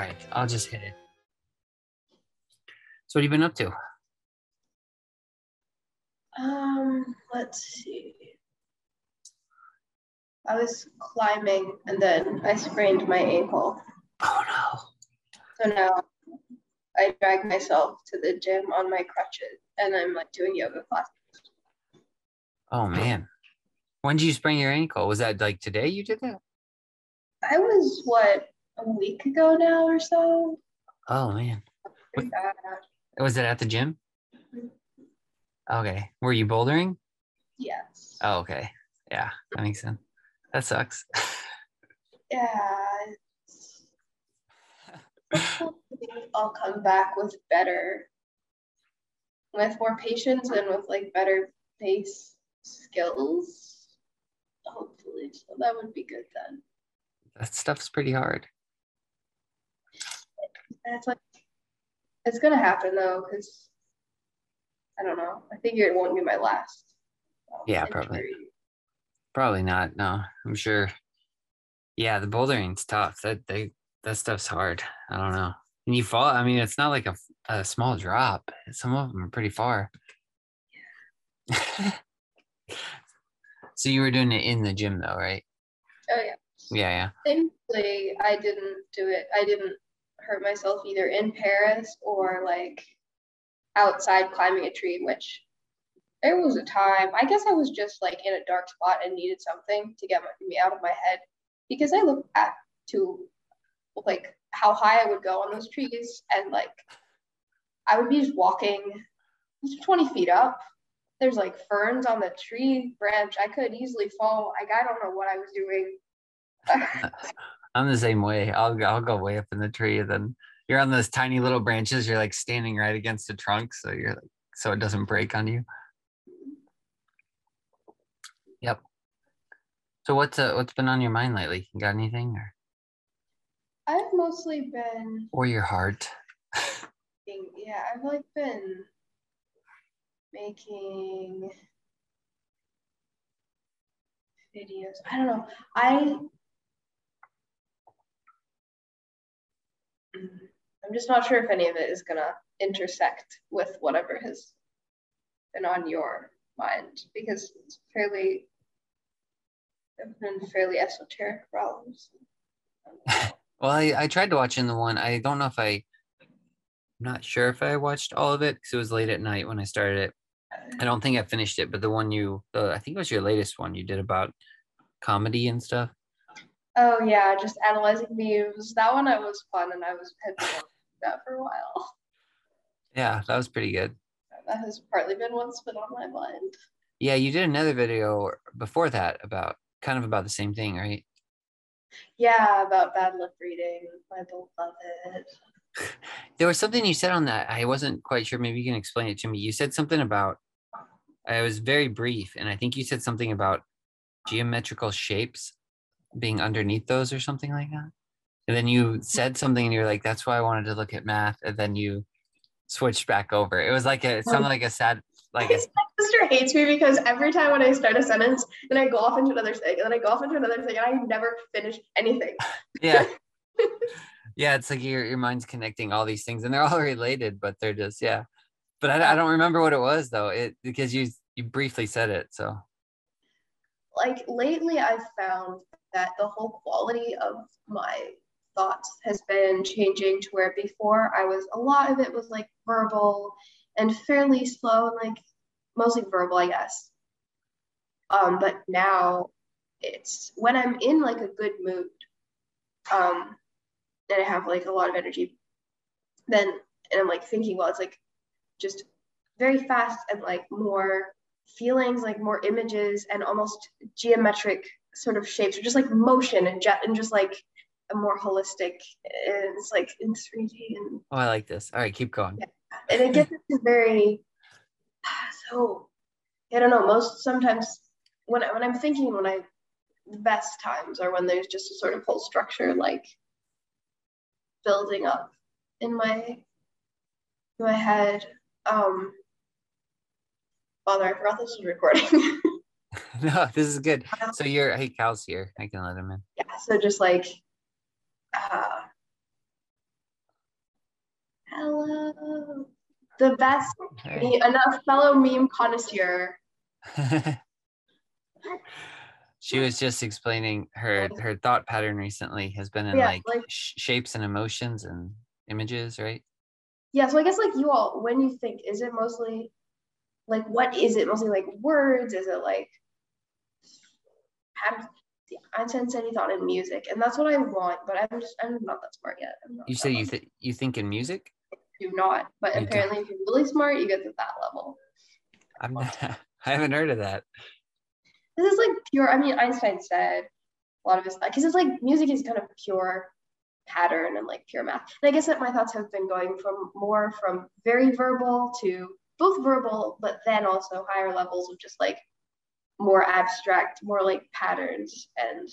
right, I'll just hit it. So what have you been up to? Um, let's see. I was climbing and then I sprained my ankle. Oh no. So now I drag myself to the gym on my crutches and I'm like doing yoga classes. Oh man. When did you sprain your ankle? Was that like today you did that? I was what a week ago now or so. Oh man. Bad. Was it at the gym? Okay. Were you bouldering? Yes. Oh, okay. Yeah, that makes sense. That sucks. Yeah. I'll come back with better, with more patience and with like better pace skills. Hopefully, so that would be good then. that stuff's pretty hard. And it's like, it's gonna happen though, because I don't know. I figure it won't be my last. um, Yeah, probably. injury. Probably not. No, I'm sure. Yeah, the bouldering's tough. That they that stuff's hard. I don't know. And you fall. I mean, it's not like a, a small drop. Some of them are pretty far. so you were doing it in the gym though, right? Oh yeah. Yeah, yeah. Thankfully, I didn't do it. I didn't hurt myself either in Paris or like outside climbing a tree, which there was a time. I guess I was just like in a dark spot and needed something to get my, me out of my head because I looked back to like how high I would go on those trees and like I would be just walking 20 feet up. There's like ferns on the tree branch. I could easily fall. Like I don't know what I was doing. I'm the same way. I'll go, I'll go way up in the tree, and then you're on those tiny little branches. You're like standing right against the trunk, so you're like, so it doesn't break on you. Yep. So what's uh, what's been on your mind lately? You got anything, or I've mostly been or your heart? yeah, I've like been making videos. I don't know. I I'm just not sure if any of it is gonna intersect with whatever has been on your mind because it's fairly been fairly esoteric problems. Well, I, I tried to watch in the one. I don't know if I. I'm not sure if I watched all of it because it was late at night when I started it. I don't think I finished it, but the one you, I think it was your latest one you did about comedy and stuff. Oh yeah, just analyzing memes. That one I was fun and I was had been wanting to do that for a while. Yeah, that was pretty good. That has partly been what's been on my mind. Yeah, you did another video before that about kind of about the same thing, right? Yeah, about bad lip reading, I love it. There was something you said on that. I wasn't quite sure. Maybe you can explain it to me. You said something about. I was very brief, and I think you said something about geometrical shapes being underneath those or something like that. And then you said something, and you're like, "That's why I wanted to look at math." And then you switched back over. It was like a it sounded like a sad, like a, My sister hates me because every time when I start a sentence, then I go off into another thing, and then I go off into another thing, and I never finish anything. yeah. Yeah, it's like your your mind's connecting all these things, and they're all related, but they're just yeah. But I, I don't remember what it was though. It because you you briefly said it. So like lately I've found that the whole quality of my thoughts has been changing to where before I was a lot of it was like verbal and fairly slow and like mostly verbal, I guess. Um, but now it's when I'm in like a good mood, um, and I have like a lot of energy, then and I'm like thinking, well, it's like just very fast and like more feelings, like more images and almost geometric sort of shapes, or just like motion and jet and just like a more holistic. And it's like in 3D and oh, I like this. All right, keep going. and it gets into very so I don't know. Most sometimes when I, when I'm thinking when I the best times are when there's just a sort of whole structure like building up in my in my head. Um, Father, I forgot this was recording. no, this is good. So you're hey Cal's here. I can let him in. yeah, so just like uh, Hello. The best, Hey. enough fellow meme connoisseur. she was just explaining her her thought pattern recently has been in Yeah, like, like- sh- shapes and emotions and images, right? Yeah, so I guess like you all, when you think, is it mostly like what is it? Mostly like words? Is it like have yeah, Einstein said he thought in music, and that's what I want, but I'm just I'm not that smart yet. I'm not You say you think you think in music? do not, but You don't. apparently if you're really smart, you get to that level. I'm not, I haven't heard of that. This is like pure. I mean, Einstein said a lot of his because it's like music is kind of pure pattern and like pure math. And I guess that my thoughts have been going from more from very verbal to both verbal, but then also higher levels of just like more abstract, more like patterns and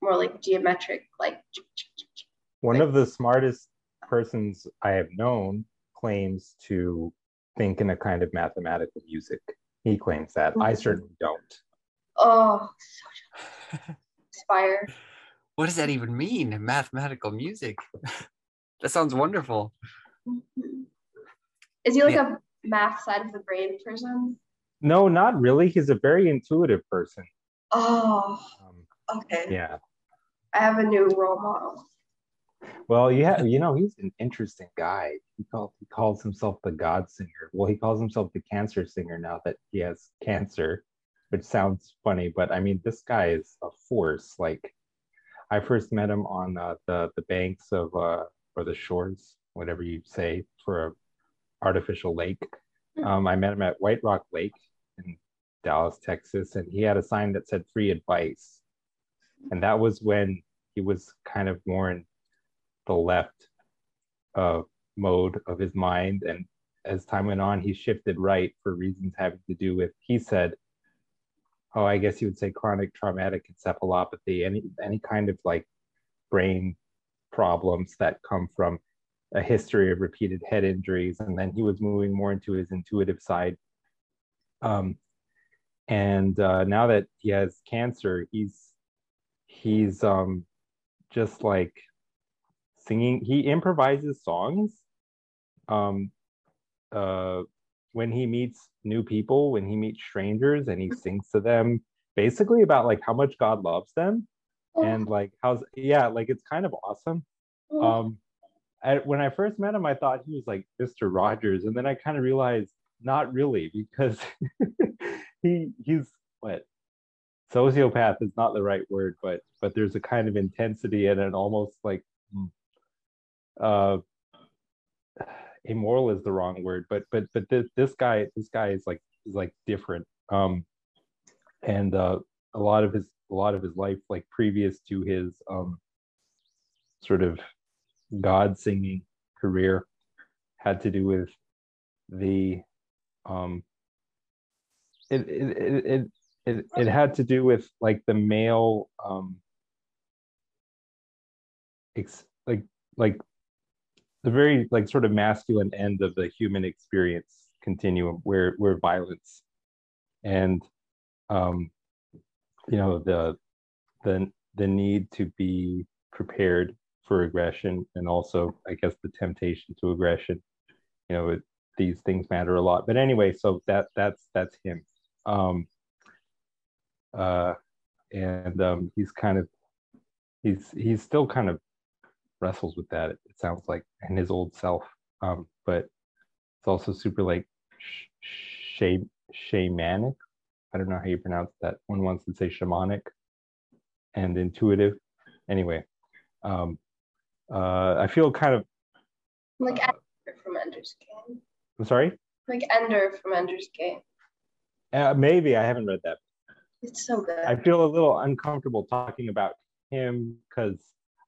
more like geometric, like One Like- of the smartest persons I have known claims to think in a kind of mathematical music. He claims that. I Mhm. certainly don't. oh, so inspire. what does that even mean? Mathematical music. that sounds wonderful. Mhm. Is he like a math side of the brain person? No, not really. He's a very intuitive person. Oh, Um, okay. yeah. I have a new role model. Well, yeah, you know, he's an interesting guy. He calls he calls himself the God Singer. Well, he calls himself the Cancer Singer now that he has cancer, which sounds funny, but I mean, this guy is a force. Like, I first met him on uh, the the banks of uh, or the shores, whatever you say, for a artificial lake. Um, I met him at White Rock Lake in Dallas, Texas, and he had a sign that said "free advice," and that was when he was kind of more in the left uh, mode of his mind. And as time went on, he shifted right for reasons having to do with, he said, oh, I guess you would say chronic traumatic encephalopathy, any any kind of like brain problems that come from a history of repeated head injuries. And then he was moving more into his intuitive side. Um, and uh, now that he has cancer, he's he's um, just like singing he improvises songs um uh when he meets new people when he meets strangers and he sings to them basically about like how much god loves them and like how's yeah like it's kind of awesome Oh, um I, when i first met him i thought he was like mr rogers and then i kind of realized not really because he he's what sociopath is not the right word but but there's a kind of intensity and an almost like mm, uh immoral is the wrong word but but but this this guy this guy is like is like different um and uh a lot of his a lot of his life like previous to his um sort of god singing career had to do with the um it it it it, it, it had to do with like the male um ex- like like the very like sort of masculine end of the human experience continuum where where violence and um you know the the the need to be prepared for aggression and also i guess the temptation to aggression. You know it, these things matter a lot. But anyway so that that's that's him. Um uh and um he's kind of he's he's still kind of wrestles with that it, sounds like in his old self. Um but it's also super like sh- sh- shamanic. I don't know how you pronounce that. One wants to say shamanic and intuitive. Anyway um uh i feel kind of like uh, Ender from Ender's Game. i'm sorry Like Ender from Ender's Game. uh, maybe i haven't read that It's so good. I feel a little uncomfortable talking about him because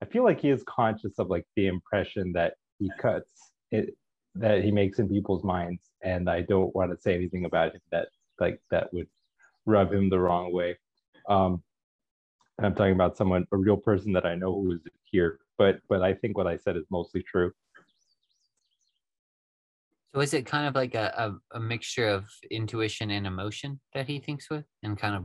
I feel like he is conscious of like the impression that he cuts it that he makes in people's minds, and I don't want to say anything about him that like that would rub him the wrong way. Um, and I'm talking about someone, a real person that I know who is here, but but I think what I said is mostly true. So is it kind of like a, a, a mixture of intuition and emotion that he thinks with and kind of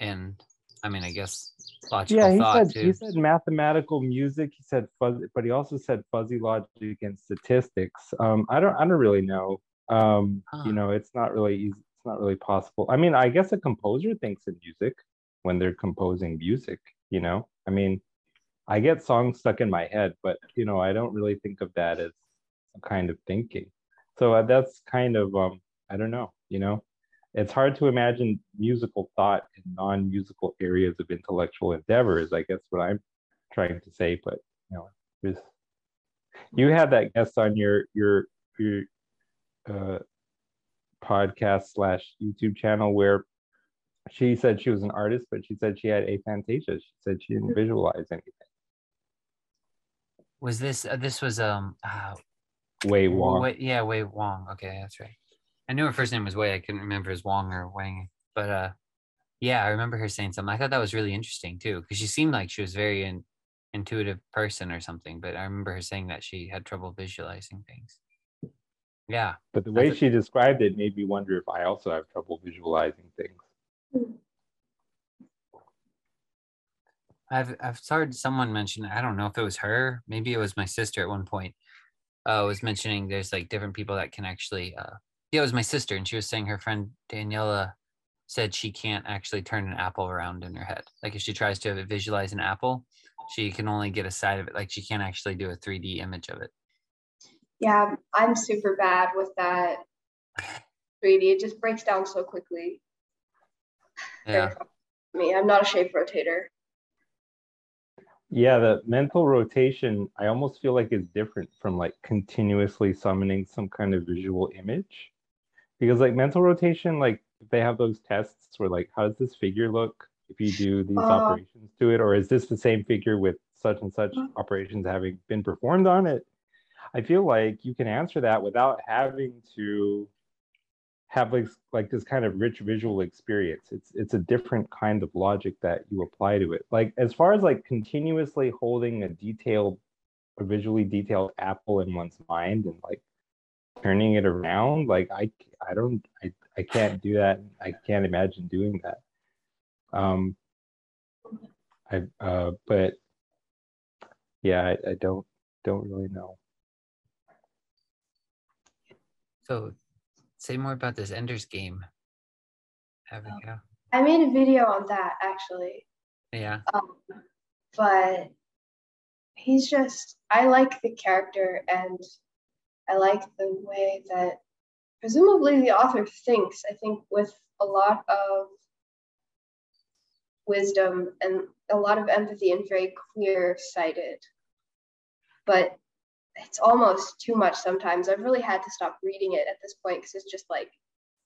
and I mean, I guess logical Yeah, he thought said too. he said mathematical music. He said fuzzy, but he also said fuzzy logic and statistics. Um, I don't I don't really know. Um, Huh. you know, it's not really easy. It's not really possible. I mean, I guess a composer thinks in music when they're composing music. You know, I mean, I get songs stuck in my head, but you know, I don't really think of that as kind of thinking. So uh, that's kind of um, I don't know. You know, it's hard to imagine musical thought in non-musical areas of intellectual endeavors. I guess what I'm trying to say, but you know, you had that guest on your your your uh, podcast slash YouTube channel where she said she was an artist, but she said she had aphantasia. She said she didn't visualize anything. Was this uh, this was um uh, Wei Wong. Wei, yeah, Wei Wong. Okay, that's right. I knew her first name was Wei. I couldn't remember as Wong or Wang. But uh, yeah, I remember her saying something. I thought that was really interesting too, because she seemed like she was very in, intuitive person or something. But I remember her saying that she had trouble visualizing things. Yeah, But the way That's a- she described it made me wonder if I also have trouble visualizing things. I've I've heard someone mention. I don't know if it was her. Maybe it was my sister at one point. Uh, was mentioning there's like different people that can actually. Uh, yeah, it was my sister, and she was saying her friend Daniela said she can't actually turn an apple around in her head. Like if she tries to visualize an apple, she can only get a side of it. Like she can't actually do a 3D image of it. Yeah, I'm super bad with that 3D. It just breaks down so quickly. Yeah. Me, I'm not a shape rotator. Yeah, the mental rotation, I almost feel like is different from like continuously summoning some kind of visual image. Because like mental rotation, like they have those tests where like, how does this figure look if you do these Uh. operations to it? Or is this the same figure with such and such Mhm. operations having been performed on it? I feel like you can answer that without having to have like like this kind of rich visual experience. It's it's a different kind of logic that you apply to it. Like as far as like continuously holding a detailed, a visually detailed apple in one's mind and like turning it around, like I I don't I I can't do that. I can't imagine doing that. Um, I uh, but yeah, I, I don't don't really know. So, say more about this Ender's Game. Abigail. I made a video on that actually. Yeah. Um, but he's just, I like the character and I like the way that presumably the author thinks. I think with a lot of wisdom and a lot of empathy and very clear sighted. But it's almost too much sometimes. I've really had to stop reading it at this point because it's just like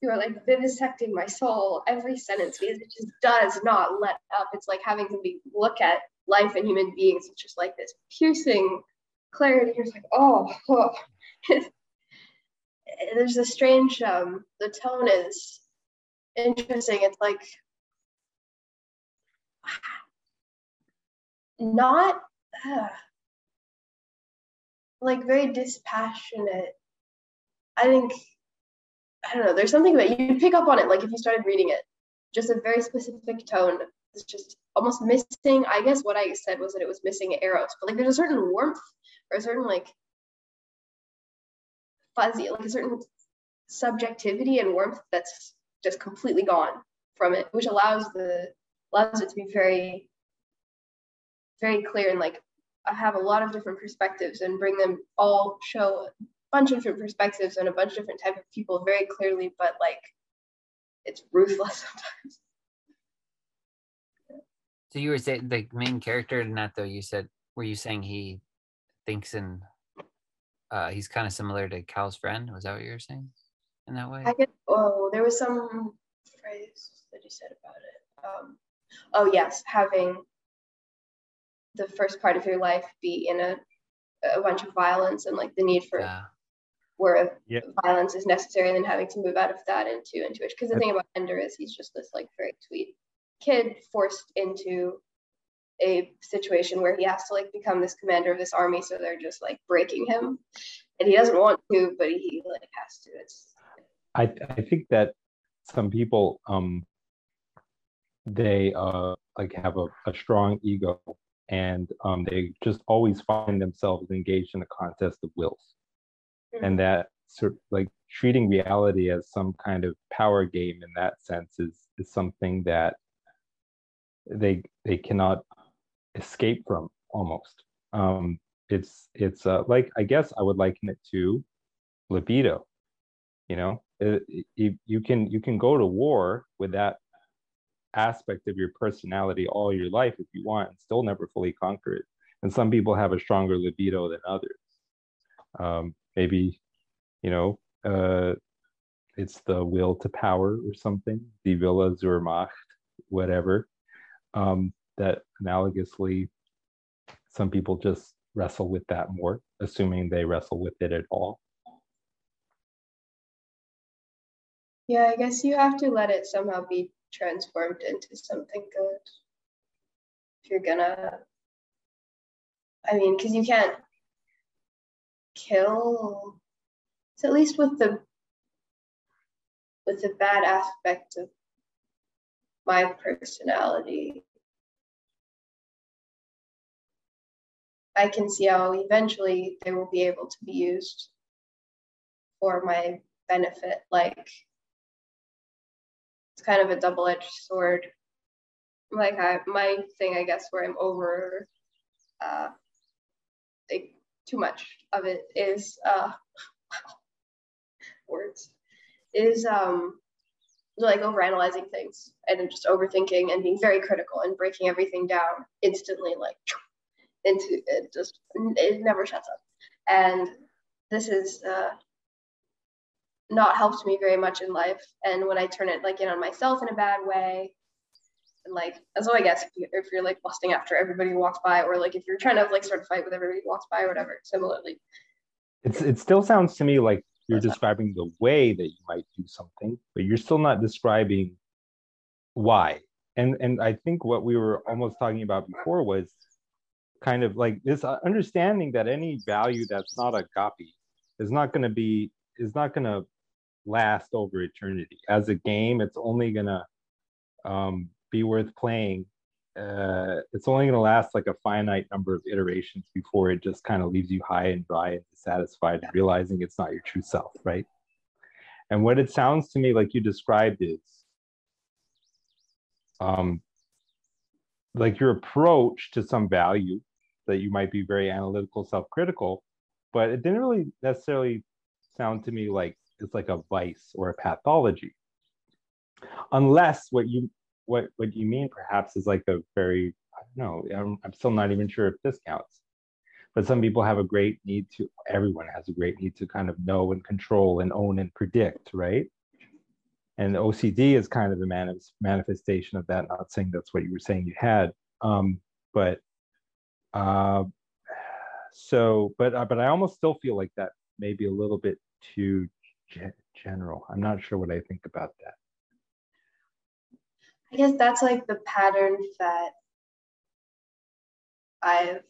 you're like vivisecting my soul every sentence because it just does not let up. It's like having somebody look at life and human beings. It's just like this piercing clarity. You're like, oh, oh. there's a strange um the tone is interesting. It's like not uh, like very dispassionate. I think I don't know. There's something that you pick up on it, like if you started reading it. Just a very specific tone. It's just almost missing. I guess what I said was that it was missing eros, but like there's a certain warmth or a certain like fuzzy, like a certain subjectivity and warmth that's just completely gone from it, which allows the allows it to be very, very clear and like have a lot of different perspectives and bring them all show a bunch of different perspectives and a bunch of different type of people very clearly, but like it's ruthless sometimes. So you were saying the main character in that though, you said were you saying he thinks in uh he's kind of similar to Cal's friend? Was that what you were saying? In that way? I get oh, there was some phrase that he said about it. Um, oh yes, having the first part of your life be in a a bunch of violence and like the need for Yeah. where Yeah. violence is necessary and then having to move out of that into intuition. Because the thing about Ender is he's just this like very sweet kid forced into a situation where he has to like become this commander of this army, so they're just like breaking him. And he doesn't want to, but he like has to. It's I I think that some people um they uh like have a, a strong ego and um they just always find themselves engaged in a contest of wills. Mm-hmm. and that sort of like treating reality as some kind of power game in that sense is is something that they they cannot escape from almost. Um it's it's uh, like i guess i would liken it to libido you know? It, it, you can you can go to war with that aspect of your personality all your life if you want and still never fully conquer it. And some people have a stronger libido than others. Um, maybe you know uh, it's the will to power or something the Wille zur Macht whatever um, that analogously some people just wrestle with that more assuming they wrestle with it at all. Yeah i guess you have to let it somehow be transformed into something good. If you're gonna i mean because you can't kill so at least with the with the bad aspect of my personality. I can see how eventually they will be able to be used for my benefit like it's kind of a double-edged sword. Like I, my thing i guess where i'm over uh like too much of it is uh words is um like overanalyzing things and just overthinking and being very critical and breaking everything down instantly like into it just it never shuts up. And this is uh not helped me very much in life. And when I turn it like in on myself in a bad way, and like so I guess if, you, if you're like busting after everybody who walks by, or like if you're trying to like start a fight with everybody who walks by or whatever, similarly. It's it still sounds to me like you're describing the way that you might do something, but you're still not describing why. And and I think what we were almost talking about before was kind of like this understanding that any value that's not agape is not going to be is not going to last over eternity. As a game, it's only gonna um, be worth playing. Uh, it's only gonna last like a finite number of iterations before it just kind of leaves you high and dry and dissatisfied realizing it's not your true self, right? And what it sounds to me like you described is um, like your approach to some value that you might be very analytical, self-critical, but it didn't really necessarily sound to me like is like a vice or a pathology. Unless what you what what you mean perhaps is like a very i don't know I'm, I'm still not even sure if this counts. But some people have a great need to everyone has a great need to kind of know and control and own and predict right? And ocd is kind of a man- manifestation of that not saying that's what you were saying you had. Um, but uh, so but uh, but i almost still feel like that maybe a little bit too general. I'm not sure what I think about that. I guess that's like the pattern that I've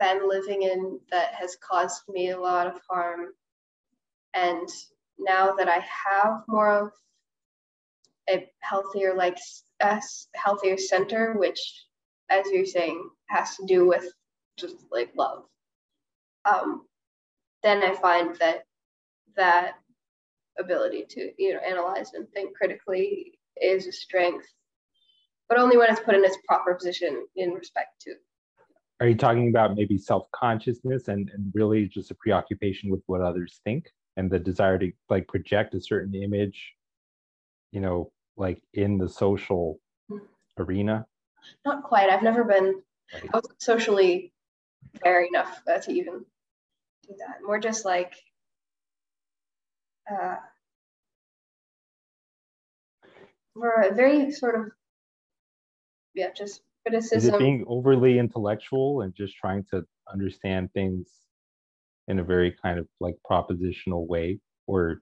been living in that has caused me a lot of harm. And now that I have more of a healthier, like a healthier center, which, as you're saying, has to do with just like love. Um, then I find that that ability to you know analyze and think critically is a strength but only when it's put in its proper position in respect to are you talking about maybe self-consciousness and, and really just a preoccupation with what others think and the desire to like project a certain image you know like in the social mm-hmm. arena not quite i've never been right. socially fair enough uh, to even do that more just like uh, a very sort of yeah just criticism is it being overly intellectual and just trying to understand things in a very kind of like propositional way? Or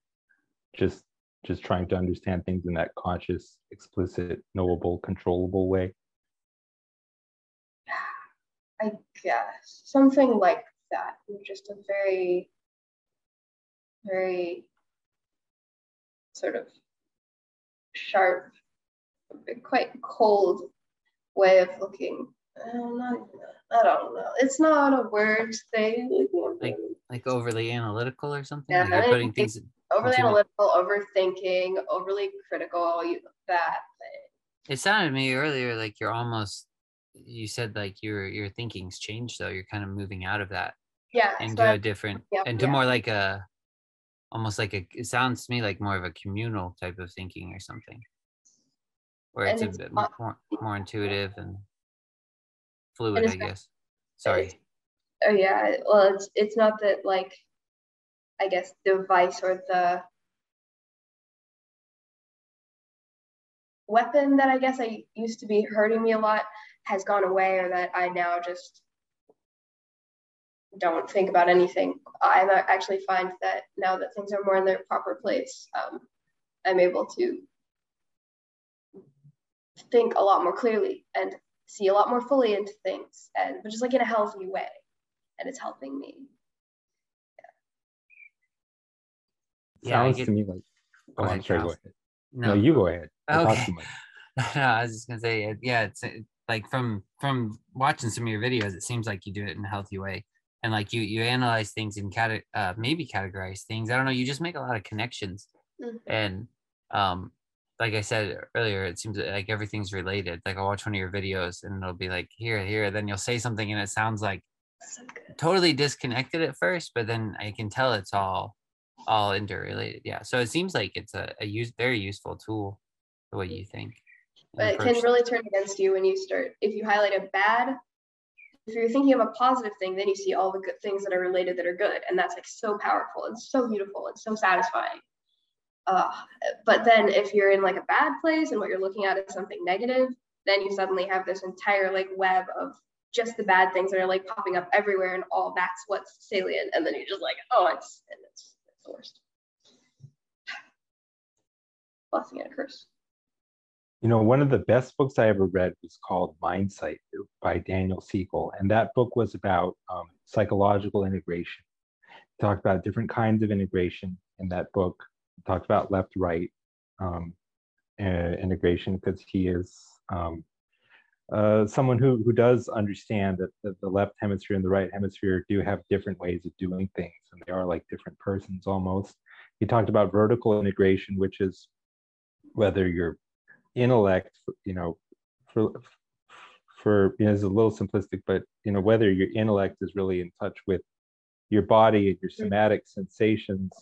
just just trying to understand things in that conscious explicit knowable controllable way? I guess something like that just a very very sort of sharp quite cold way of looking. Uh, I don't know. I don't know. It's not a word thing. Like like overly analytical or something. Yeah, like putting things. overly analytical, overthinking, overly critical. You, that thing. It sounded to me earlier like you're almost. You said like your your thinking's changed though. You're kind of moving out of that Yeah. so into I- a different yeah, into yeah. more like a almost like a it sounds to me like more of a communal type of thinking or something where And it's a bit more more intuitive and fluid i guess sorry oh yeah. Well, it's it's not that like, I guess the vice or the weapon that I guess I used to be hurting me a lot has gone away, or that I now just don't think about anything. I actually find that now that things are more in their proper place, um, I'm able to think a lot more clearly and see a lot more fully into things, and but just like in a healthy way, and it's helping me. Yeah, Sounds get- to me like. Oh, Go I'm ahead, sorry. Go ahead. No, you go ahead. I talk Okay. no, I was just gonna say, yeah, it's like from from watching some of your videos, it seems like you do it in a healthy way, and like you you analyze things and cate- uh, maybe categorize things. I don't know. You just make a lot of connections, Mhm. and um, like I said earlier, it seems like everything's related. Like I'll watch one of your videos, and it'll be like here, here, then you'll say something, and it sounds like So totally disconnected at first, but then I can tell it's all all interrelated. Yeah, so it seems like it's a, a use very useful tool. The way you think. But it can really turn against you when you start, if you highlight a bad, if you're thinking of a positive thing, then you see all the good things that are related that are good. And that's like so powerful and so beautiful and so satisfying. Uh, but then if you're in like a bad place and what you're looking at is something negative, then you suddenly have this entire like web of just the bad things that are like popping up everywhere and all that's what's salient. And then you're just like, oh, it's, and it's, it's the worst. Blessing and a curse. You know, one of the best books I ever read was called Mindsight by Daniel Siegel. And that book was about um, psychological integration. It talked about different kinds of integration in that book. It talked about left right um, uh, integration because he is um, uh, someone who, who does understand that, that the left hemisphere and the right hemisphere do have different ways of doing things and they are like different persons almost. He talked about vertical integration, which is whether you're intellect you know for for you know, it's a little simplistic but you know whether your intellect is really in touch with your body and your somatic sensations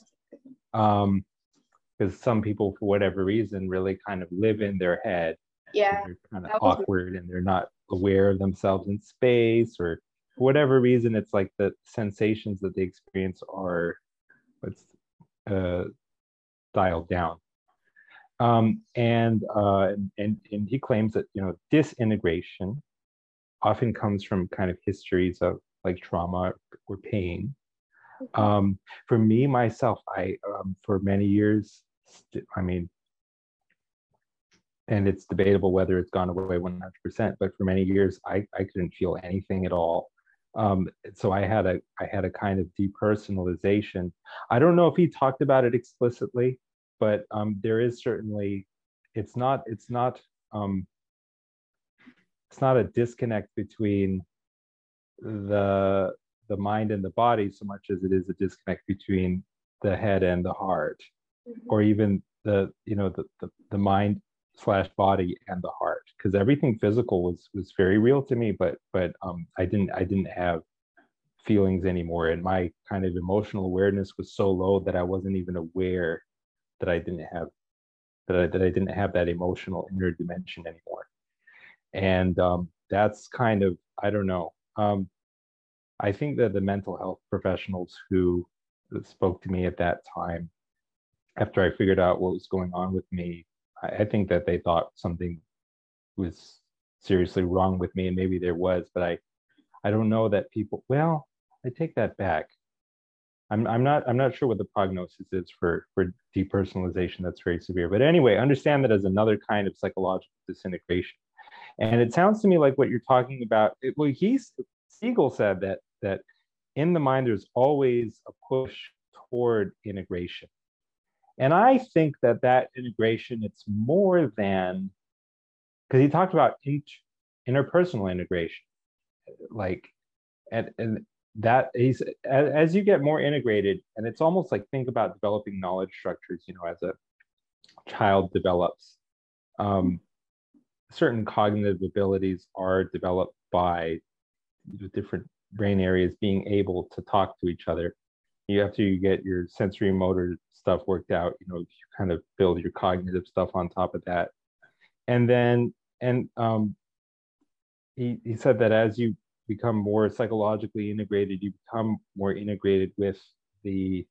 um because some people for whatever reason really kind of live in their head. Yeah. they're kind of awkward and they're not aware of themselves in space or for whatever reason it's like the sensations that they experience are what's uh dialed down um, and, uh, and and he claims that you know disintegration often comes from kind of histories of like trauma or pain. Um, for me myself, I um, for many years, I mean, and it's debatable whether it's gone away 100%. But for many years, I I couldn't feel anything at all. Um, so I had a I had a kind of depersonalization. I don't know if he talked about it explicitly, but um, there is certainly it's not it's not um, it's not a disconnect between the the mind and the body so much as it is a disconnect between the head and the heart Mhm. or even the you know the the, the mind slash body and the heart because everything physical was was very real to me but but um i didn't i didn't have feelings anymore and my kind of emotional awareness was so low that i wasn't even aware that i didn't have that i, that I didn't have that emotional inner dimension anymore and um that's kind of i don't know um i think that the mental health professionals who spoke to me at that time after I figured out what was going on with me, I, I think that they thought something was seriously wrong with me, and maybe there was, but I, I don't know that people. Well, I take that back. I'm I'm not I'm not sure what the prognosis is for for depersonalization that's very severe. But anyway, understand that as another kind of psychological disintegration. And it sounds to me like what you're talking about. It, well, he's Siegel said that that in the mind there's always a push toward integration. And I think that that integration, it's more than because he talked about inter- interpersonal integration, like, and and that he's as, as you get more integrated, and it's almost like think about developing knowledge structures. You know, as a child develops, um, certain cognitive abilities are developed by different brain areas being able to talk to each other. You have to get your sensory motor stuff worked out. You know, you kind of build your cognitive stuff on top of that, and then and um, he he said that as you become more psychologically integrated, you become more integrated with the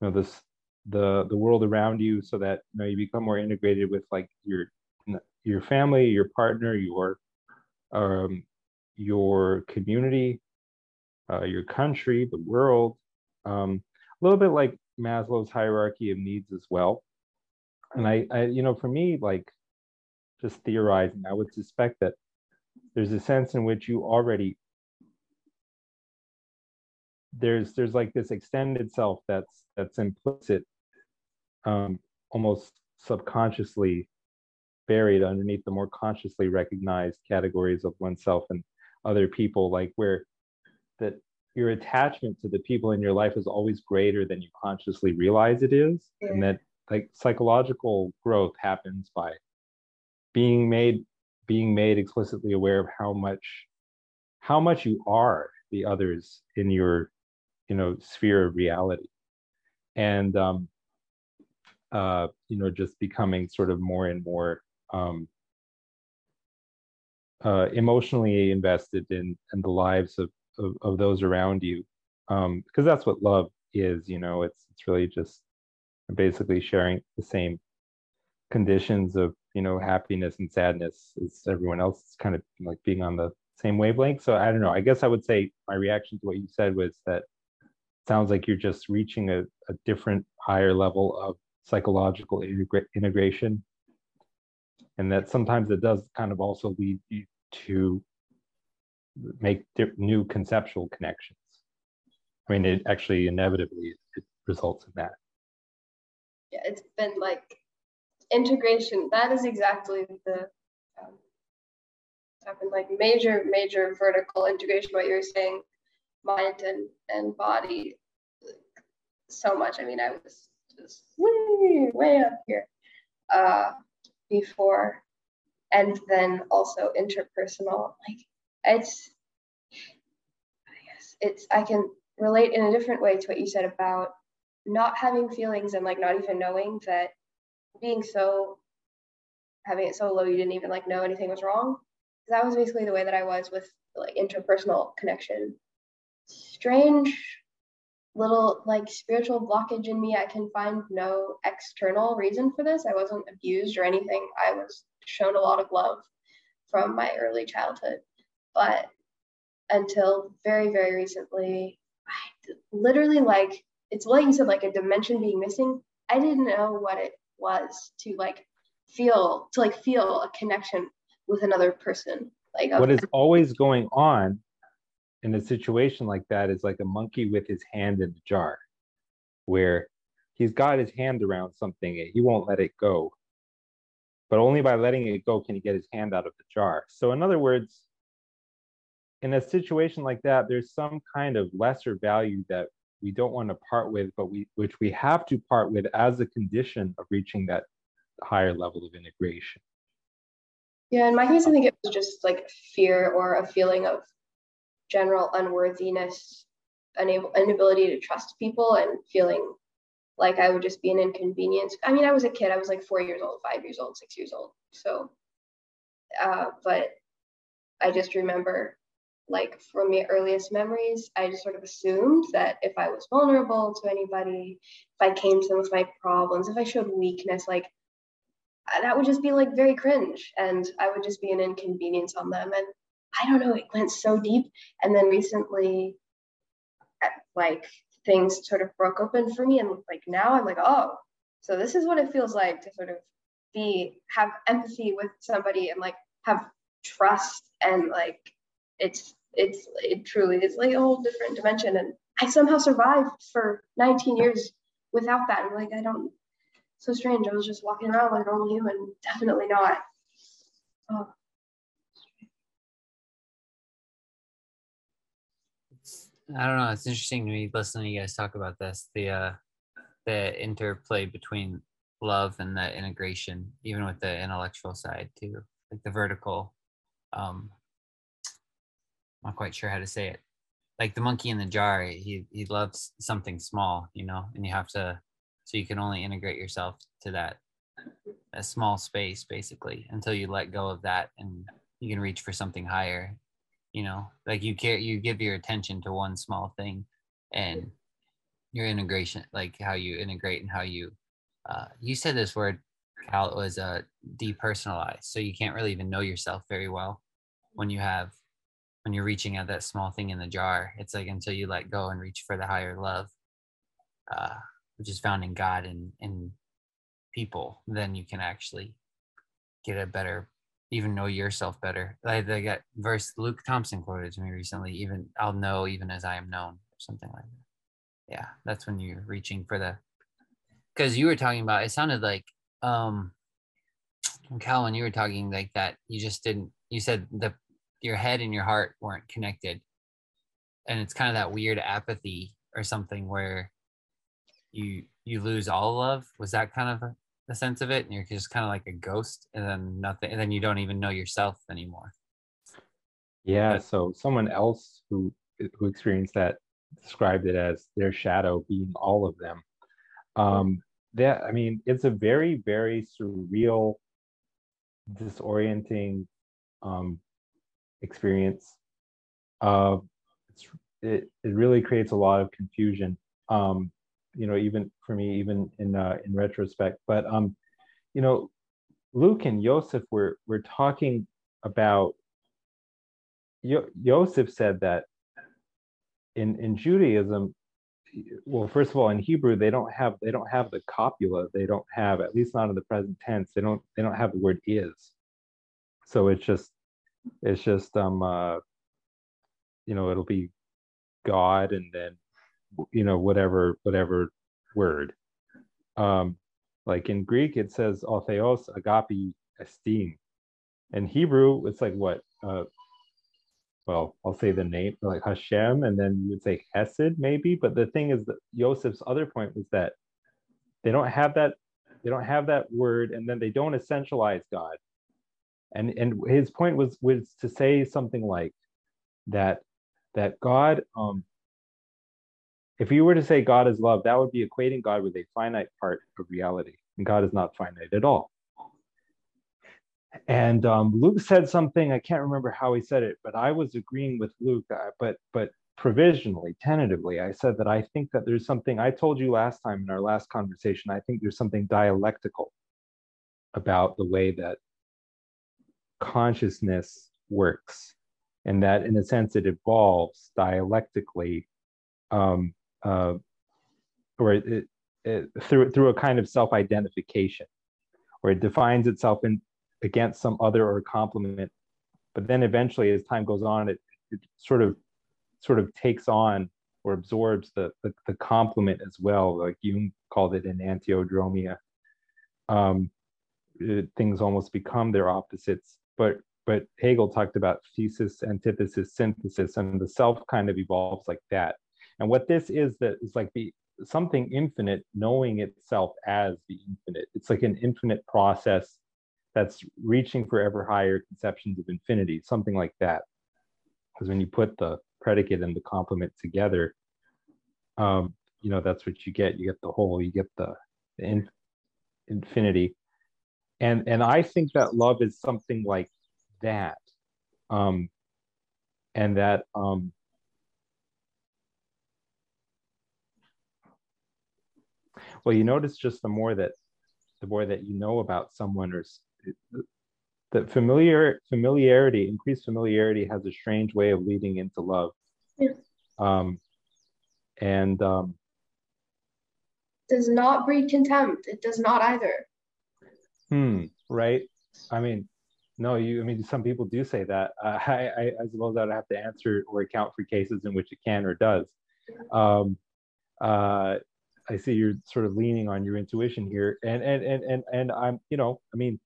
you know this the the world around you, so that you know you become more integrated with like your your family, your partner, your um, your community, uh, your country, the world. Um, a little bit like Maslow's hierarchy of needs as well. And I, I, you know, for me, like just theorizing, I would suspect that there's a sense in which you already there's there's like this extended self that's that's implicit um almost subconsciously buried underneath the more consciously recognized categories of oneself and other people like where that your attachment to the people in your life is always greater than you consciously realize it is yeah. and that like psychological growth happens by being made being made explicitly aware of how much how much you are the others in your you know sphere of reality. And um uh you know just becoming sort of more and more um uh emotionally invested in in the lives of of, of those around you um because that's what love is you know it's it's really just basically sharing the same conditions of you know happiness and sadness as everyone else it's kind of like being on the same wavelength. So i don't know. I guess i would say my reaction to what you said was that sounds like you're just reaching a, a different higher level of psychological integra- integration. And that sometimes it does kind of also lead you to make new conceptual connections. I mean it actually inevitably it results in that. Yeah it's been like integration, that is exactly the um, happened like major, major vertical integration, what you're saying, mind and, and body so much. I mean, I was just way, way up here uh, before. And then also interpersonal, like it's, I guess it's, I can relate in a different way to what you said about not having feelings and like not even knowing that being so having it so low you didn't even like know anything was wrong? That was basically the way that i was with like interpersonal connection. Strange little like spiritual blockage in me. I can find no external reason for this. I wasn't abused or anything. I was shown a lot of love from my early childhood. But until very very recently i literally like it's like you said like a dimension being missing. I didn't know what it was to like feel to like feel a connection with another person. Like what is always going on in a situation like that is like a monkey with his hand in the jar where he's got his hand around something and he won't let it go. But only by letting it go can he get his hand out of the jar. So in other words in a situation like that there's some kind of lesser value that we don't want to part with, but we which we have to part with as a condition of reaching that higher level of integration. Yeah, in my case, I think it was just like fear or a feeling of general unworthiness, unable inability to trust people, and feeling like I would just be an inconvenience. I mean, I was a kid; I was like four years old, five years old, six years old. So, uh, but I just remember like from my earliest memories, I just sort of assumed that if I was vulnerable to anybody, if I came to them with my problems, if I showed weakness, like uh, that would just be like very cringe and I would just be an inconvenience on them. And I don't know, it went so deep. And then recently, uh, like things sort of broke open for me. And like now I'm like, oh, so this is what it feels like to sort of be, have empathy with somebody and like have trust and like it's it's it truly is like a whole different dimension and i somehow survived for 19 years without that and like i don't so strange i was just walking around like a normal human definitely not Oh, I don't know. It's interesting to me listening to you guys talk about this. The uh, the interplay between love and the integration, even with the intellectual side too, like the vertical. Um, not quite sure how to say it. Like the monkey in the jar, he he loves something small, you know, and you have to, so you can only integrate yourself to that a small space basically until you let go of that and you can reach for something higher you know like you care you give your attention to one small thing and your integration like how you integrate and how you uh, you said this word cal it was uh, depersonalized so you can't really even know yourself very well when you have when you're reaching at that small thing in the jar it's like until you let go and reach for the higher love uh, which is found in god and in people then you can actually get a better even know yourself better. Like they got verse Luke Thompson quoted to me recently, even I'll know even as I am known, or something like that. Yeah, that's when you're reaching for the because you were talking about it sounded like um Calvin, you were talking like that, you just didn't you said the your head and your heart weren't connected. And it's kind of that weird apathy or something where you you lose all love. Was that kind of the sense of it and you're just kind of like a ghost and then nothing and then you don't even know yourself anymore yeah so someone else who who experienced that described it as their shadow being all of them um that i mean it's a very very surreal disorienting um experience uh it, it really creates a lot of confusion um you know even for me even in uh, in retrospect. But um you know luke and joseph were were talking about joseph said that in in judaism well first of all in hebrew they don't have they don't have the copula. They don't have at least not in the present tense they don't they don't have the word is. So it's just it's just um uh you know it'll be god and then you know whatever whatever word. Um like in greek it says ortheos agape estin. In hebrew it's like what uh well i'll say the name like hashem and then you would say hesed maybe but the thing is that joseph's other point was that they don't have that they don't have that word and then they don't essentialize god and and his point was was to say something like that that god um if you were to say God is love, that would be equating God with a finite part of reality, and God is not finite at all. And um, Luke said something I can't remember how he said it, but I was agreeing with Luke. Uh, but but provisionally, tentatively, I said that I think that there's something I told you last time in our last conversation. I think there's something dialectical about the way that consciousness works, and that in a sense it evolves dialectically um, uh, or it, it, through through a kind of self-identification, where it defines itself in against some other or complement, but then eventually, as time goes on, it, it sort of sort of takes on or absorbs the, the, the complement as well. Like Jung called it an enantiodromia. Um, it, things almost become their opposites. But but Hegel talked about thesis, antithesis, synthesis, and the self kind of evolves like that. And what this is that is like the something infinite knowing itself as the infinite. It's like an infinite process that's reaching for ever higher conceptions of infinity, something like that. Because when you put the predicate and the complement together, um, you know, that's what you get. You get the whole, you get the, the in, infinity. And and I think that love is something like that. Um, and that um, well you notice just the more that the more that you know about someone or that familiar familiarity increased familiarity has a strange way of leading into love Yeah. um and um Does not breed contempt. It does not either. Hmm right i mean no you i mean some people do say that uh, I, I i suppose i'd have to answer or account for cases in which it can or does um uh I see you're sort of leaning on your intuition here, and and and and and I'm, you know, I mean,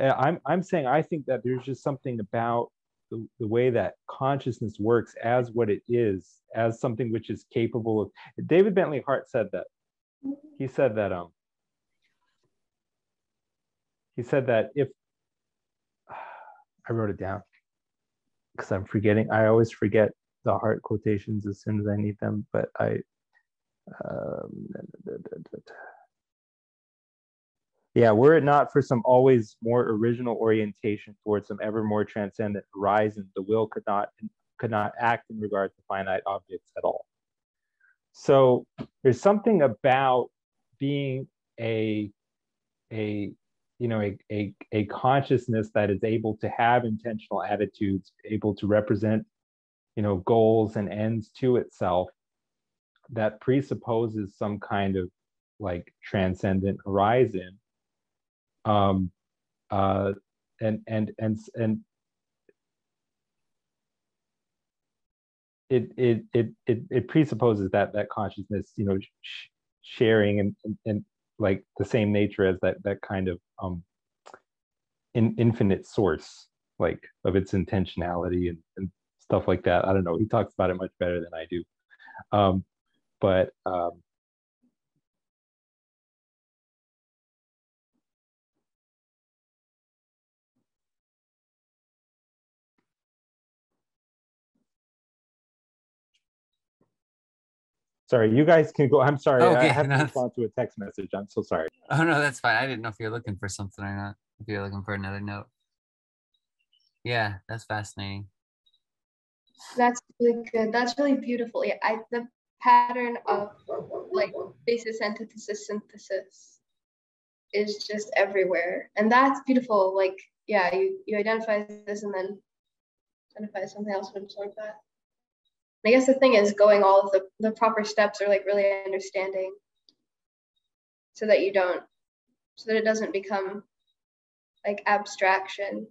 uh, I'm I'm saying I think that there's just something about the, the way that consciousness works as what it is, as something which is capable of. David Bentley Hart said that. He said that um. He said that if I wrote it down because I'm forgetting. I always forget the heart quotations as soon as I need them, but I. Um, yeah, were it not for some always more original orientation towards some ever more transcendent horizon, the will could not could not act in regard to finite objects at all. So there's something about being a a you know a, a, a consciousness that is able to have intentional attitudes, able to represent you know goals and ends to itself that presupposes some kind of like transcendent horizon um, uh, and and and and it it it it, it presupposes that that consciousness you know sh- sharing and, and, and like the same nature as that that kind of um in, infinite source like of its intentionality and, and stuff like that. I don't know. He talks about it much better than i do. Um but um Sorry, you guys can go. I'm sorry. Okay, I have to respond to a text message. I'm so sorry. Oh no, that's fine. I didn't know if you're looking for something or not. If you're looking for another note. Yeah, that's fascinating. That's really good. That's really beautiful. Yeah, I the pattern of like thesis antithesis synthesis is just everywhere. And that's beautiful. Like, yeah, you, you identify this and then identify something else when it's like that. I guess the thing is going all of the, the proper steps are like really understanding so that you don't, so that it doesn't become like abstraction.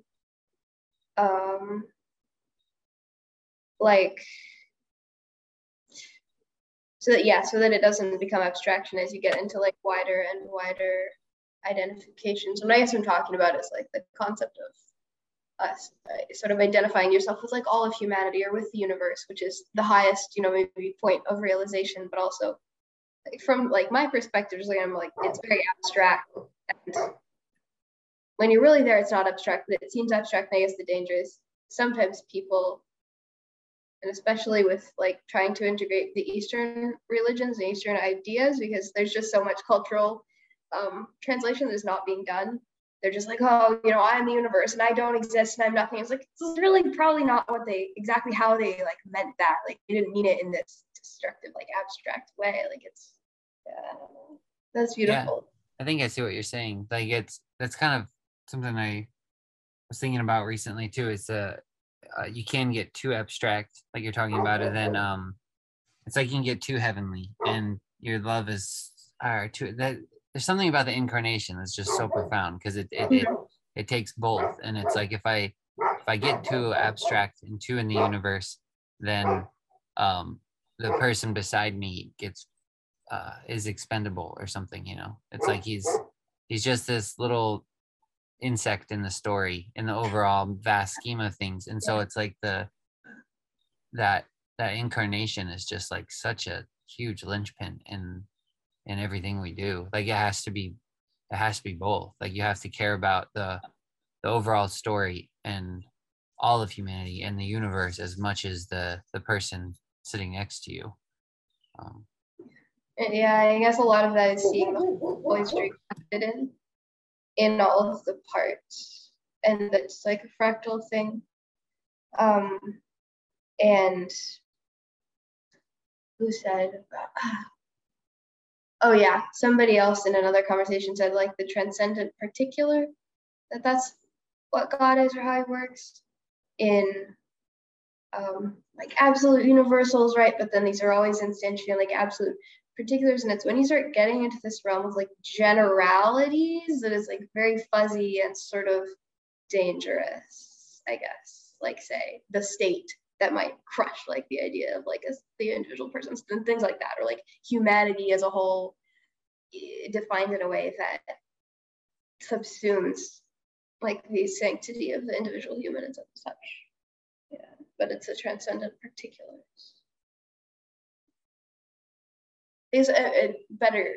Um, like, so that, yeah, so that it doesn't become abstraction as you get into like wider and wider identifications. What I guess I'm talking about is like the concept of us uh, sort of identifying yourself with like all of humanity or with the universe which is the highest you know maybe point of realization but also like, from like my perspective like i'm like it's very abstract. And when you're really there it's not abstract but it seems abstract and i guess the danger is sometimes people and especially with like trying to integrate the eastern religions and eastern ideas because there's just so much cultural um, translation that is not being done they're just like, oh, you know, I'm the universe and I don't exist and I'm nothing. It's like this is really probably not what they exactly how they like meant that. Like they didn't mean it in this destructive, like abstract way. Like it's yeah, that's beautiful. Yeah, I think I see what you're saying. Like it's that's kind of something I was thinking about recently too. Is uh, uh you can get too abstract, like you're talking about, and then um, it's like you can get too heavenly, and your love is are too that there's something about the incarnation that's just so profound because it, it, it it takes both and it's like if i if i get too abstract and too in the universe then um the person beside me gets uh is expendable or something you know? It's like he's he's just this little insect in the story in the overall vast scheme of things and so it's like the that that incarnation is just like such a huge linchpin in in everything we do. Like it has to be it has to be both. Like you have to care about the the overall story and all of humanity and the universe as much as the the person sitting next to you. Um, yeah i guess a lot of that is seeing the poetry in in all of the parts. And it's like a fractal thing. Um and who said oh yeah. Somebody else in another conversation said like the transcendent particular that that's what god is or how he works in um, like absolute universals right? But then these are always instantiated like absolute particulars. And it's when you start getting into this realm of like generalities that is like very fuzzy and sort of dangerous i guess like say the state that might crush like the idea of like the individual persons and things like that or like humanity as a whole defined in a way that subsumes like the sanctity of the individual human and such. Yeah, but it's a transcendent particulars. Is a, a better,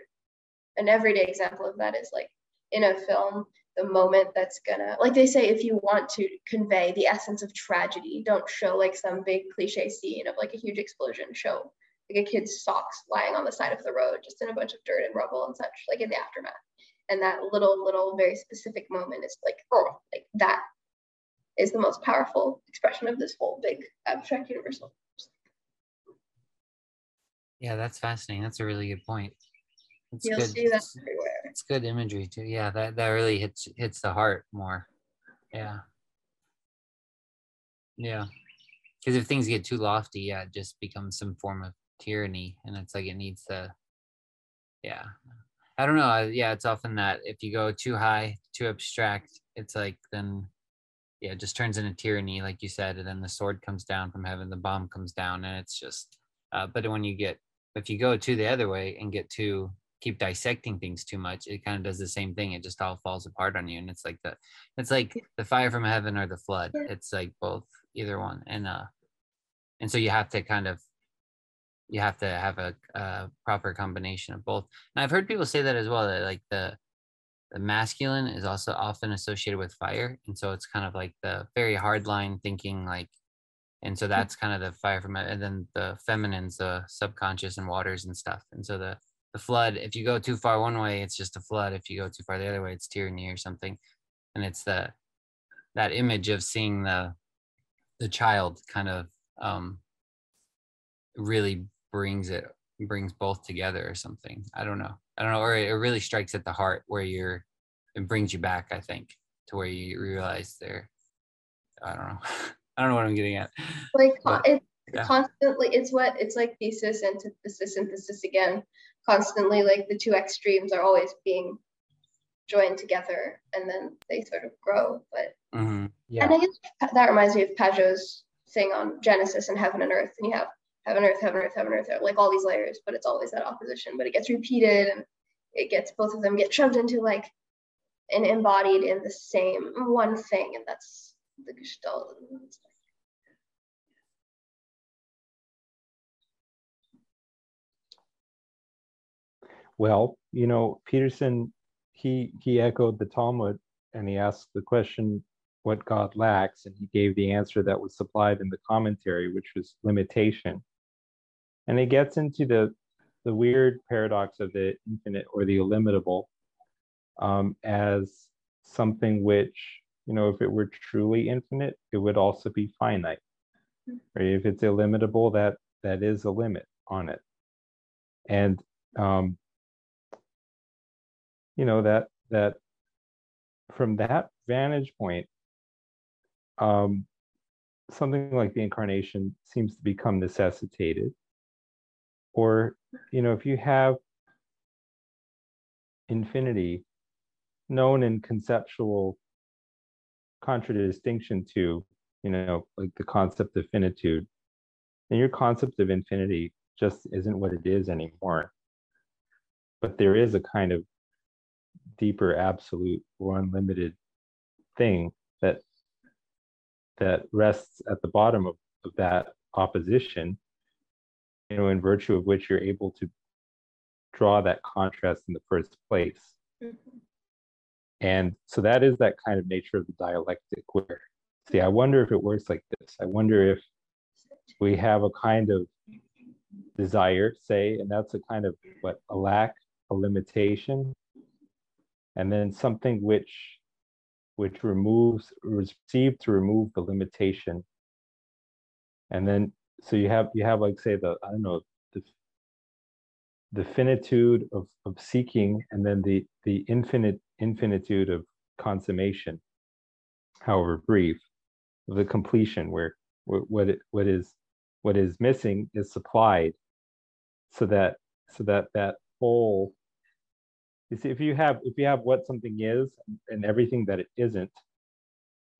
an everyday example of that is like in a film, the moment that's gonna like they say if you want to convey the essence of tragedy, don't show like some big cliche scene of like a huge explosion. Show like a kid's socks lying on the side of the road, just in a bunch of dirt and rubble and such, like in the aftermath. And that little little very specific moment is like oh like that is the most powerful expression of this whole big abstract universal. Yeah that's fascinating. That's a really good point it's you'll good. see that everywhere it's good imagery too yeah that that really hits hits the heart more yeah yeah because if things get too lofty yeah it just becomes some form of tyranny and it's like it needs to yeah I don't know. Yeah, it's often that if you go too high, too abstract, it's like then, yeah, it just turns into tyranny, like you said, and then the sword comes down from heaven, the bomb comes down, and it's just. Uh, but when you get, if you go to the other way and get to keep dissecting things too much, it kind of does the same thing. It just all falls apart on you, and it's like the, it's like the fire from heaven or the flood. It's like both, either one, and uh, and so you have to kind of you have to have a, a, proper combination of both. And I've heard people say that as well. That like the the masculine is also often associated with fire, and so it's kind of like the very hard line thinking, like, and so that's kind of the fire from it. And then the feminine's the subconscious and waters and stuff. And so the the flood, if you go too far one way, it's just a flood. If you go too far the other way, it's tyranny or something. And it's the that image of seeing the the child kind of um, really brings it brings both together or something. I don't know. I don't know. Or it really strikes at the heart where you're it brings you back, I think, to where you realize there. I don't know. I don't know what I'm getting at. Like but, it's yeah. constantly it's what it's like thesis, antithesis, synthesis again. Constantly like the two extremes are always being joined together and then they sort of grow. But mm-hmm. yeah. and I guess that reminds me of Pageau's thing on Genesis and heaven and earth. And you have heaven, earth, heaven, earth, heaven, earth, like all these layers, but it's always that opposition. But it gets repeated and it gets both of them get shoved into like and embodied in the same one thing, and that's the gestalt. Well, you know, Peterson, he he echoed the Talmud and he asked the question what God lacks, and he gave the answer that was supplied in the commentary, which was limitation. And it gets into the the weird paradox of the infinite or the illimitable um, as something which you know if it were truly infinite it would also be finite. Right if it's illimitable that that is a limit on it. And um, you know that that from that vantage point um, something like the incarnation seems to become necessitated. Or you know if you have infinity known in conceptual contradistinction to you know like the concept of finitude then your concept of infinity just isn't what it is anymore. But there is a kind of deeper absolute or unlimited thing that that rests at the bottom of, of that opposition you know, in virtue of which you're able to draw that contrast in the first place. Mm-hmm. And so that is that kind of nature of the dialectic where, see, I wonder if it works like this. I wonder if we have a kind of desire, say, and that's a kind of what a lack, a limitation, and then something which which removes received to remove the limitation. And then so you have you have like say the I don't know the the finitude of, of seeking and then the the infinite infinitude of consummation, however brief, of the completion where what it what is what is missing is supplied so that so that that whole you see if you have if you have what something is and everything that it isn't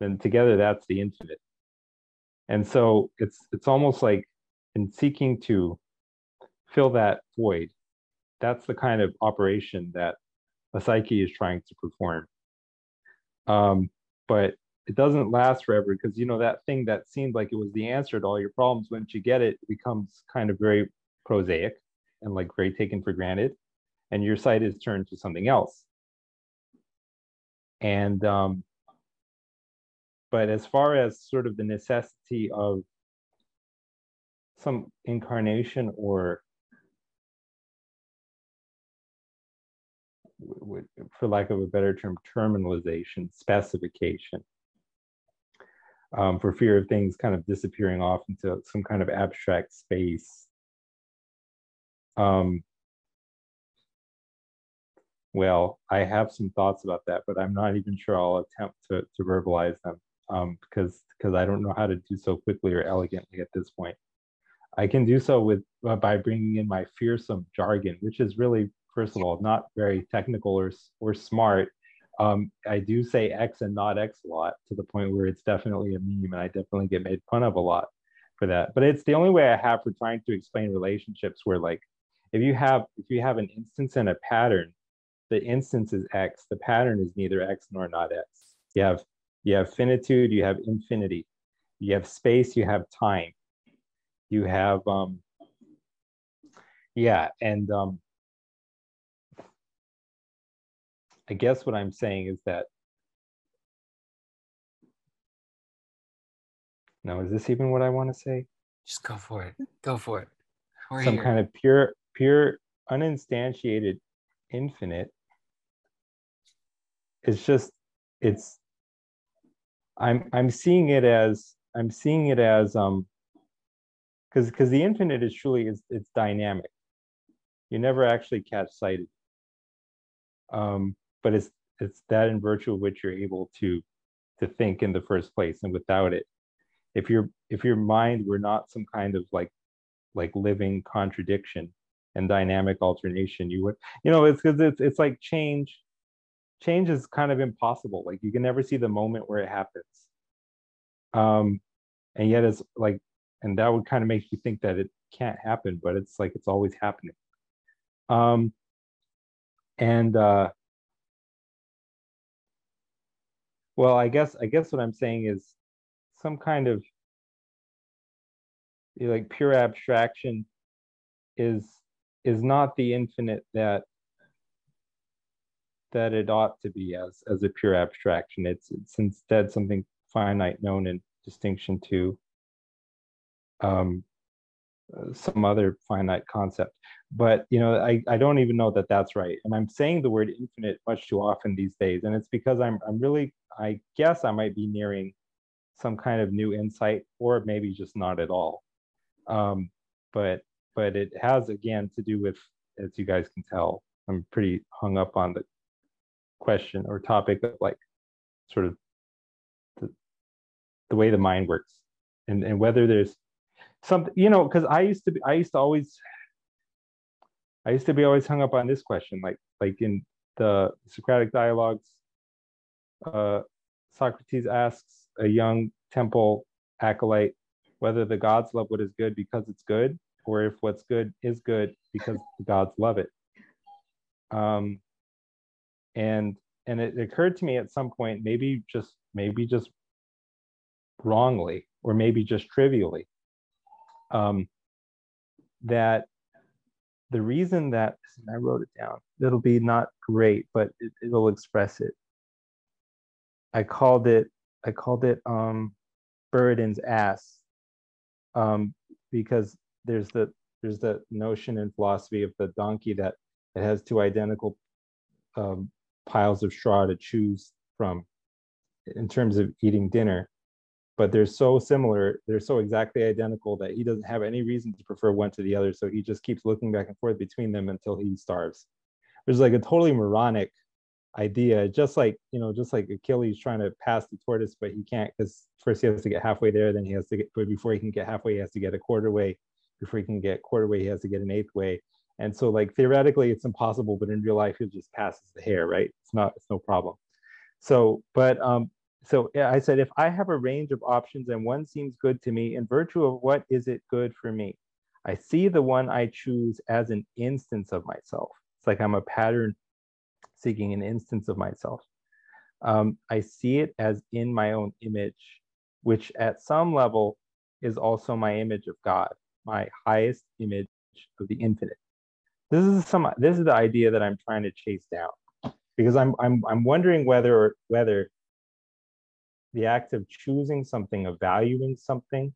then together that's the infinite. And so it's it's almost like in seeking to fill that void that's the kind of operation that a psyche is trying to perform. Um, but it doesn't last forever because you know that thing that seemed like it was the answer to all your problems once you get it, it becomes kind of very prosaic and like very taken for granted and your sight is turned to something else and um but as far as sort of the necessity of some incarnation or for lack of a better term terminalization specification um, for fear of things kind of disappearing off into some kind of abstract space. Um, well, I have some thoughts about that, but I'm not even sure I'll attempt to, to verbalize them um, because because I don't know how to do so quickly or elegantly at this point. I can do so with uh, by bringing in my fearsome jargon, which is really, first of all, not very technical or or smart, um, I do say X and not X a lot to the point where it's definitely a meme, and I definitely get made fun of a lot for that. But it's the only way I have for trying to explain relationships where, like, if you have if you have an instance and a pattern, the instance is X, the pattern is neither X nor not X. You have you have finitude, you have infinity, you have space, you have time, you have um, yeah, and um, I guess what I'm saying is that now is this even what I want to say? Just go for it. Go for it. We're Some here. kind of pure, pure, uninstantiated infinite. It's just, it's. I'm I'm seeing it as I'm seeing it as um. Because because the infinite is truly is it's dynamic. You never actually catch sighted. Um, but it's it's that in virtue of which you're able to to think in the first place and without it if your if your mind were not some kind of like like living contradiction and dynamic alternation you would you know it's because it's, it's like change change is kind of impossible. Like you can never see the moment where it happens. Um and yet it's like and that would kind of make you think that it can't happen but it's like it's always happening. Um and uh Well, I guess I guess what I'm saying is some kind of like pure abstraction is is not the infinite that that it ought to be as as a pure abstraction. It's it's instead something finite, known in distinction to um, some other finite concept. But you know, I, I don't even know that that's right. And I'm saying the word infinite much too often these days, and it's because I'm I'm really I guess I might be nearing some kind of new insight, or maybe just not at all. Um, but but it has again to do with, as you guys can tell, I'm pretty hung up on the question or topic of like sort of the, the way the mind works and and whether there's something you know because i used to be i used to always i used to be always hung up on this question like like in the socratic dialogues uh, Socrates asks a young temple acolyte whether the gods love what is good because it's good, or if what's good is good because the gods love it. Um, and and it occurred to me at some point, maybe just maybe just wrongly, or maybe just trivially, um, that the reason that I wrote it down, it'll be not great, but it, it'll express it. I called it I called it um Buridan's ass um, because there's the there's the notion in philosophy of the donkey that it has two identical um, piles of straw to choose from in terms of eating dinner but they're so similar they're so exactly identical that he doesn't have any reason to prefer one to the other. So he just keeps looking back and forth between them until he starves. There's like a totally moronic idea just like you know just like achilles trying to pass the tortoise but he can't because first he has to get halfway there then he has to get but before he can get halfway he has to get a quarter way. Before he can get quarter way he has to get an eighth way and so like theoretically it's impossible but in real life it just passes the hare, right it's not it's no problem so but um so i said if i have a range of options and one seems good to me in virtue of what is it good for me i see the one i choose as an instance of myself it's like i'm a pattern seeking an instance of myself. um, I see it as in my own image, which at some level is also my image of God, my highest image of the infinite. This is some this is the idea that I'm trying to chase down because I'm I'm I'm wondering whether whether the act of choosing something, of valuing something,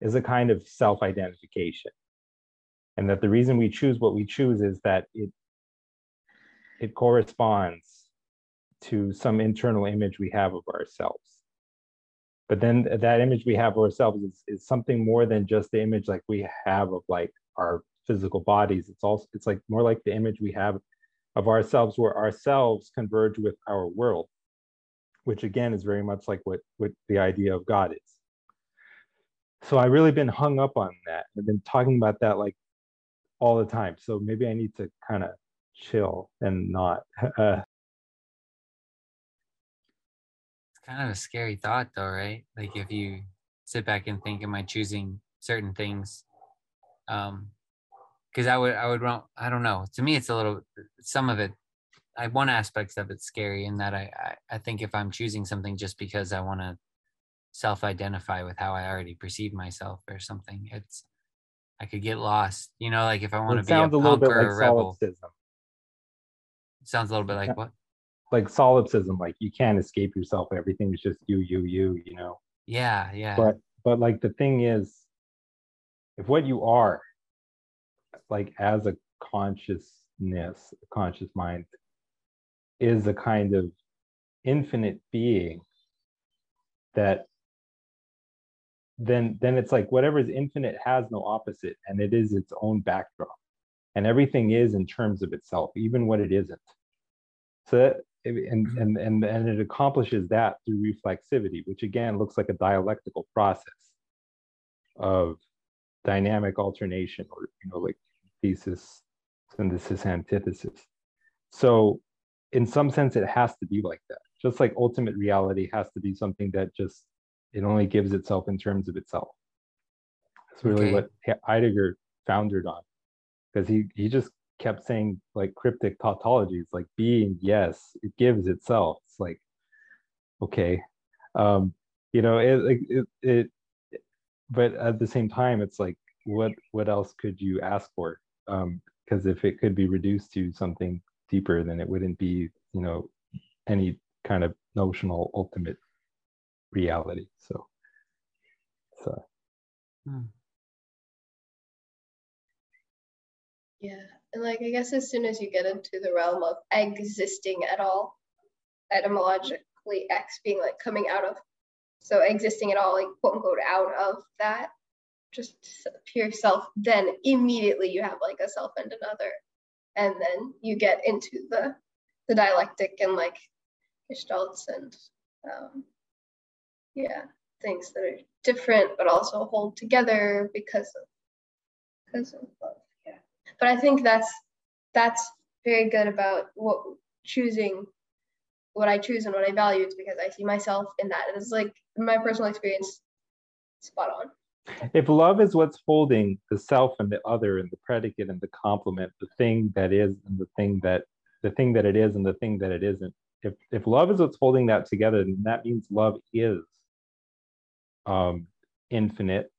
is a kind of self-identification. And that the reason we choose what we choose is that it it corresponds to some internal image we have of ourselves. But then that image we have of ourselves is, is something more than just the image like we have of like our physical bodies. It's also it's like more like the image we have of ourselves where ourselves converge with our world, which again is very much like what, what the idea of God is. So I've really been hung up on that. I've been talking about that like all the time. So maybe I need to kind of chill and not. Uh, it's kind of a scary thought, though, right? Like if you sit back and think, "Am I choosing certain things?" Um, because I would, I would, I don't know. To me, it's a little. Some of it, I one aspects of it's scary in that I, I, I think if I'm choosing something just because I want to self-identify with how I already perceive myself or something, it's I could get lost. You know, like if I want to be a, a punk or like a rebel. Solipsism. It sounds a little bit like what? Like solipsism, like you can't escape yourself. Everything is just you, you, you. You know. Yeah, yeah. But but like the thing is, if what you are, like as a consciousness, conscious mind, is a kind of infinite being that then then it's like whatever is infinite has no opposite and it is its own backdrop. And everything is in terms of itself even what it isn't. So that, and, and and and it accomplishes that through reflexivity which again looks like a dialectical process of dynamic alternation or you know like thesis synthesis antithesis. So in some sense it has to be like that. Just like ultimate reality has to be something that just it only gives itself in terms of itself. That's really okay. what heidegger founded on. Because he he just kept saying like cryptic tautologies like being yes it gives itself. It's like okay um you know it it, it but at the same time it's like what what else could you ask for um because if it could be reduced to something deeper then it wouldn't be you know any kind of notional ultimate reality so so hmm. Yeah. And like I guess as soon as you get into the realm of existing at all, etymologically X being like coming out of. So existing at all, like quote unquote out of that, just pure self, then immediately you have like a self and another. And then you get into the the dialectic and like gestalts and um, yeah, things that are different but also hold together because of because of love Yeah. but I think that's that's very good about what choosing what I choose and what I value is because I see myself in that. And it's like my personal experience, spot on. If love is what's holding the self and the other and the predicate and the complement, the thing that is and the thing that the thing that it is and the thing that it isn't. If if love is what's holding that together, then that means love is um, infinite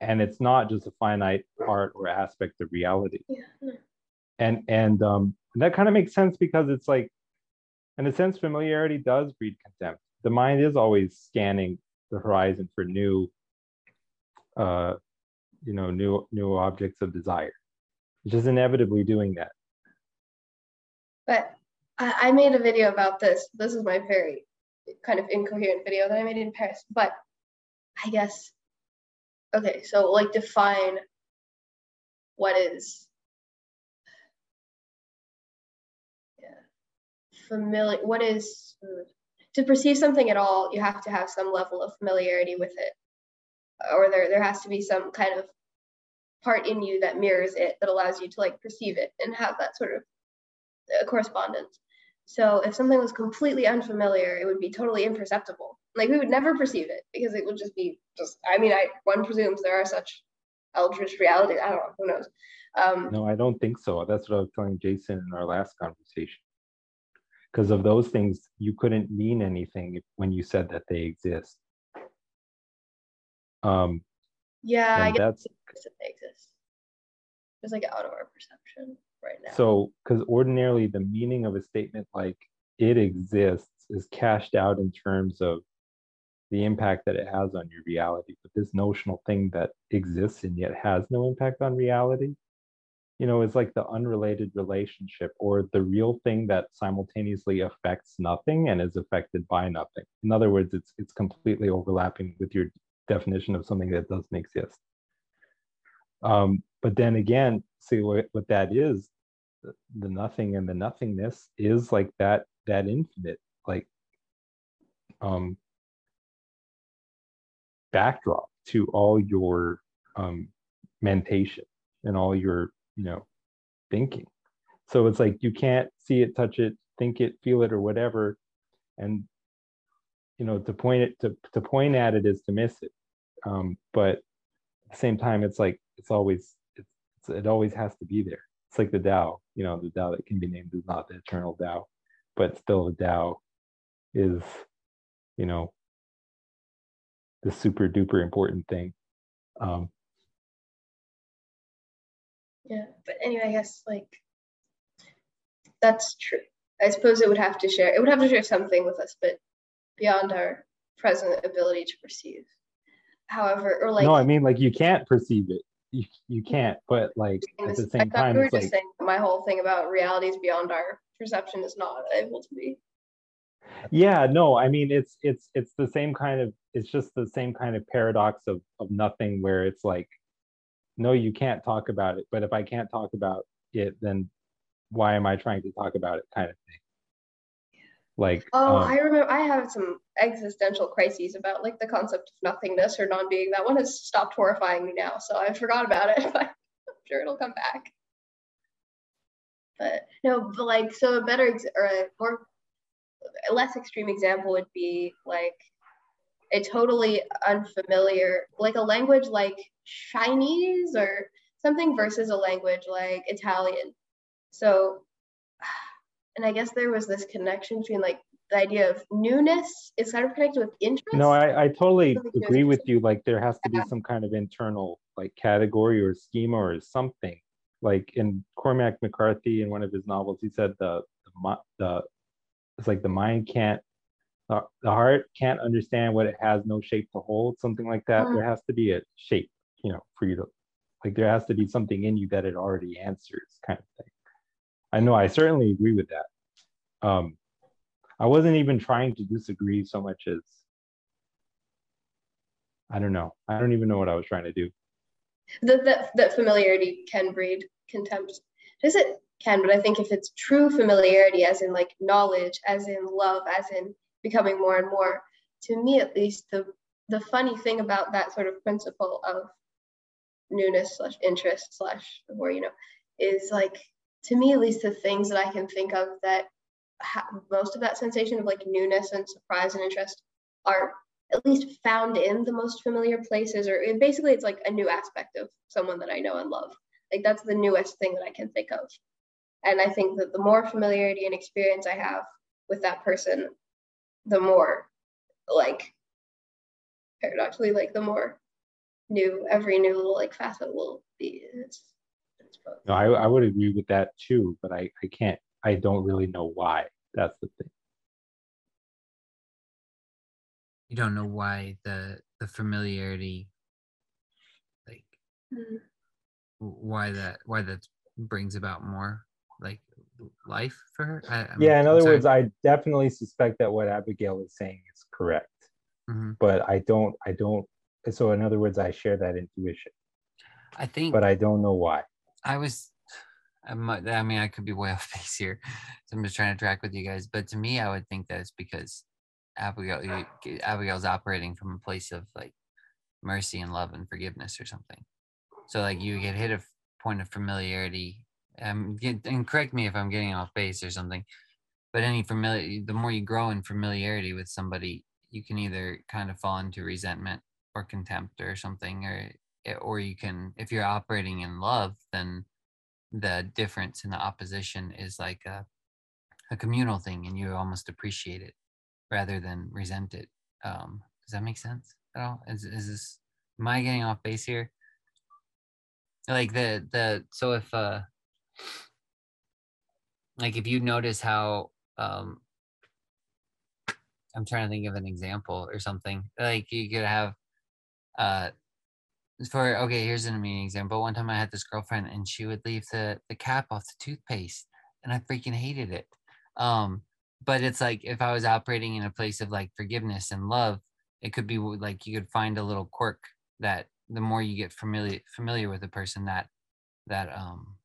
and it's not just a finite part or aspect of reality yeah. and and um that kind of makes sense because it's like in a sense familiarity does breed contempt the mind is always scanning the horizon for new uh you know new new objects of desire. It's just inevitably doing that. But I, I made a video about this. This is my very kind of incoherent video that i made in paris but i guess okay so like define what is yeah familiar what is to perceive something at all you have to have some level of familiarity with it. Or there there has to be some kind of part in you that mirrors it that allows you to like perceive it and have that sort of uh, correspondence. So if something was completely unfamiliar it would be totally imperceptible. Like we would never perceive it because it would just be just i mean i one presumes there are such eldritch realities. I don't know who knows? Um no i don't think so. That's what i was telling jason in our last conversation because of those things you couldn't mean anything when you said that they exist um Yeah, I guess that's they exist. It's like out of our perception right now. so because ordinarily the meaning of a statement like it exists is cashed out in terms of the impact that it has on your reality but this notional thing that exists and yet has no impact on reality you know is like the unrelated relationship or the real thing that simultaneously affects nothing and is affected by nothing. In other words it's it's completely overlapping with your definition of something that doesn't exist. Um, but then again see what, what that is the, the nothing and the nothingness is like that that infinite like um backdrop to all your um mentation and all your you know thinking. So it's like you can't see it touch it think it feel it or whatever. And you know to point it to, to point at it is to miss it. Um but at the same time it's like it's always it's, it always has to be there. It's like the Tao, you know, the Tao that can be named is not the eternal Tao, but still the Tao is, you know, the super duper important thing. Um, Yeah, but anyway, I guess like that's true. I suppose it would have to share. It would have to share something with us, but beyond our present ability to perceive. However, or like no, I mean like you can't perceive it. You you can't, but like at the same time, we were it's just like saying my whole thing about reality is beyond our perception is not able to be. yeah, no, I mean it's it's it's the same kind of it's just the same kind of paradox of of nothing where it's like, no, you can't talk about it, but if I can't talk about it, then why am I trying to talk about it kind of thing. Like Oh, um, I remember I have some existential crises about like the concept of nothingness or non-being. That one has stopped horrifying me now, so I forgot about it, but I'm sure it'll come back. But no, but like so a better ex- or a more a less extreme example would be like a totally unfamiliar like a language like Chinese or something versus a language like Italian. So and I guess there was this connection between like the idea of newness is kind of connected with interest. No, I, I totally agree with you. Like there has to be some kind of internal like category or schema or something. Like in Cormac McCarthy in one of his novels, he said the the, the it's like the mind can't the, the heart can't understand what it has no shape to hold, something like that. Mm. There has to be a shape, you know, for you to like there has to be something in you that it already answers, kind of thing. I know I certainly agree with that. Um I wasn't even trying to disagree so much as I don't know. I don't even know what I was trying to do. that that that familiarity can breed contempt. Does it can, but I think if it's true familiarity, as in like knowledge, as in love, as in becoming more and more, to me at least, the the funny thing about that sort of principle of newness slash interest slash or you know is like to me at least the things that I can think of that ha- most of that sensation of like newness and surprise and interest are at least found in the most familiar places or basically it's like a new aspect of someone that i know and love. Like that's the newest thing that i can think of. And i think that the more familiarity and experience i have with that person the more like paradoxically like the more new every new little like facet will be it's, it's both. No, I, I would agree with that too, but I, I can't I don't really know why. That's the thing. You don't know why the the familiarity, like Mm. w- why that why that brings about more like life for her. I, I'm- Yeah, in I'm other sorry. words, I definitely suspect that what Abigail is saying is correct. Mhm. But I don't I don't so in other words, I share that intuition, I think but I don't know why. I was, I, mean, I could be way off base here. So I'm just trying to track with you guys. But to me, I would think that it's because Abigail, Abigail's operating from a place of like mercy and love and forgiveness or something. So like you get hit a point of familiarity. Um, and correct me if I'm getting off base or something. But any familiar, the more you grow in familiarity with somebody, you can either kind of fall into resentment or contempt or something, or or you can if you're operating in love then the difference in the opposition is like a a communal thing and you almost appreciate it rather than resent it. Um, does that make sense at all? Is, is this, am I getting off base here? Like the, the, so if, uh, like if you notice how, um, I'm trying to think of an example or something like you could have, uh, for okay, here's an amazing example. One time I had this girlfriend and she would leave the the cap off the toothpaste, and I freaking hated it. Um, but it's like if I was operating in a place of like forgiveness and love, it could be like you could find a little quirk that the more you get familiar familiar with a person that that um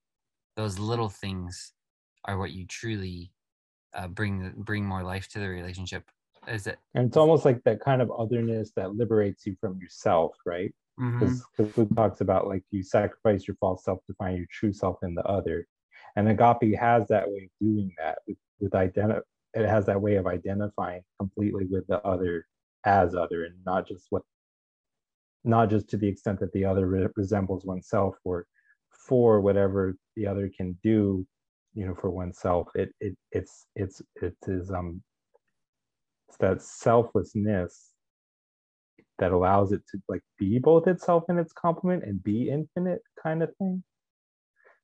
those little things are what you truly uh, bring bring more life to the relationship is it? And it's almost like that kind of otherness that liberates you from yourself right? Because mm-hmm. Luke talks about like you sacrifice your false self to find your true self in the other. And agape has that way of doing that with, with identi- it has that way of identifying completely with the other as other and not just what not just to the extent that the other re- resembles oneself or for whatever the other can do you know for oneself. It, it it's it's it is um it's that selflessness that allows it to like be both itself and its complement and be infinite kind of thing.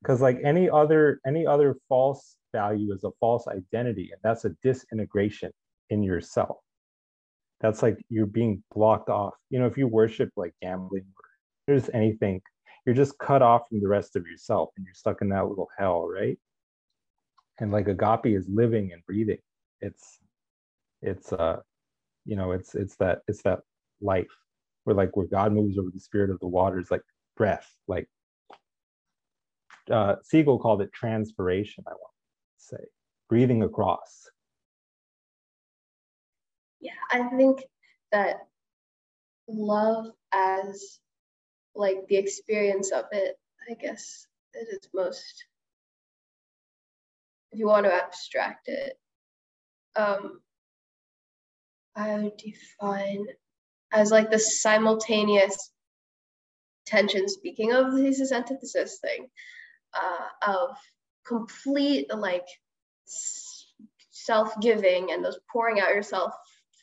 Because like any other any other false value is a false identity and that's a disintegration in yourself. That's like you're being blocked off. You know if you worship like gambling or there's anything you're just cut off from the rest of yourself and you're stuck in that little hell right? And like agape is living and breathing. It's it's uh you know it's it's that it's that life where like where god moves over the spirit of the waters like breath like uh siegel called it transpiration i want to say breathing across. Yeah i think that love as like the experience of it i guess it is most if you want to abstract it um I would define as like the simultaneous tension, speaking of this antithesis thing, uh, of complete like self-giving and those pouring out yourself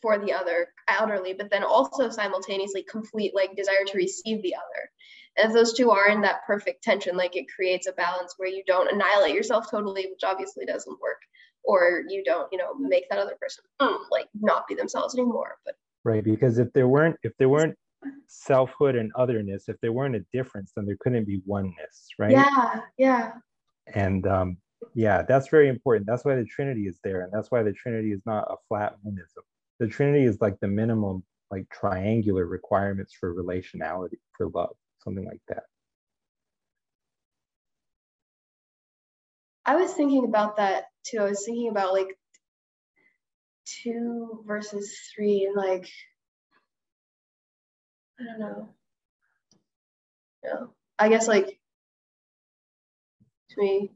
for the other outerly, but then also simultaneously complete like desire to receive the other. And if those two are in that perfect tension, like it creates a balance where you don't annihilate yourself totally, which obviously doesn't work, or you don't you know make that other person mm, like not be themselves anymore but right because if there weren't if there weren't selfhood and otherness if there weren't a difference then there couldn't be oneness right? Yeah yeah. And um yeah that's very important. That's why the trinity is there and that's why the trinity is not a flat monism. The trinity is like the minimum like triangular requirements for relationality for love something like that I was thinking about that too. I was thinking about like two versus three and like I don't know. Yeah. I guess like to me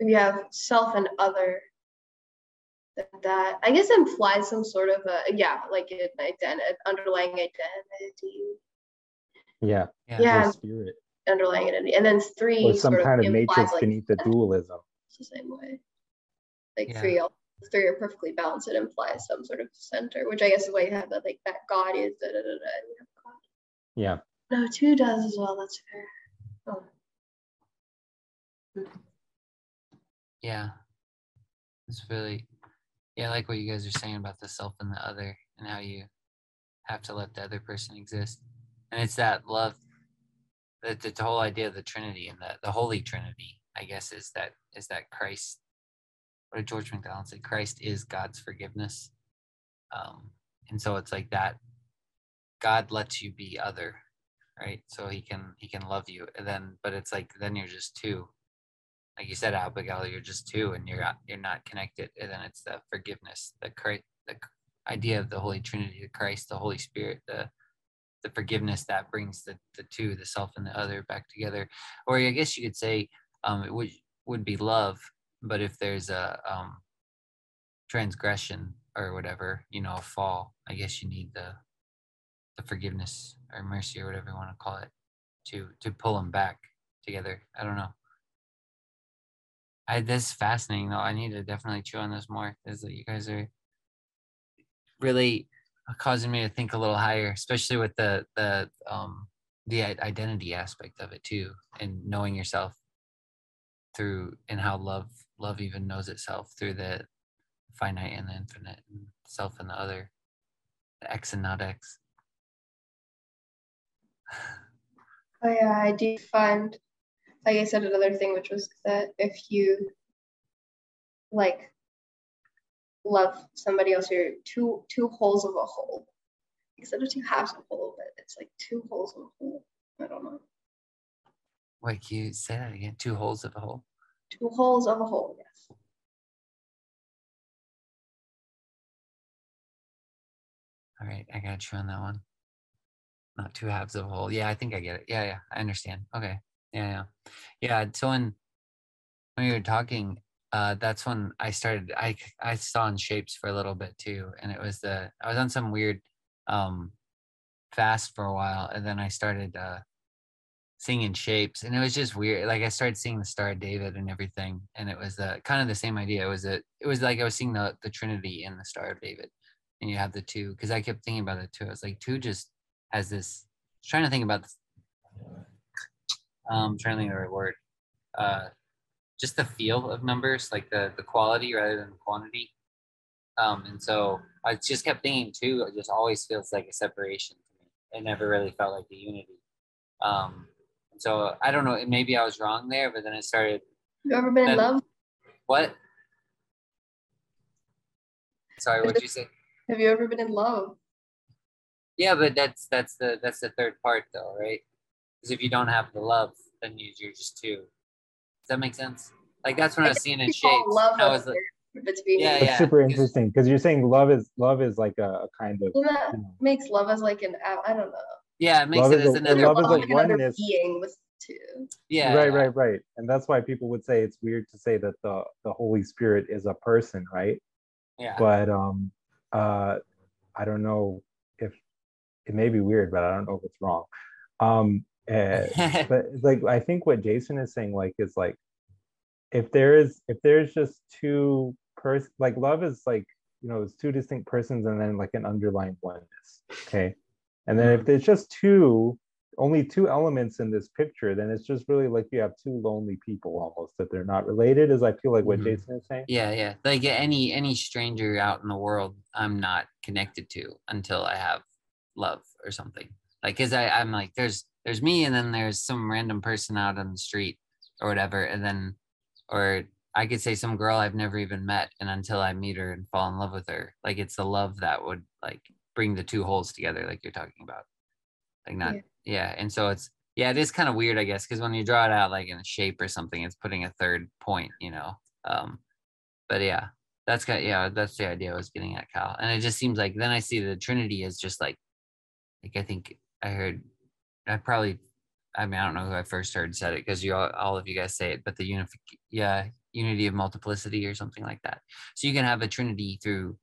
if you have self and other that, that I guess implies some sort of a yeah, like an identity underlying identity. Yeah. Yeah. yeah. Spirit underlying identity. And then three or some kind of, of matrix like, beneath the dualism. It's the same way. Like yeah. three, three are perfectly balanced. It implies some sort of center, which I guess is why you have that like that God is da da da da. Yeah. No, two does as well. That's fair. Oh. Hmm. Yeah. It's really yeah, I like what you guys are saying about the self and the other and how you have to let the other person exist. And it's that love the, the whole idea of the Trinity and the, the Holy Trinity, I guess, is that is that Christ. What did George MacDonald say? Christ is God's forgiveness, um, and so it's like that. God lets you be other, right? So he can he can love you, and then but it's like then you're just two, like you said, Abigail, you're just two, and you're not, you're not connected, and then it's the forgiveness, the Christ, the idea of the Holy Trinity, the Christ, the Holy Spirit, the the forgiveness that brings the, the two, the self and the other back together. Or I guess you could say um, it would, would be love, but if there's a um, transgression or whatever, you know, a fall, I guess you need the the forgiveness or mercy or whatever you want to call it to to pull them back together. I don't know. I this is fascinating though. I need to definitely chew on this more. Is that you guys are really causing me to think a little higher, especially with the the um the identity aspect of it too, and knowing yourself through and how love love even knows itself through the finite and the infinite and self and the other, the X and not X. Oh yeah, I do find, like I said, another thing, which was that if you like love somebody else, you're two two holes of a hole instead of two halves of a hole, but it's like two holes of a hole. I don't know. Wait, can you say that again? Two holes of a hole. Two holes of a hole. Yes. All right, I got you on that one. Not two halves of a whole. Yeah, I think I get it. Yeah, yeah, I understand. Okay. Yeah, yeah. Yeah, so when when you were talking, uh that's when I started I I saw in shapes for a little bit too. And it was the I was on some weird um fast for a while and then I started uh singing shapes and it was just weird like i started seeing the star of david and everything and it was the kind of the same idea it was a it was like i was seeing the the trinity in the star of david and you have the two because i kept thinking about it too i was like two just has this trying to think about this um trying to think of the right word uh just the feel of numbers like the the quality rather than the quantity um and so i just kept thinking too. it just always feels like a separation to me it never really felt like the unity um and so i don't know maybe i was wrong there but then it started You ever been in love? what sorry what'd you say Have you ever been in love? Yeah, but that's that's the that's the third part though, right? Because if you don't have the love, then you, you're just two. Does that make sense? Like that's when I was seeing in shape. love I a was like, third between Yeah, you. Yeah. super interesting because you're saying love is love is like a, a kind of Well, that you know, makes love as like an I don't know. yeah, it makes Love it is as a- another. love is like like another oneness. being with two. yeah, right, right, right. And that's why people would say it's weird to say that the the Holy Spirit is a person, right? Yeah. But um uh I don't know if it may be weird, but I don't know if it's wrong. Um but like I think what Jason is saying like is like if there is if there's just two person like love is like you know it's two distinct persons and then like an underlying oneness okay and then if there's just two only two elements in this picture then it's just really like you have two lonely people almost that they're not related as i feel like what Mhm. jason is saying yeah, yeah. Like any any stranger out in the world, I'm not connected to until I have love or something. Like, cause I I'm like there's there's me and then there's some random person out on the street or whatever, and then or I could say some girl I've never even met, and until I meet her and fall in love with her, like it's the love that would like bring the two holes together, like you're talking about. Like not Yeah. yeah, and so it's yeah, it is kind of weird, I guess, because when you draw it out like in a shape or something, it's putting a third point, you know. Um, but yeah, that's kind of, yeah, that's the idea I was getting at, Cal. And it just seems like then I see the Trinity is just like, like I think I heard, I probably, I mean I don't know who I first heard said it because you all, all of you guys say it, but the unific, yeah, unity of multiplicity or something like that. So you can have a Trinity through,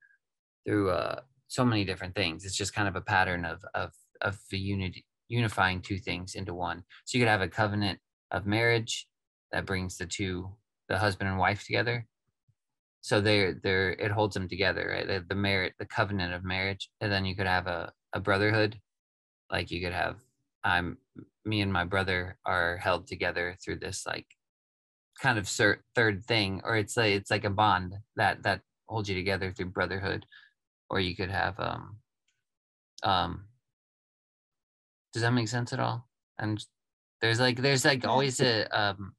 through uh so many different things. It's just kind of a pattern of of of the unity unifying two things into one. So you could have a covenant of marriage that brings the two, the husband and wife together. So they're they're it holds them together, right? The, the merit, the covenant of marriage, and then you could have a a brotherhood, like you could have I'm me and my brother are held together through this like kind of third thing, or it's like it's like a bond that that holds you together through brotherhood, or you could have um um does that make sense at all? And there's like there's like always a um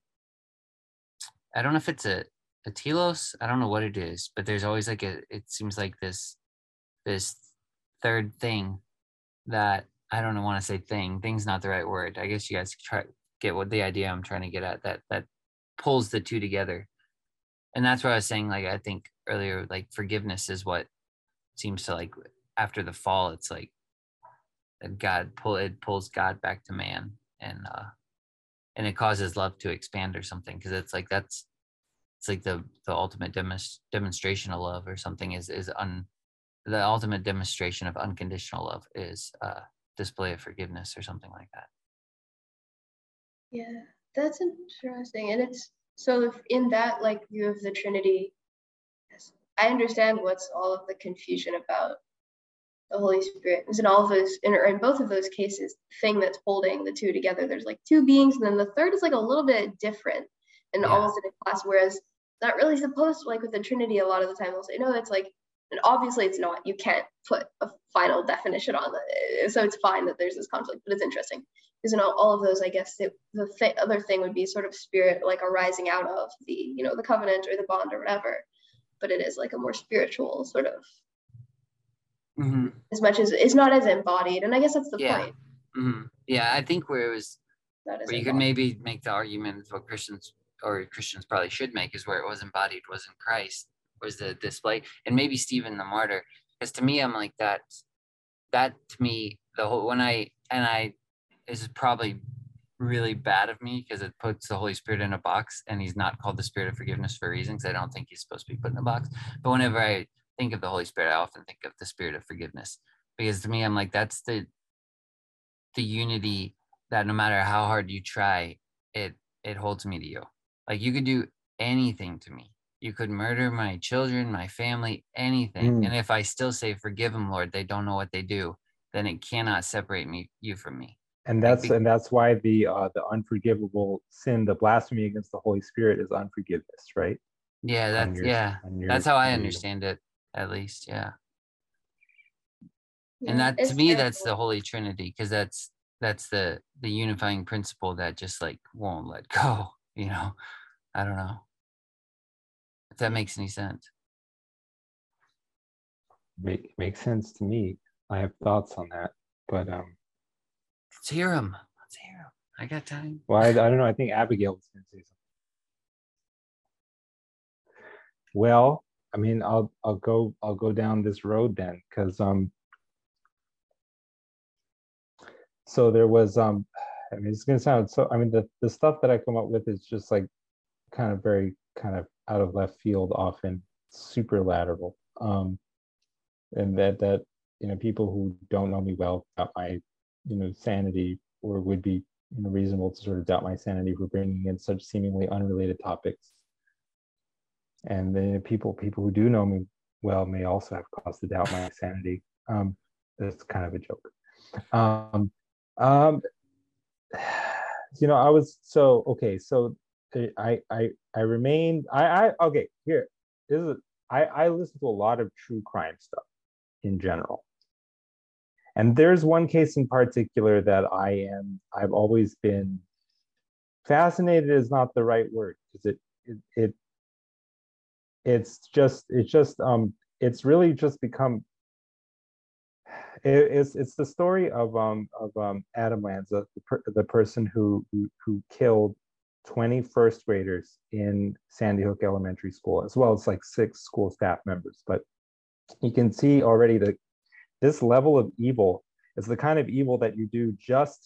i don't know if it's a a telos i don't know what it is but there's always like a it seems like this this third thing that i don't want to say thing thing's not the right word. I guess you guys try get what the idea i'm trying to get at that that pulls the two together. And that's what i was saying like i think earlier like forgiveness is what seems to like after the fall it's like god pull it pulls god back to man and uh and it causes love to expand or something because it's like that's it's like the the ultimate demonst- demonstration of love or something is is un the ultimate demonstration of unconditional love is uh display of forgiveness or something like that Yeah, that's interesting. And it's so in that like view of the Trinity, I understand what's all of the confusion about the Holy Spirit. Is in all of those, in, in both of those cases, thing that's holding the two together. There's like two beings, and then the third is like a little bit different and yeah. almost in a class. Whereas not really supposed to, like with the Trinity, a lot of the time they'll say, no, it's like, and obviously it's not. You can't put a final definition on it, so it's fine that there's this conflict. But it's interesting because in all, all of those, I guess it, the th- other thing would be sort of spirit, like arising out of the, you know, the covenant or the bond or whatever. But it is like a more spiritual sort of mm-hmm. as much as it's not as embodied and i guess that's the yeah. point mm-hmm. yeah i think where it was that is where you could maybe make the argument what christians or christians probably should make is where it was embodied was in christ was the display and maybe stephen the martyr because to me i'm like that that to me the whole when i and i this is probably really bad of me because it puts the Holy Spirit in a box and he's not called the Spirit of forgiveness for reasons. I don't think he's supposed to be put in a box. But whenever I think of the Holy Spirit, I often think of the spirit of forgiveness because to me, I'm like, that's the the unity that no matter how hard you try, it it holds me to you. Like you could do anything to me. You could murder my children, my family, anything. Mm. And if I still say, forgive them, Lord, they don't know what they do, then it cannot separate me you from me. And that's and that's why the uh, the unforgivable sin, the blasphemy against the Holy Spirit, is unforgiveness, right? Yeah, that's your, yeah. That's how I understand it at least yeah, yeah and that to me that's the holy trinity because that's that's the the unifying principle that just like won't let go you know i don't know if that makes any sense. Make makes sense to me. I have thoughts on that but um let's hear them let's hear them i got time. Well i, I don't know. I think abigail was going to say something. Well I mean, I'll I'll go I'll go down this road then, because um. So there was um, I mean, it's gonna sound so. I mean, the the stuff that I come up with is just like, kind of very kind of out of left field, often super lateral. Um, and that that you know people who don't know me well doubt my you know sanity or would be you know reasonable to sort of doubt my sanity for bringing in such seemingly unrelated topics and then people people who do know me well may also have cause to doubt my sanity. Um, that's kind of a joke. Um, um, you know, I was so okay. So I I I remained. I I okay. Here this is. I I listen to a lot of true crime stuff in general. And there's one case in particular that I am, I've always been fascinated is not the right word because it, it, it it's just it's just um it's really just become it, it's it's the story of um of um Adam Lanza, the, per, the person who, who who killed 20 first graders in Sandy Hook Elementary School, as well as like six school staff members. But you can see already that this level of evil is the kind of evil that you do just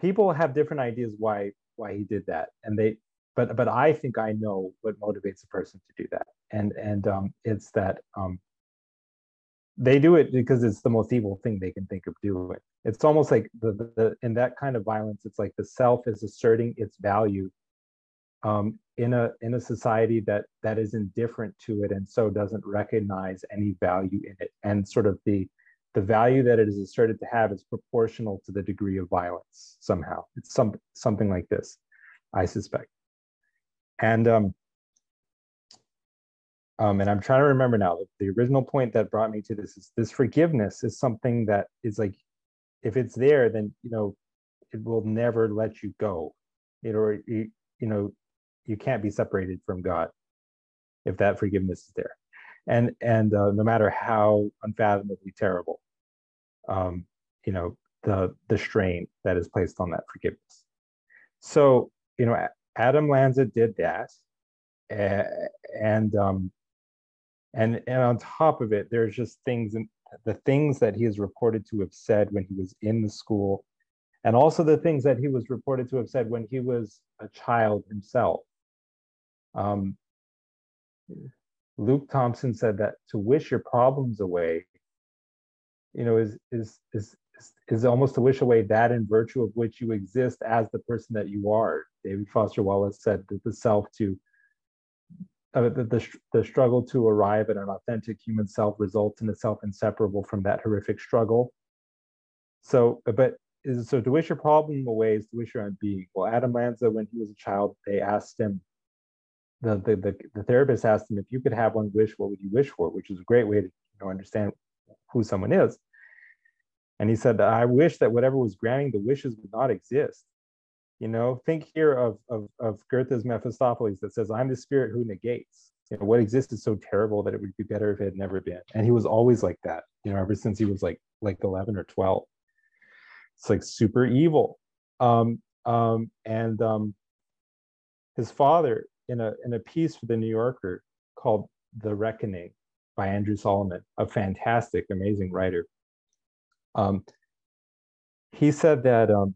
people have different ideas why why he did that and they but but I think I know what motivates a person to do that, and and um, it's that um, they do it because it's the most evil thing they can think of doing. It's almost like the, the, the in that kind of violence, it's like the self is asserting its value um, in a in a society that that is indifferent to it and so doesn't recognize any value in it, and sort of the the value that it is asserted to have is proportional to the degree of violence somehow. It's some something like this, I suspect. And um, um, and I'm trying to remember now. The original point that brought me to this is this forgiveness is something that is like, if it's there, then you know, it will never let you go. It or you, you know, you can't be separated from God if that forgiveness is there, and and uh, no matter how unfathomably terrible, um, you know, the the strain that is placed on that forgiveness. So you know, Adam Lanza did that, and um, and and on top of it, there's just things and the things that he is reported to have said when he was in the school, and also the things that he was reported to have said when he was a child himself. Um, Luke Thompson said that to wish your problems away, you know, is is is is almost to wish away that in virtue of which you exist as the person that you are David Foster Wallace said that the self to uh, the, the, the struggle to arrive at an authentic human self results in a self inseparable from that horrific struggle. So, but is so to wish your problem away is to wish your own being. Well, Adam Lanza, when he was a child, they asked him, the, the, the, the therapist asked him, if you could have one wish, what would you wish for? Which is a great way to you know, understand who someone is. And he said, I wish that whatever was granting the wishes would not exist. You know, think here of, of, of Goethe's Mephistopheles that says, I'm the spirit who negates. You know, what exists is so terrible that it would be better if it had never been. And he was always like that, you know, ever since he was like like 11 or 12. It's like super evil. Um, um, and um, his father, in a in a piece for the New Yorker called "The Reckoning" by Andrew Solomon, a fantastic, amazing writer, um, he said that um,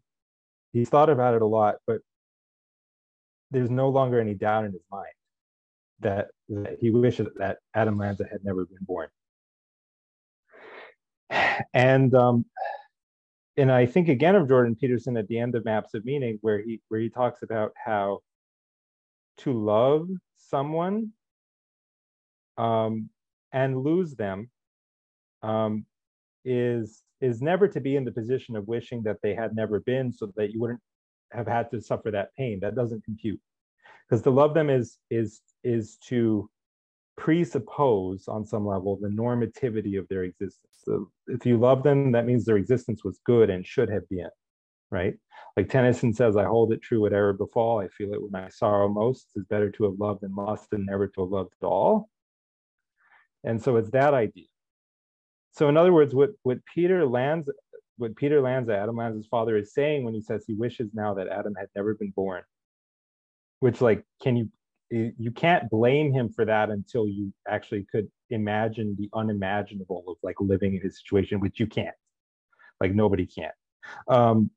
he's thought about it a lot, but there's no longer any doubt in his mind that, that he wishes that Adam Lanza had never been born. And um, and I think again of Jordan Peterson at the end of Maps of Meaning, where he where he talks about how to love someone um, and lose them um, is is never to be in the position of wishing that they had never been so that you wouldn't have had to suffer that pain. That doesn't compute. Because to love them is is is to presuppose on some level the normativity of their existence. So if you love them that means their existence was good and should have been right? Like tennyson says i hold it true whatever befall. I feel it when i sorrow most it's better to have loved and lost than never to have loved at all. And so it's that idea so in other words, what, what Peter lands what Peter Lanza, Adam Lanza's father, is saying when he says he wishes now that Adam had never been born, which like, can you, you can't blame him for that until you actually could imagine the unimaginable of like living in his situation, which you can't. Like nobody can. Um,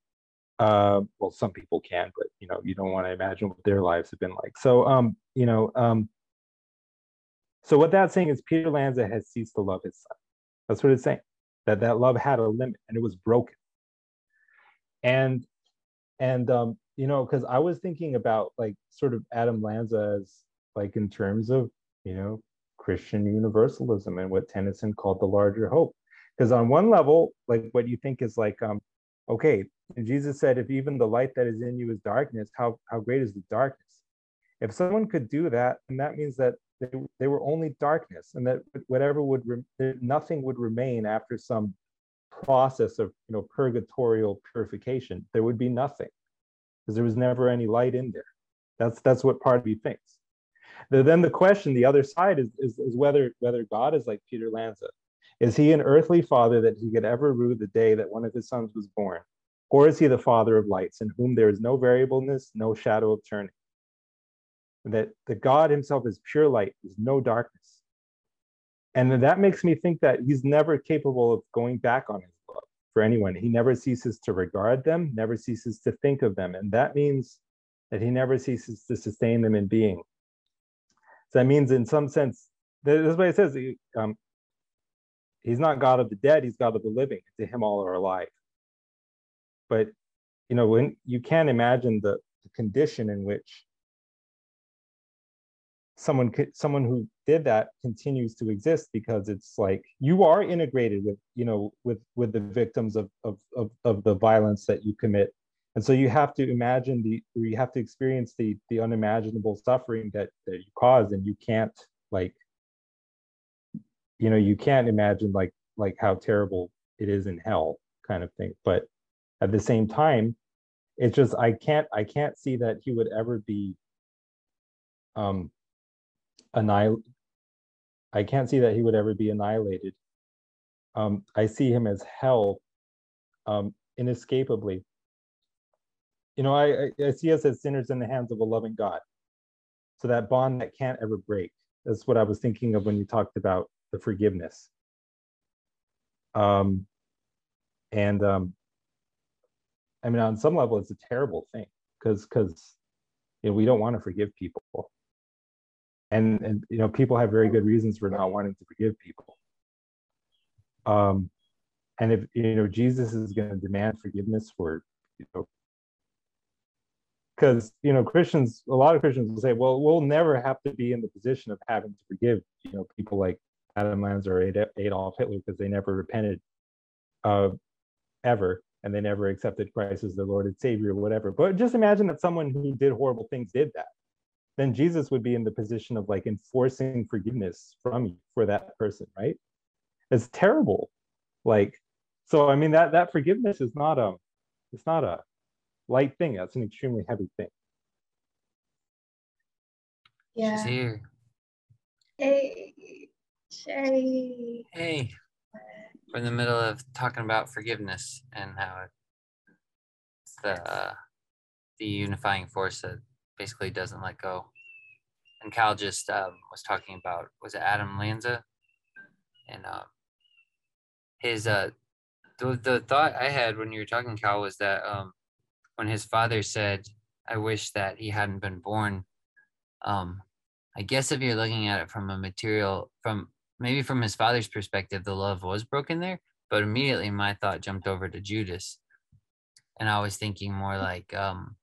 uh, well, some people can, but you know, you don't want to imagine what their lives have been like. So, um, you know, um, so what that's saying is Peter Lanza has ceased to love his son. That's what it's saying. That that love had a limit and it was broken. And and um, you know, because I was thinking about like sort of Adam Lanza as like in terms of you know Christian universalism and what Tennyson called the larger hope. Because on one level, like what you think is like, um, okay, Jesus said, if even the light that is in you is darkness, how how great is the darkness? If someone could do that, and that means that they, they were only darkness and that whatever would re- nothing would remain after some process of you know purgatorial purification. There would be nothing because there was never any light in there. That's that's what part of you thinks. The, then the question the other side is, is is whether whether god is like peter lanza. Is he an earthly father that he could ever rue the day that one of his sons was born? Or is he the father of lights in whom there is no variableness no shadow of turning that the God himself is pure light, there's no darkness. And that makes me think that he's never capable of going back on his love for anyone. He never ceases to regard them, never ceases to think of them. And that means that he never ceases to sustain them in being. So that means, in some sense, this is what it says um, he's not God of the dead, he's God of the living. To him, all are alive. But, you know, when you can't imagine the, the condition in which someone someone who did that continues to exist because it's like you are integrated with you know with with the victims of of of, of the violence that you commit. And so you have to imagine the you have to experience the the unimaginable suffering that that you cause and you can't like you know you can't imagine like like how terrible it is in hell kind of thing. But at the same time it's just i can't i can't see that he would ever be um annihil- I can't see that he would ever be annihilated. Um, I see him as hell um, inescapably. You know, I, I see us as sinners in the hands of a loving God. So that bond that can't ever break. That's what I was thinking of when you talked about the forgiveness. Um, and um, I mean, on some level, it's a terrible thing because because you know we don't want to forgive people and and you know people have very good reasons for not wanting to forgive people. Um and if you know jesus is going to demand forgiveness for you know because you know christians a lot of christians will say well we'll never have to be in the position of having to forgive you know people like adam lanza or adolf hitler because they never repented uh, ever and they never accepted christ as their lord and savior or whatever. But just imagine that someone who did horrible things did that then jesus would be in the position of like enforcing forgiveness from you for that person right it's terrible like so i mean that that forgiveness is not a it's not a light thing. That's an extremely heavy thing. Yeah. She's here. Hey, Sherry. Hey. We're in the middle of talking about forgiveness and how it's the uh, the unifying force that basically doesn't let go. And Cal just um, was talking about was it Adam Lanza and uh, his uh the the thought I had when you were talking Cal was that um when his father said, I wish that he hadn't been born. Um, I guess if you're looking at it from a material, from maybe from his father's perspective, the love was broken there. But immediately my thought jumped over to Judas. And I was thinking more like, um,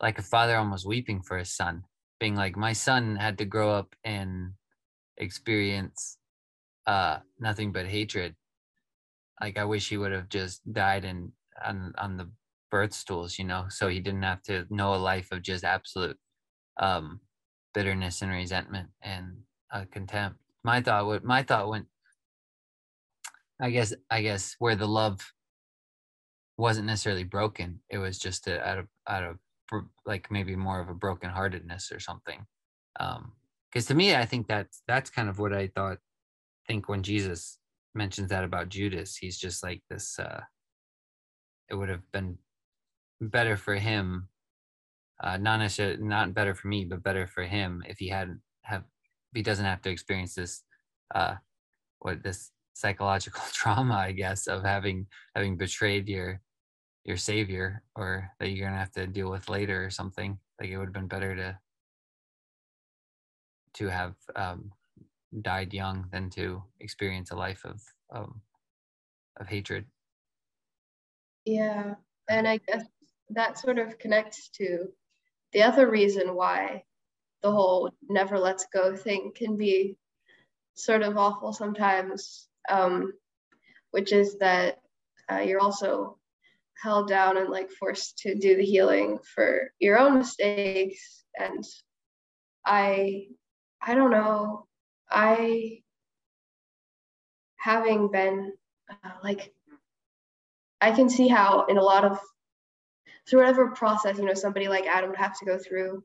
like a father almost weeping for his son, being like, my son had to grow up and experience uh, nothing but hatred. Like I wish he would have just died and on on the birth stools, you know, so he didn't have to know a life of just absolute um, bitterness and resentment and uh, contempt. My thought would, my thought went, I guess, I guess where the love wasn't necessarily broken, it was just a, out of, out of like maybe more of a brokenheartedness or something. Um, because to me, I think that's that's kind of what I thought. Think when Jesus mentions that about Judas, he's just like this. uh It would have been better for him uh, not necessarily not better for me but better for him if he hadn't have he doesn't have to experience this uh what this psychological trauma i guess of having having betrayed your your savior or that you're gonna have to deal with later or something like it would have been better to to have um died young than to experience a life of um of hatred. Yeah and i guess that sort of connects to the other reason why the whole never lets go thing can be sort of awful sometimes, um, which is that uh, you're also held down and like forced to do the healing for your own mistakes. And I, I don't know, I, having been uh, like, I can see how in a lot of through whatever process you know somebody like adam would have to go through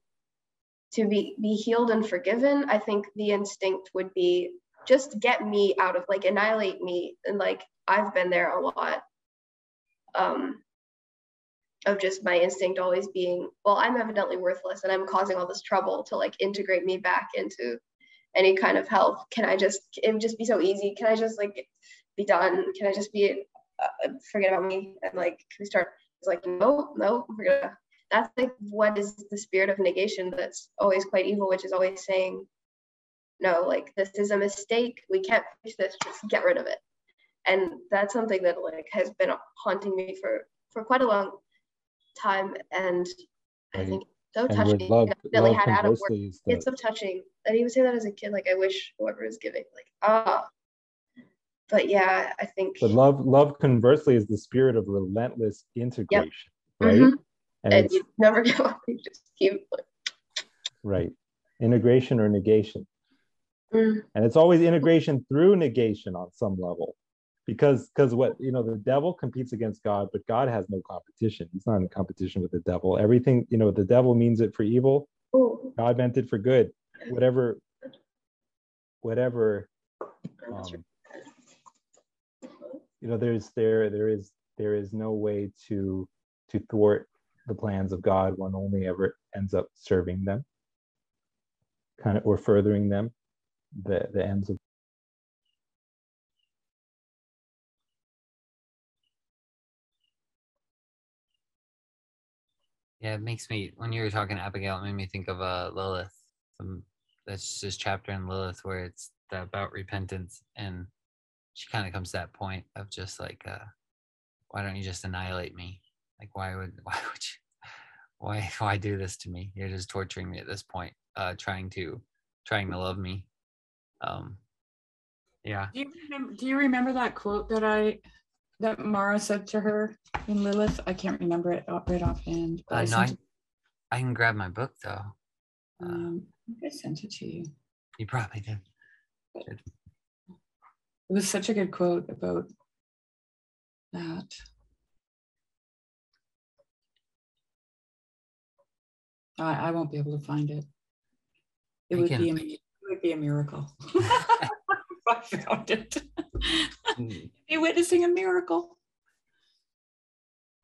to be be healed and forgiven i think the instinct would be just get me out of like annihilate me. And like i've been there a lot. Um of just my instinct always being well i'm evidently worthless and i'm causing all this trouble to like integrate me back into any kind of health can i just it would just be so easy can i just like be done can i just be uh, forget about me and like can we start it's like, no, no, we're gonna. That's like what is the spirit of negation that's always quite evil, which is always saying, no, like this is a mistake. We can't fix this. Just get rid of it. And that's something that like has been haunting me for for quite a long time. And I think so touching. Love, Billy had Adam work. It's so touching that he would say that as a kid. Like I wish whoever is giving, like ah, but yeah, I think. But love, love conversely is the spirit of relentless integration, yep. right? Mm-hmm. And, and you never give up. You just keep. Right, integration or negation, mm. and it's always integration through negation on some level, because because what you know the devil competes against God, but God has no competition. He's not in competition with the devil. Everything you know, the devil means it for evil. Ooh. God meant it for good. Whatever, whatever. Um, you know there's there there is there is no way to to thwart the plans of god one only ever ends up serving them kind of or furthering them the the ends of Yeah, it makes me when you were talking Abigail, it made me think of uh Lilith. Some, that's this chapter in Lilith where it's about repentance and she kind of comes to that point of just like uh why don't you just annihilate me like why would why would you why why do this to me? You're just torturing me at this point, uh, trying to trying to love me. Um, yeah. Do you remember, do you remember that quote that I that Mara said to her in Lilith? I can't remember it right offhand. Uh, no, I, I can grab my book though. Uh, um, I sent it to you. You probably did. It was such a good quote about that. I, I won't be able to find it. It would be a, it would be a miracle. I found it. Mm. Be witnessing a miracle.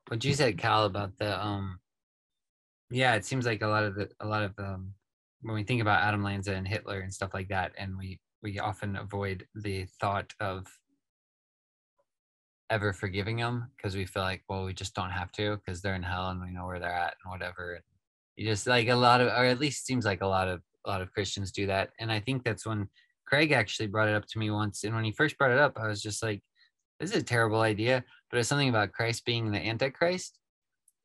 What you said, Cal, about the um, yeah, it seems like a lot of the a lot of um, when we think about Adam Lanza and Hitler and stuff like that, and we we often avoid the thought of ever forgiving them because we feel like, well, we just don't have to because they're in hell and we know where they're at and whatever. And you just like a lot of, or at least seems like a lot of a lot of Christians do that. And I think that's when Craig actually brought it up to me once. And when he first brought it up, I was just like, this is a terrible idea. But it's something about Christ being the Antichrist.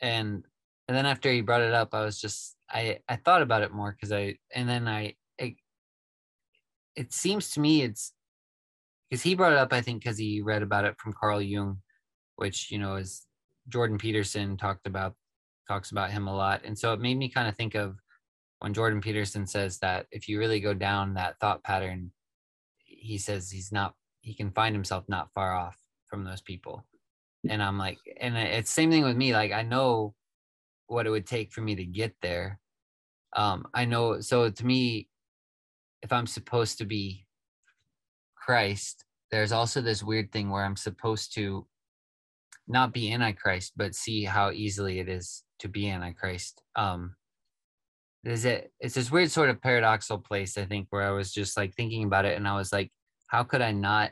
And and then after he brought it up, I was just I I thought about it more because I and then I it, it seems to me it's because he brought it up, I think, because he read about it from Carl Jung, which you know is Jordan Peterson talked about talks about him a lot, and so it made me kind of think of when Jordan Peterson says that if you really go down that thought pattern, he says he's not he can find himself not far off from those people, and I'm like, and it's same thing with me. Like I know what it would take for me to get there. Um, I know. So to me, if I'm supposed to be Christ, there's also this weird thing where I'm supposed to not be antichrist, but see how easily it is to be antichrist. Um, is it? It's this weird sort of paradoxical place, I think, where I was just like thinking about it, and I was like, how could I not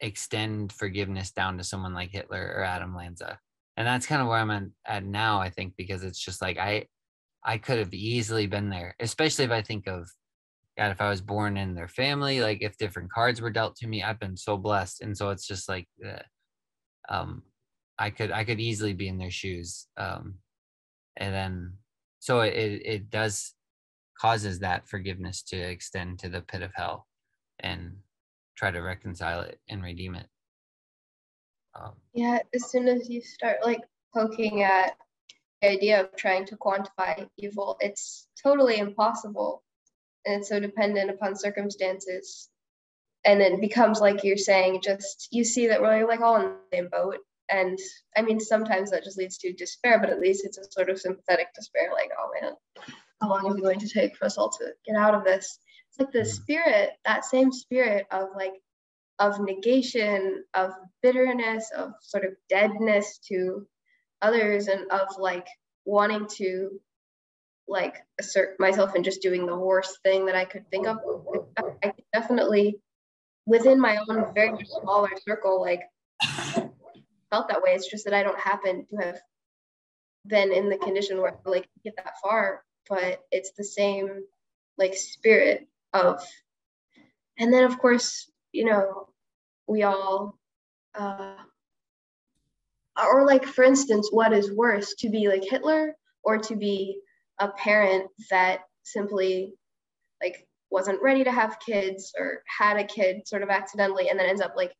extend forgiveness down to someone like Hitler or Adam Lanza? And that's kind of where I'm at now, I think, because it's just like I, I could have easily been there, especially if I think of God, if I was born in their family, like if different cards were dealt to me, I've been so blessed. And so it's just like, uh, um, I could, I could easily be in their shoes. Um, and then, so it, it does causes that forgiveness to extend to the pit of hell and try to reconcile it and redeem it. Um, yeah, as soon as you start like poking at the idea of trying to quantify evil, it's totally impossible. And it's so dependent upon circumstances. And it becomes like you're saying just you see that we're like all in the same boat and i mean sometimes that just leads to despair but at least it's a sort of sympathetic despair like oh man how long is it going to take for us all to get out of this it's like the mm. spirit that same spirit of like of negation of bitterness of sort of deadness to others and of like wanting to like assert myself and just doing the worst thing that I could think of. I definitely, within my own very smaller circle, like felt that way. It's just that I don't happen to have been in the condition where I like get that far, but it's the same like spirit of, and then of course, you know, we all, uh, or like for instance, what is worse to be like Hitler or to be a parent that simply like wasn't ready to have kids or had a kid sort of accidentally and then ends up like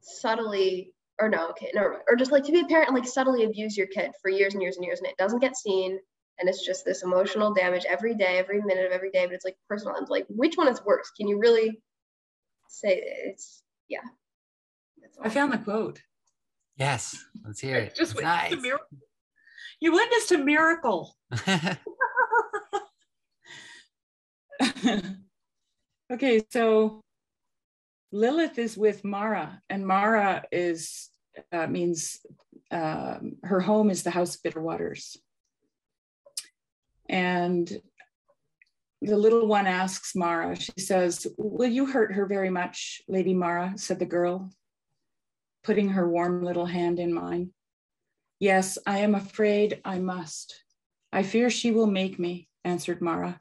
subtly or no okay no or just like to be a parent and like subtly abuse your kid for years and years and years and it doesn't get seen and it's just this emotional damage every day every minute of every day but it's like personal and like which one is worse? Can you really say it's yeah. I found the quote. Yes let's hear it. just nice. you witnessed a miracle. Okay, so Lilith is with Mara, and Mara is uh, means um, her home is the house of bitter waters. And the little one asks Mara, she says, Will you hurt her very much, Lady Mara? said the girl, putting her warm little hand in mine. Yes, I am afraid I must. I fear she will make me, answered Mara.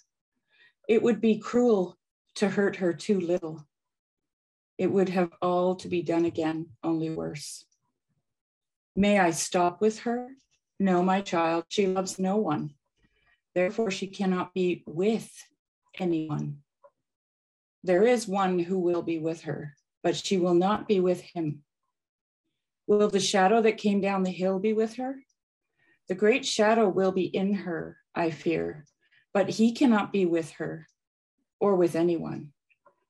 It would be cruel to hurt her too little. It would have all to be done again, only worse. May I stop with her? No, my child, she loves no one. Therefore, she cannot be with anyone. There is one who will be with her, but she will not be with him. Will the shadow that came down the hill be with her? The great shadow will be in her, I fear, but he cannot be with her or with anyone.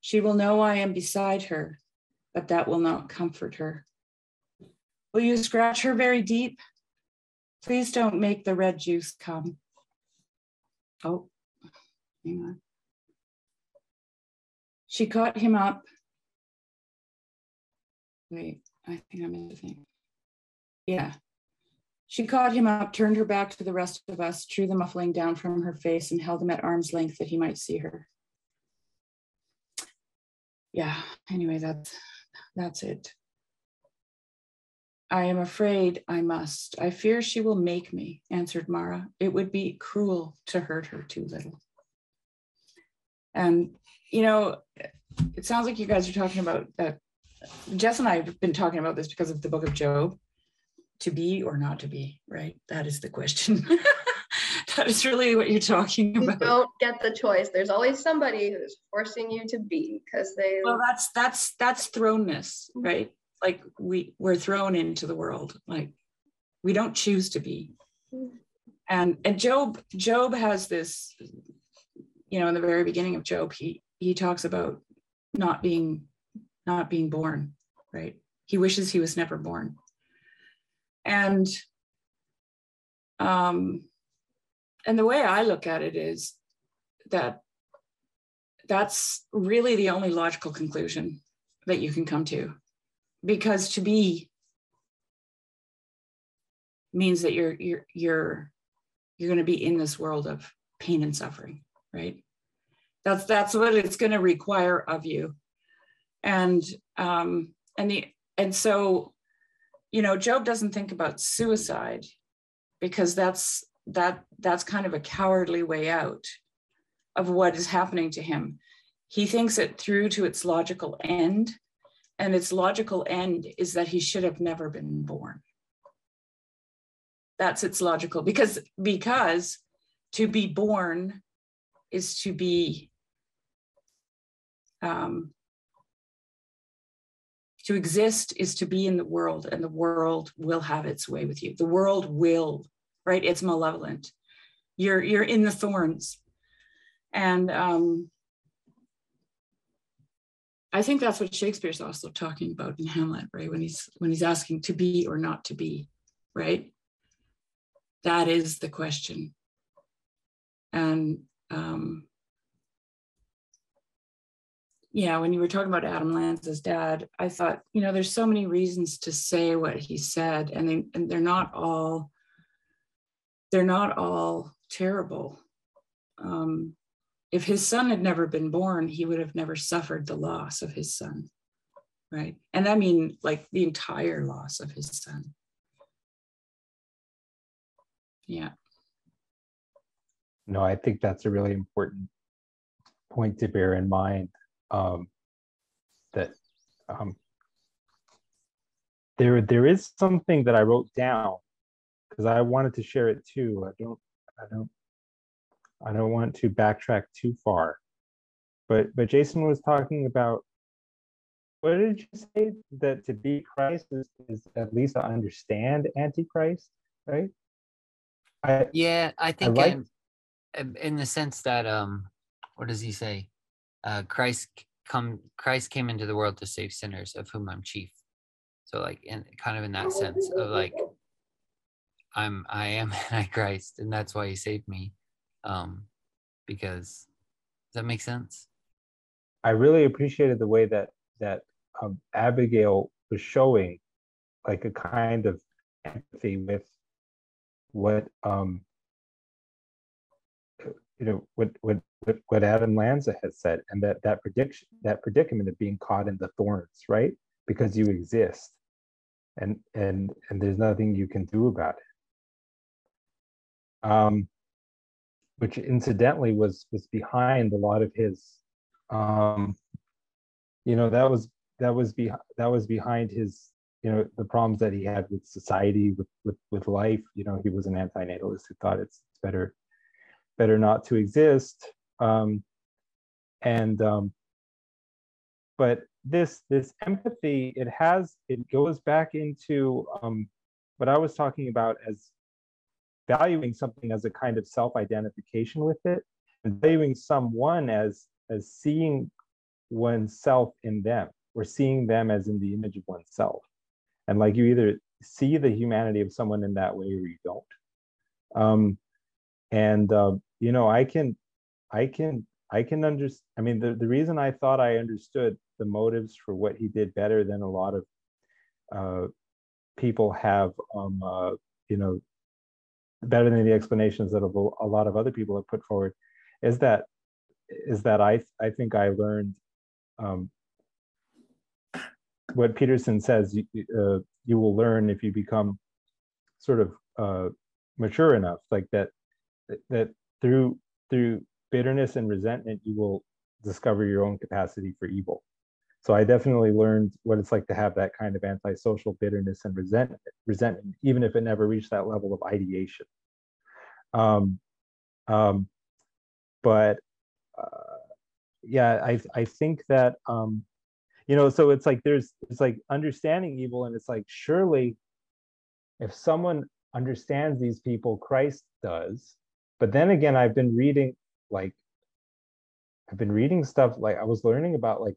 She will know I am beside her, but that will not comfort her. Will you scratch her very deep? Please don't make the red juice come. Oh, hang on. She caught him up. Wait, I think I missed a thing. Yeah. She caught him up, turned her back to the rest of us, drew the muffling down from her face, and held him at arm's length that he might see her. Yeah, anyway, that's that's it. I am afraid I must. I fear she will make me, answered Mara. It would be cruel to hurt her too little. And, you know, it sounds like you guys are talking about that. Jess and I have been talking about this because of the book of Job to be or not to be, right? That is the question. that is really what you're talking about. You don't get the choice. There's always somebody who's forcing you to be because they Well, that's that's that's thrownness, right? Like we we're thrown into the world. Like we don't choose to be. And and Job Job has this you know in the very beginning of Job he he talks about not being not being born, right? He wishes he was never born. And um and the way I look at it is that that's really the only logical conclusion that you can come to because to be means that you're you're you're you're going to be in this world of pain and suffering right? That's that's what it's going to require of you. And um and the and so you know job doesn't think about suicide because that's that that's kind of a cowardly way out of what is happening to him. He thinks it through to its logical end and its logical end is that he should have never been born. That's its logical because because to be born is to be um, to exist is to be in the world and the world will have its way with you. The world will right? It's malevolent. You're you're in the thorns. And um i think that's what shakespeare's also talking about in hamlet right? When he's when he's asking to be or not to be right? That is the question. And um yeah when you were talking about adam lanza's dad i thought you know there's so many reasons to say what he said and they and they're not all they're not all terrible. Um if his son had never been born he would have never suffered the loss of his son right and i mean like the entire loss of his son yeah No, I think that's a really important point to bear in mind. Um, that um, there there is something that I wrote down because I wanted to share it too. I don't I don't I don't want to backtrack too far. But but Jason was talking about what did you say that to be Christ is, is at least to understand Antichrist, right? I Yeah, I think like- um, um, in the sense that um, what does he say? Uh, Christ come Christ came into the world to save sinners, of whom I'm chief. So like, in kind of in that sense of like, I'm I am Antichrist, and that's why he saved me. Um, because does that make sense? I really appreciated the way that that um, Abigail was showing like a kind of empathy with what um you know what what what, Adam Lanza has said and that that prediction that predicament of being caught in the thorns right? Because you exist. And and and there's nothing you can do about it. Um which incidentally was was behind a lot of his um you know that was that was be that was behind his you know the problems that he had with society with with, with life. You know he was an antinatalist who thought it's, it's better better not to exist. Um, and um, but this this empathy it has it goes back into um, what i was talking about as valuing something as a kind of self-identification with it and valuing someone as as seeing oneself in them or seeing them as in the image of oneself. And like you either see the humanity of someone in that way or you don't. Um and uh, you know i can i can i can understand i mean the, the reason i thought i understood the motives for what he did better than a lot of uh, people have um uh, you know better than the explanations that a lot of other people have put forward is that is that i i think i learned um, what Peterson says you, uh, you will learn if you become sort of uh, mature enough, like that that through through bitterness and resentment you will discover your own capacity for evil. So I definitely learned what it's like to have that kind of antisocial bitterness and resentment, resentment, even if it never reached that level of ideation. Um, um, but uh, yeah, I I think that um, you know so it's like there's it's like understanding evil and it's like surely if someone understands these people christ does but then again i've been reading like i've been reading stuff like i was learning about like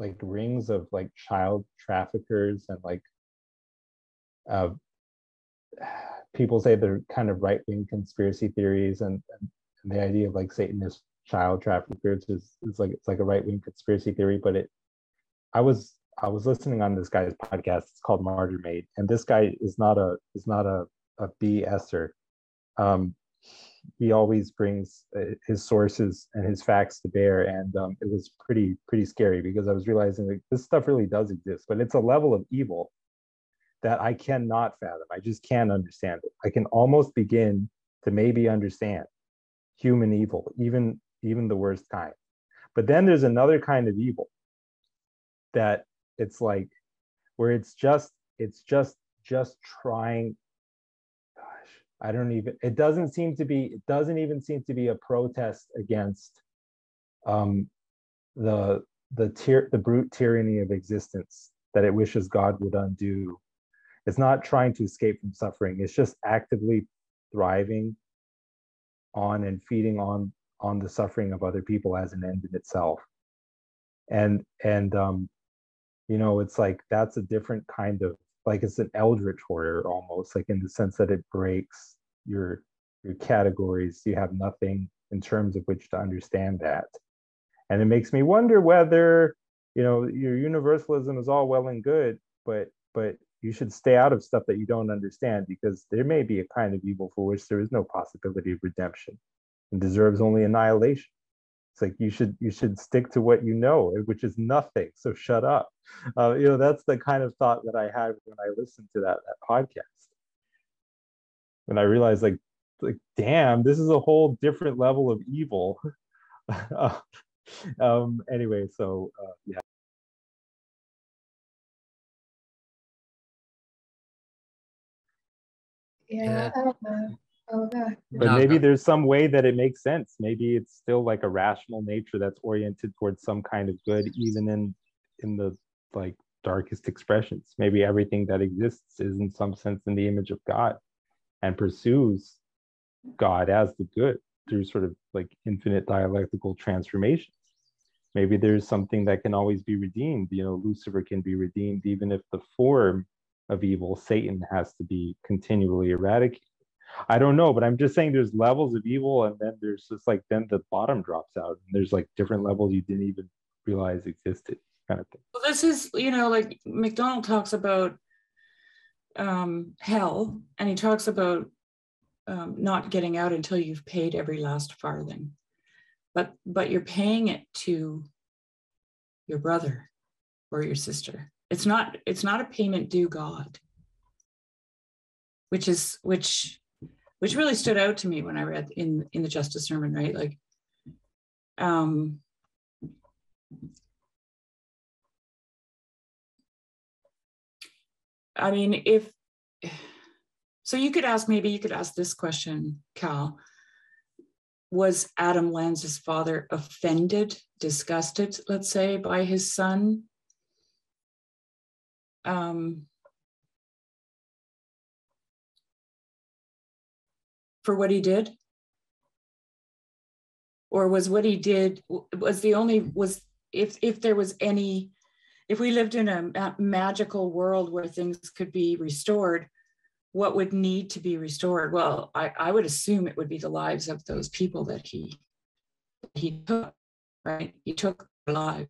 like rings of like child traffickers and like uh people say they're kind of right-wing conspiracy theories and, and, and the idea of like Satanist child traffickers is, is like it's like a right wing conspiracy theory, but it I was I was listening on this guy's podcast. It's called Martyr Made, and this guy is not a is not a a BSer. Um, he always brings uh, his sources and his facts to bear, and um, it was pretty pretty scary because I was realizing that this stuff really does exist, but it's a level of evil that I cannot fathom. I just can't understand it. I can almost begin to maybe understand human evil, even even the worst kind. But then there's another kind of evil that it's like where it's just it's just just trying i don't even it doesn't seem to be it doesn't even seem to be a protest against um the the tyr- the brute tyranny of existence that it wishes god would undo. It's not trying to escape from suffering. It's just actively thriving on and feeding on on the suffering of other people as an end in itself. And and um you know it's like that's a different kind of like it's an eldritch horror almost like in the sense that it breaks your your categories you have nothing in terms of which to understand that and it makes me wonder whether you know your universalism is all well and good but but you should stay out of stuff that you don't understand because there may be a kind of evil for which there is no possibility of redemption and deserves only annihilation. It's like you should you should stick to what you know, which is nothing. So shut up. Uh, you know that's the kind of thought that I had when I listened to that that podcast, and I realized like like damn, this is a whole different level of evil. um, anyway, so uh, yeah. Yeah, I don't know. Oh, okay. But No, maybe no. there's some way that it makes sense. Maybe it's still like a rational nature that's oriented towards some kind of good, even in in the like darkest expressions. Maybe everything that exists is in some sense in the image of God and pursues God as the good through sort of like infinite dialectical transformations. Maybe there's something that can always be redeemed. You know, Lucifer can be redeemed even if the form of evil, Satan, has to be continually eradicated. I don't know, but I'm just saying there's levels of evil, and then there's just like then the bottom drops out, and there's like different levels you didn't even realize existed, kind of thing. Well, this is, you know, like MacDonald talks about um, hell, and he talks about um, not getting out until you've paid every last farthing. But but you're paying it to your brother or your sister. It's not it's not a payment due God. Which is which which really stood out to me when I read in in the Justice Sermon, right? Like um I mean, if so, you could ask maybe you could ask this question, Cal. Was Adam Lanza's father offended, disgusted, let's say, by his son? Um, for what he did? Or was what he did was the only was if if there was any if we lived in a magical world where things could be restored, what would need to be restored? Well, I, I would assume it would be the lives of those people that he he took, right? He took their lives.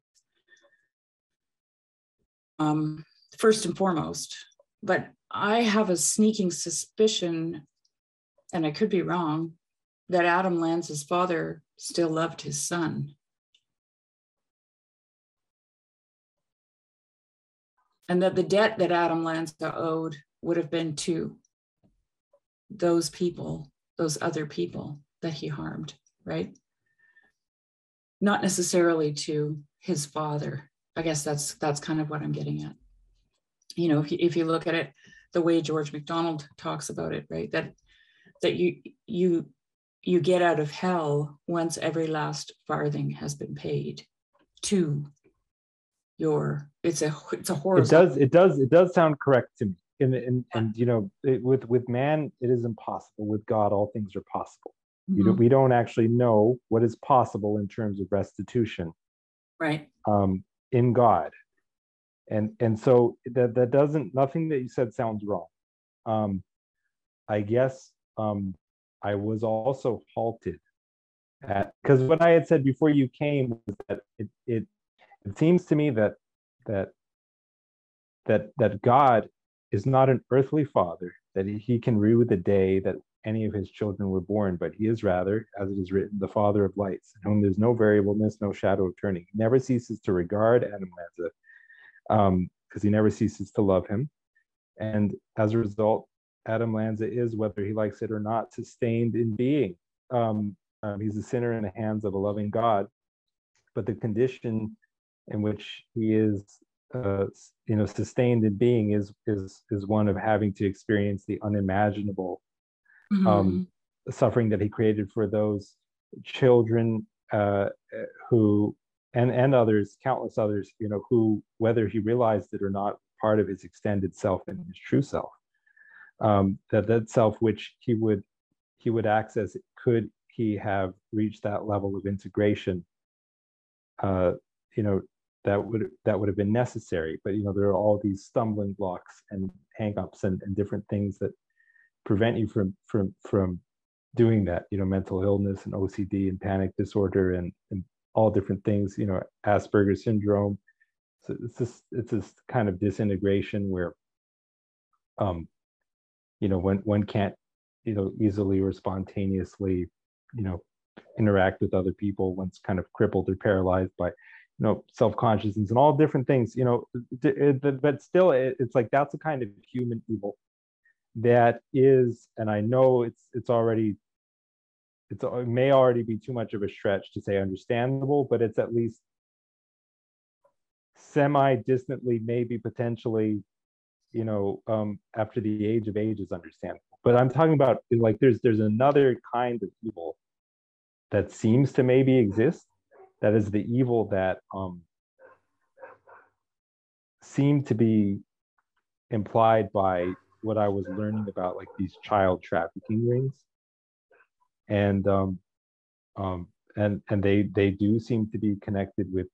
Um, first and foremost. But I have a sneaking suspicion, and I could be wrong, that Adam Lanza's father still loved his son. and that the debt that Adam Lanza owed would have been to those people, those other people that he harmed, right? Not necessarily to his father. I guess that's that's kind of what I'm getting at. You know, if you, if you look at it the way George MacDonald talks about it, right? That that you you you get out of hell once every last farthing has been paid to your it's a it's a horror it does it does it does sound correct to me. And and, yeah. and you know it, with with man it is impossible. With god all things are possible. Mm-hmm. you know we don't actually know what is possible in terms of restitution right. um in god. And and so that that doesn't nothing that you said sounds wrong. Um i guess um i was also halted because what i had said before you came was that it it it seems to me that that that that God is not an earthly father, that he can rue the day that any of his children were born, but he is rather, as it is written, the father of lights, in whom there's no variableness, no shadow of turning. He never ceases to regard Adam Lanza, because um, he never ceases to love him. And as a result, Adam Lanza is, whether he likes it or not, sustained in being. Um, um, he's a sinner in the hands of a loving God. But the condition in which he is uh, you know sustained in being is is is one of having to experience the unimaginable mm-hmm. um, suffering that he created for those children uh, who and and others countless others you know who whether he realized it or not part of his extended self and his true self um, that that self which he would he would access could he have reached that level of integration uh, you know that would that would have been necessary. But you know there are all these stumbling blocks and hangups and, and different things that prevent you from from from doing that you know mental illness and ocd and panic disorder and and all different things you know asperger's syndrome. So it's this it's this kind of disintegration where um you know when one can't you know easily or spontaneously you know interact with other people one's kind of crippled or paralyzed by you know self-consciousness and all different things you know but still it's like that's a kind of human evil that is and i know it's it's already it's, it may already be too much of a stretch to say understandable but it's at least semi distantly maybe potentially you know um after the age of age is understandable. But i'm talking about like there's there's another kind of evil that seems to maybe exist that is the evil that um, seemed to be implied by what I was learning about, like these child trafficking rings, and um, um, and and they they do seem to be connected with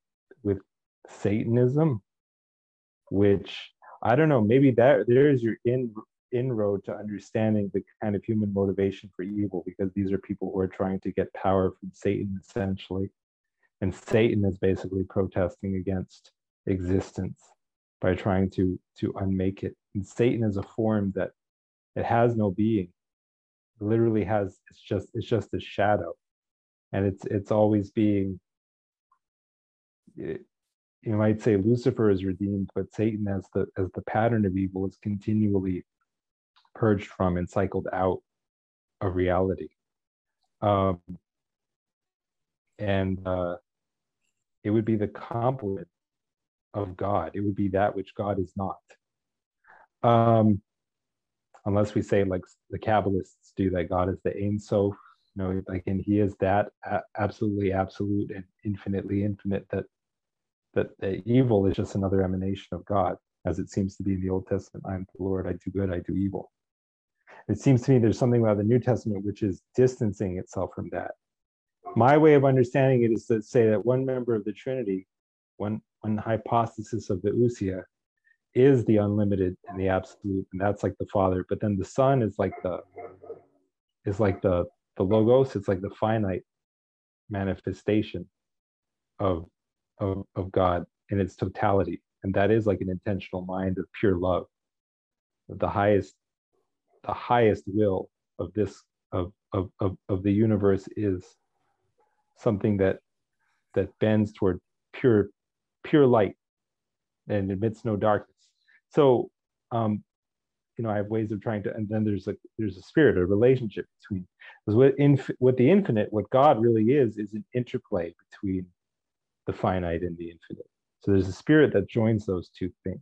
with Satanism, which I don't know. Maybe that there's your in inroad to understanding the kind of human motivation for evil, because these are people who are trying to get power from Satan, essentially. And satan is basically protesting against existence by trying to to unmake it. And satan is a form that it has no being. It literally has it's just it's just a shadow. And it's it's always being it, you might say lucifer is redeemed but satan as the as the pattern of evil is continually purged from and cycled out of reality um and uh it would be the complement of God. It would be that which God is not. Um, unless we say like the Kabbalists do that God is the Ein Sof, you know, like and He is that absolutely absolute and infinitely infinite. That that the evil is just another emanation of God, as it seems to be in the Old Testament. I am the Lord. I do good. I do evil. It seems to me there's something about the New Testament which is distancing itself from that. My way of understanding it is to say that one member of the Trinity, one one hypostasis of the Ousia, is the unlimited and the absolute, and that's like the Father. But then the Son is like the is like the the logos. It's like the finite manifestation of of of God in its totality, and that is like an intentional mind of pure love. The highest the highest will of this of of of, of the universe is something that that bends toward pure pure light and admits no darkness so um you know i have ways of trying to and then there's a there's a spirit a relationship between because what in what the infinite what god really is is an interplay between the finite and the infinite. So there's a spirit that joins those two things.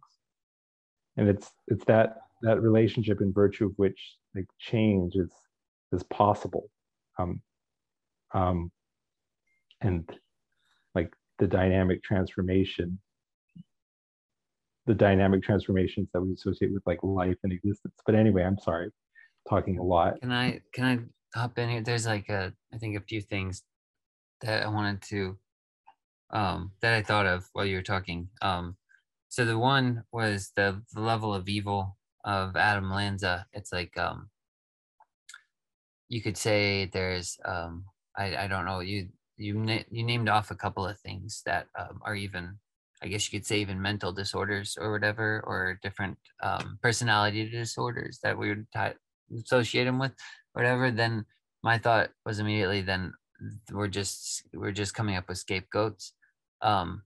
And it's it's that that relationship in virtue of which like change is is possible. Um um and like the dynamic transformation the dynamic transformations that we associate with like life and existence. But anyway i'm sorry talking a lot. Can i can i hop in here? There's like a i think a few things that i wanted to um that i thought of while you were talking um so the one was the, the level of evil of adam lanza it's like um you could say there's um i i don't know you you na- you named off a couple of things that um, are even I guess you could say even mental disorders or whatever, or different um, personality disorders that we would t- associate them with, whatever. Then my thought was immediately, then we're just we're just coming up with scapegoats. Um,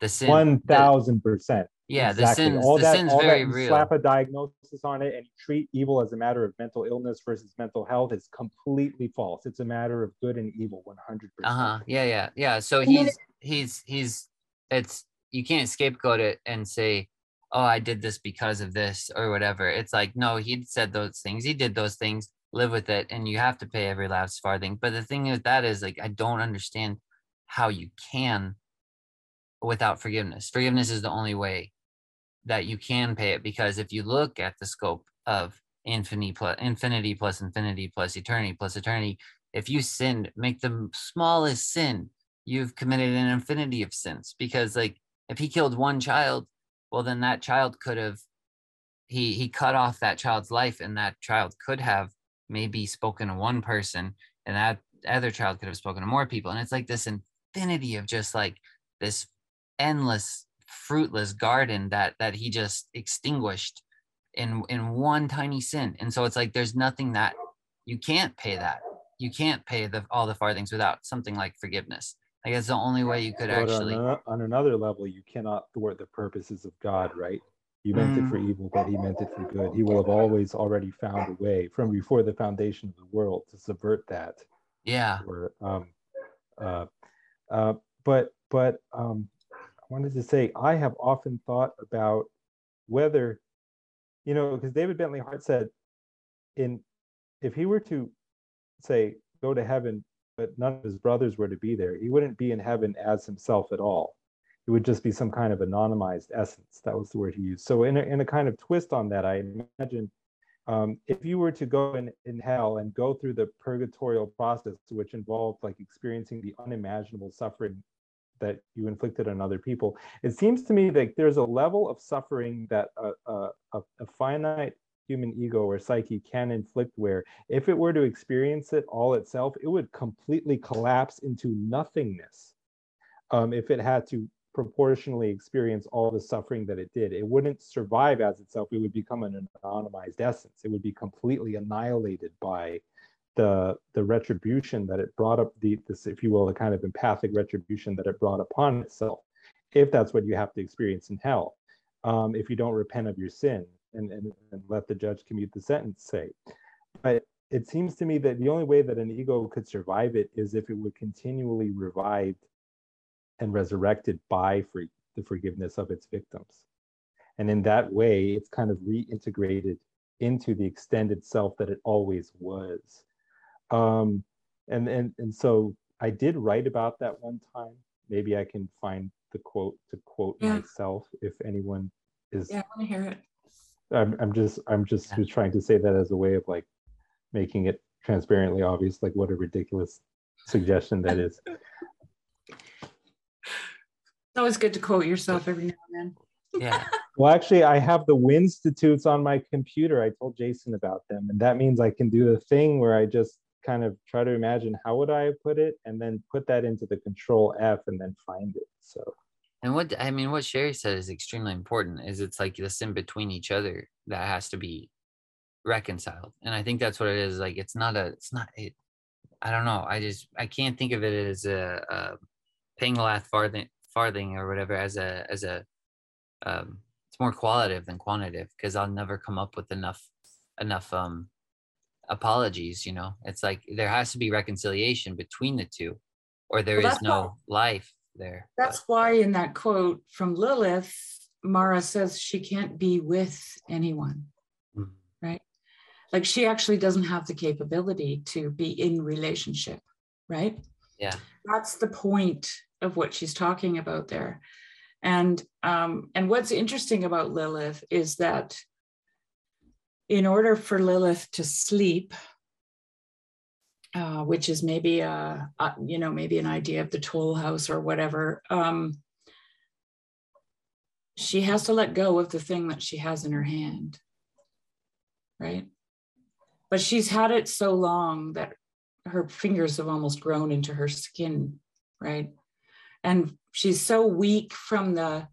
the sin, one thousand percent. Yeah, exactly. the sins, all the that, sin's all very that real. Slap a diagnosis on it and treat evil as a matter of mental illness versus mental health is completely false. It's a matter of good and evil, one hundred percent. Uh huh. Yeah, yeah, yeah. So he's he's he's it's you can't scapegoat it and say, oh, I did this because of this or whatever. It's like no, he said those things. He did those things. Live with it, and you have to pay every last farthing. But the thing with that is like I don't understand how you can without forgiveness. Forgiveness is the only way that you can pay it because if you look at the scope of infinity plus infinity plus infinity plus eternity plus eternity if you sinned make the smallest sin you've committed an infinity of sins because like if he killed one child well then that child could have he he cut off that child's life and that child could have maybe spoken to one person and that other child could have spoken to more people and it's like this infinity of just like this endless fruitless garden that that he just extinguished in in one tiny sin. And so it's like there's nothing that you can't pay that. You can't pay the all the farthings without something like forgiveness. I guess the only way you could but actually on, a, on, another level you cannot thwart the purposes of god right? You meant mm. it for mm. evil but he meant it for good. He will have always already found a way from before the foundation of the world to subvert that. Yeah. Or um uh uh but but um wanted to say I have often thought about whether, you know, because David Bentley Hart said, in if he were to say go to heaven, but none of his brothers were to be there, he wouldn't be in heaven as himself at all. It would just be some kind of anonymized essence. That was the word he used. So in a, in a kind of twist on that, I imagine um, if you were to go in, in hell and go through the purgatorial process, which involved like experiencing the unimaginable suffering that you inflicted on other people. It seems to me that there's a level of suffering that a, a, a finite human ego or psyche can inflict where if it were to experience it all itself, it would completely collapse into nothingness. Um, if it had to proportionally experience all the suffering that it did, it wouldn't survive as itself. It would become an anonymized essence. It would be completely annihilated by the the retribution that it brought up the this if you will the kind of empathic retribution that it brought upon itself if that's what you have to experience in hell um, if you don't repent of your sin and, and, and let the judge commute the sentence say. But it seems to me that the only way that an ego could survive it is if it were continually revived and resurrected by free, the forgiveness of its victims. And in that way it's kind of reintegrated into the extended self that it always was um, and and and so i did write about that one time. Maybe i can find the quote to quote yeah. myself if anyone is yeah i want to hear it. I'm, I'm just i'm just yeah. trying to say that as a way of like making it transparently obvious like what a ridiculous suggestion that is. It's always good to quote yourself every now and then. Yeah. Well actually i have the winstitutes on my computer. I told jason about them and that means i can do the thing where i just kind of try to imagine how would I put it and then put that into the control F and then find it. So and what I mean what Sherry said is extremely important is it's like this in between each other that has to be reconciled. And I think that's what it is. Like it's not a it's not it I don't know. I just I can't think of it as a, a Pangalath farthing farthing or whatever as a as a um it's more qualitative than quantitative because I'll never come up with enough enough um apologies you know it's like there has to be reconciliation between the two or there well, is no life there that's but. why in that quote from lilith mara says she can't be with anyone mm-hmm. right like she actually doesn't have the capability to be in relationship right yeah that's the point of what she's talking about there and um and what's interesting about lilith is that in order for Lilith to sleep, uh, which is maybe a, a, you know maybe an idea of the toll house or whatever, um, she has to let go of the thing that she has in her hand, right? But she's had it so long that her fingers have almost grown into her skin, right? And she's so weak from the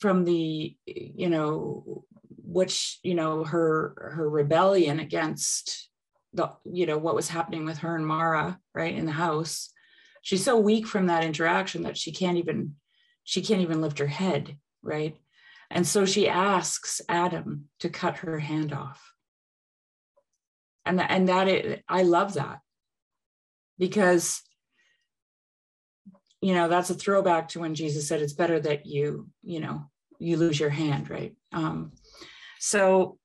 from the you know which you know her her rebellion against the you know what was happening with her and Mara right in the house. She's so weak from that interaction that she can't even she can't even lift her head right? And so she asks Adam to cut her hand off. And and that it, I love that. Because you know that's a throwback to when Jesus said it's better that you you know you lose your hand right? Um so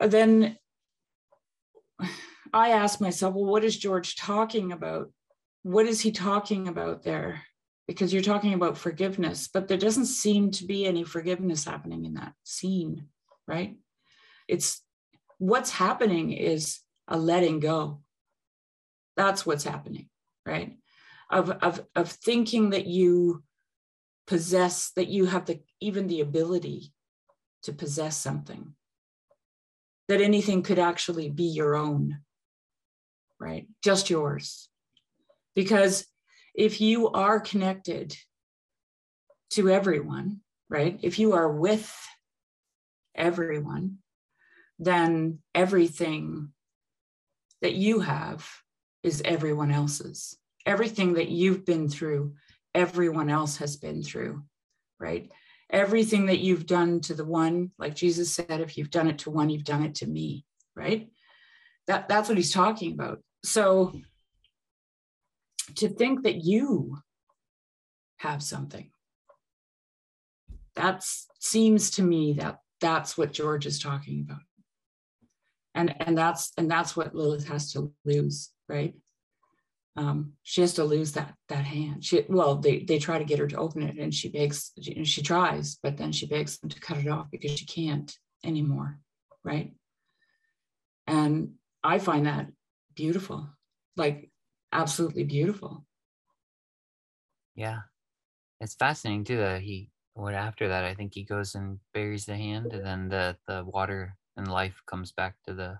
then I asked myself, well, what is George talking about? What is he talking about there? Because you're talking about forgiveness, but there doesn't seem to be any forgiveness happening in that scene, right? It's what's happening is a letting go. That's what's happening, right? Of, of, of thinking that you possess, that you have the even the ability to possess something, that anything could actually be your own, right? Just yours. Because if you are connected to everyone, right? If you are with everyone, then everything that you have is everyone else's. Everything that you've been through, everyone else has been through, right? Everything that you've done to the one, like Jesus said, if you've done it to one, you've done it to me, right? That, that's what he's talking about. So to think that you have something, that seems to me that that's what George is talking about. And, and that's and that's what Lilith has to lose, right? Um, she has to lose that that hand. She well, they they try to get her to open it, and she begs. She, she tries, but then she begs them to cut it off because she can't anymore, right? And I find that beautiful, like absolutely beautiful. Yeah, it's fascinating too that he. What after that? I think he goes and buries the hand, and then the the water and life comes back to the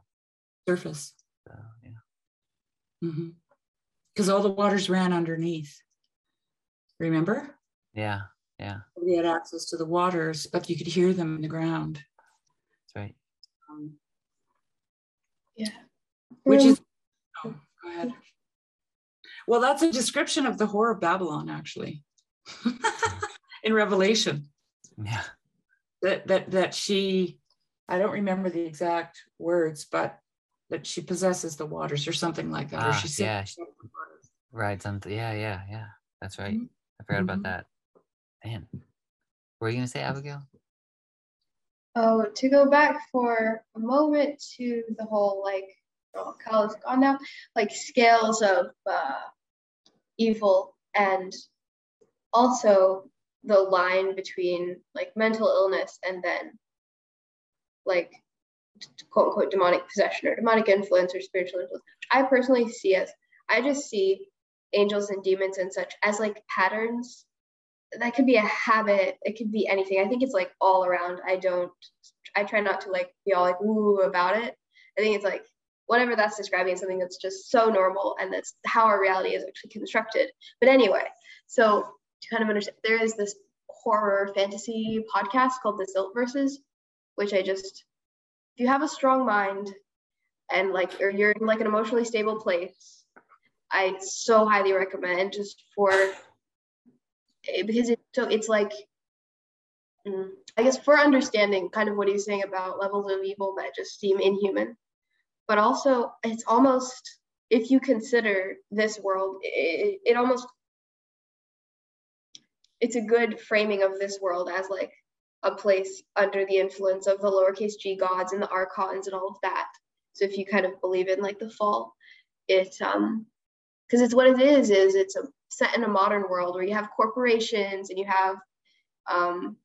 surface. So, yeah. Mm-hmm because all the waters ran underneath. Remember? Yeah, yeah. We had access to the waters, but you could hear them in the ground. That's right. Um, yeah. Which is, oh, go ahead. Well, that's a description of the whore of Babylon, actually, in Revelation. Yeah. That that that she, I don't remember the exact words, but that she possesses the waters or something like that, ah, or she yeah, Right. Something. Yeah. Yeah. Yeah. That's right. Mm-hmm. I forgot mm-hmm. about that. Man. What were you gonna say, Abigail? Oh, to go back for a moment to the whole like, oh, Kyle is gone now, like scales of uh, evil and also the line between like mental illness and then like quote unquote demonic possession or demonic influence or spiritual influence. I personally see as I just see angels and demons and such as like patterns. That could be a habit. It could be anything. I think it's like all around. I don't. I try not to like be all like ooh about it. I think it's like whatever that's describing something that's just so normal and that's how our reality is actually constructed. But anyway, so to kind of understand, there is this horror fantasy podcast called The Silt Verses, which I just if you have a strong mind and like or you're in like an emotionally stable place, I so highly recommend just for eh, because it so it's like mm, I guess for understanding kind of what he's saying about levels of evil that just seem inhuman, but also it's almost if you consider this world, it, it almost it's a good framing of this world as like a place under the influence of the lowercase g gods and the archons and all of that. So if you kind of believe in like the fall, it um because it's what it is is it's a set in a modern world where you have corporations and you have um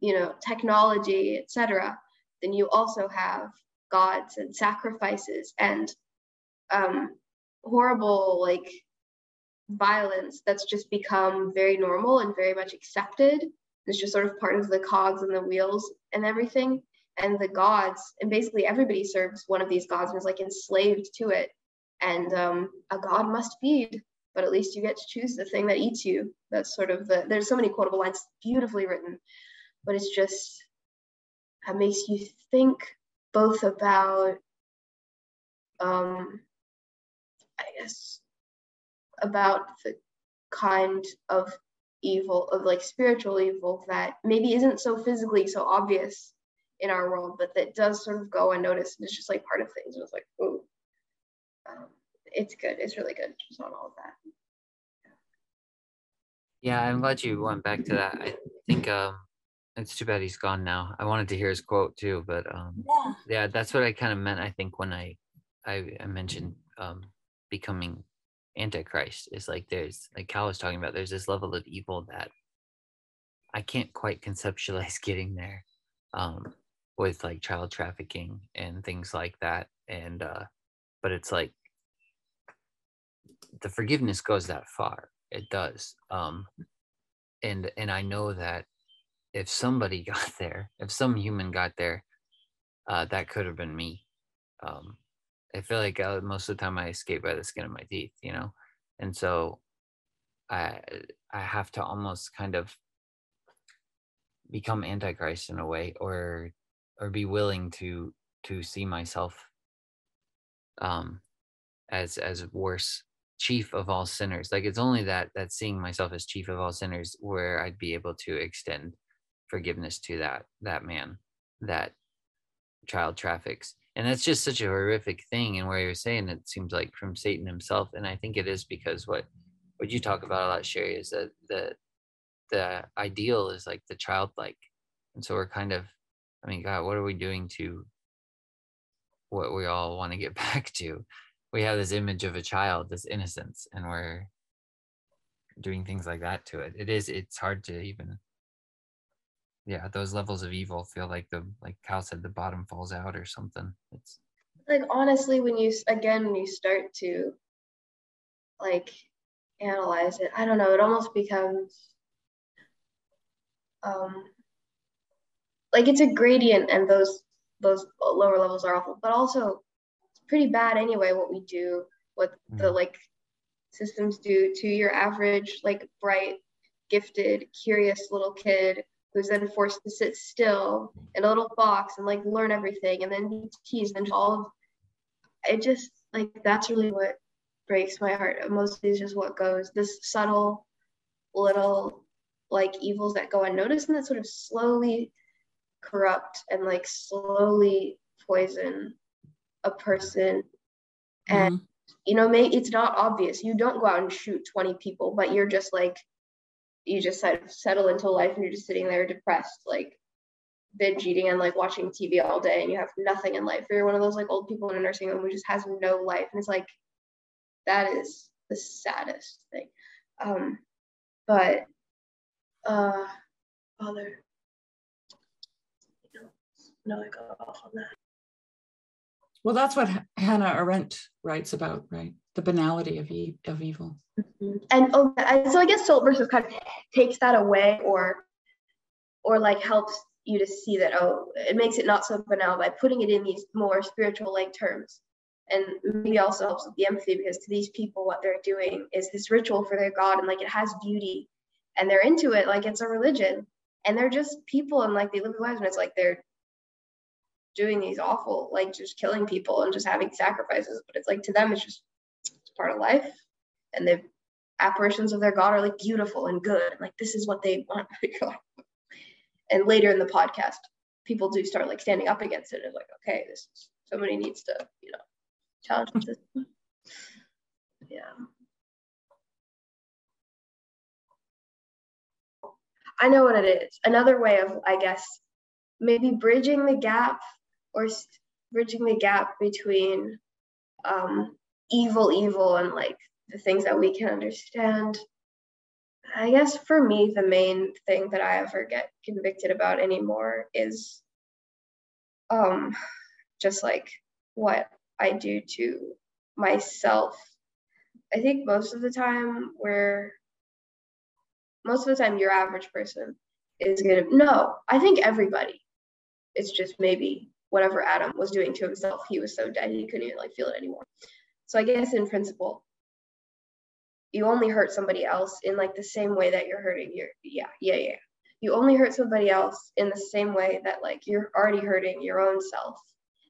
you know technology etc then you also have gods and sacrifices and um horrible like violence that's just become very normal and very much accepted it's just sort of part of the cogs and the wheels and everything. And the gods, and basically everybody serves one of these gods and is like enslaved to it. And um, a god must feed, but at least you get to choose the thing that eats you. That's sort of the, there's so many quotable lines, beautifully written, but it's just, that makes you think both about, um, I guess, about the kind of evil of like spiritual evil that maybe isn't so physically so obvious in our world but that does sort of go unnoticed and it's just like part of things. And it's like oh um, it's good. It's really good just on all of that. Yeah i'm glad you went back to that. I think um it's too bad he's gone now. I wanted to hear his quote too but um yeah, yeah that's what i kind of meant i think when i i, I mentioned um becoming antichrist is like there's like cal was talking about there's this level of evil that i can't quite conceptualize getting there um with like child trafficking and things like that and uh but it's like the forgiveness goes that far. It does um and and i know that if somebody got there if some human got there uh that could have been me um I feel like uh, most of the time I escape by the skin of my teeth, you know, and so I I have to almost kind of become antichrist in a way, or or be willing to to see myself um as as worse chief of all sinners. Like it's only that that seeing myself as chief of all sinners where i'd be able to extend forgiveness to that that man that child traffics. And that's just such a horrific thing and where you're saying it seems like from satan himself and i think it is because what what you talk about a lot sherry is that the the ideal is like the childlike. And so we're kind of i mean god what are we doing to what we all want to get back to? We have this image of a child this innocence and we're doing things like that to it. It is it's hard to even yeah those levels of evil feel like the like cal said the bottom falls out or something it's like honestly when you again when you start to like analyze it i don't know it almost becomes um like it's a gradient and those those lower levels are awful but also it's pretty bad anyway what we do what mm. the like systems do to your average like bright gifted curious little kid who's then forced to sit still in a little box and like learn everything and then be teased and all of it just like that's really what breaks my heart. Mostly is just what goes this subtle little like evils that go unnoticed and that sort of slowly corrupt and like slowly poison a person. And mm-hmm. you know may, it's not obvious. You don't go out and shoot 20 people but you're just like you just settle into life and you're just sitting there depressed, like binge eating and like watching TV all day and you have nothing in life. You're one of those like old people in a nursing home who just has no life. And it's like that is the saddest thing. Um, but uh no, I got off on that. Well, that's what Hannah Arendt writes about, right? The banality of, e- of evil. Mm-hmm. And oh, so I guess Salt versus kind of takes that away, or or like helps you to see that oh, it makes it not so banal by putting it in these more spiritual like terms, and maybe also helps with the empathy because to these people, what they're doing is this ritual for their god, and like it has beauty, and they're into it like it's a religion, and they're just people, and like they live their lives, and it's like they're doing these awful, like just killing people and just having sacrifices. But it's like to them, it's just part of life. And the apparitions of their God are like beautiful and good. And like this is what they want. and later in the podcast, people do start like standing up against it. and like, okay, this is, somebody needs to, you know, challenge this. yeah. I know what it is. Another way of, I guess, maybe bridging the gap or bridging the gap between um, evil, evil, and like the things that we can understand. I guess for me, the main thing that I ever get convicted about anymore is um, just like what I do to myself. I think most of the time, where most of the time, your average person is gonna, no, I think everybody. It's just maybe whatever Adam was doing to himself, he was so dead he couldn't even like feel it anymore. So I guess in principle, you only hurt somebody else in like the same way that you're hurting your yeah, yeah, yeah. You only hurt somebody else in the same way that like you're already hurting your own self.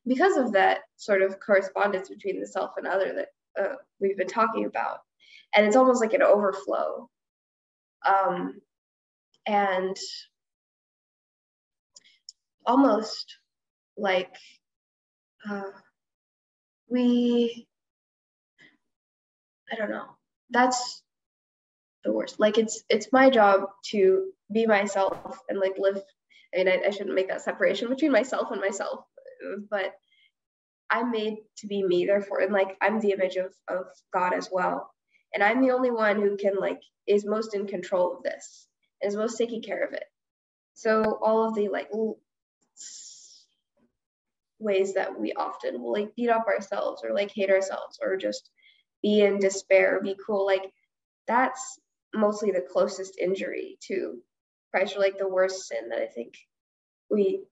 Because of that sort of correspondence between the self and other that uh, we've been talking about. And it's almost like an overflow. Um, and almost like uh, we i don't know. That's the worst. Like it's it's my job to be myself and like live i mean I, I shouldn't make that separation between myself and myself but i'm made to be me therefore and like i'm the image of of god as well. And i'm the only one who can like is most in control of this is most taking care of it. So all of the like ways that we often will like beat up ourselves or like hate ourselves or just be in despair, be cruel. Like that's mostly the closest injury to Christ or like the worst sin that I think we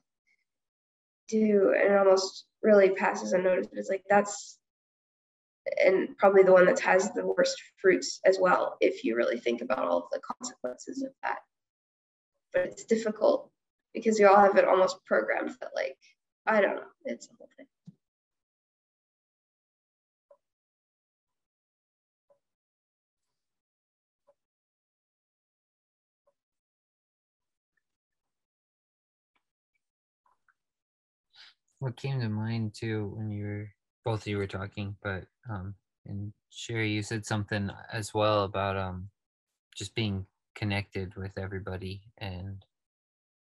do and it almost really passes unnoticed. But it's like that's and probably the one that has the worst fruits as well if you really think about all of the consequences of that. But it's difficult because we all have it almost programmed that like I don't know. It's a whole thing. What came to mind too when you were both of you were talking, but um and Sherry, you said something as well about um just being connected with everybody and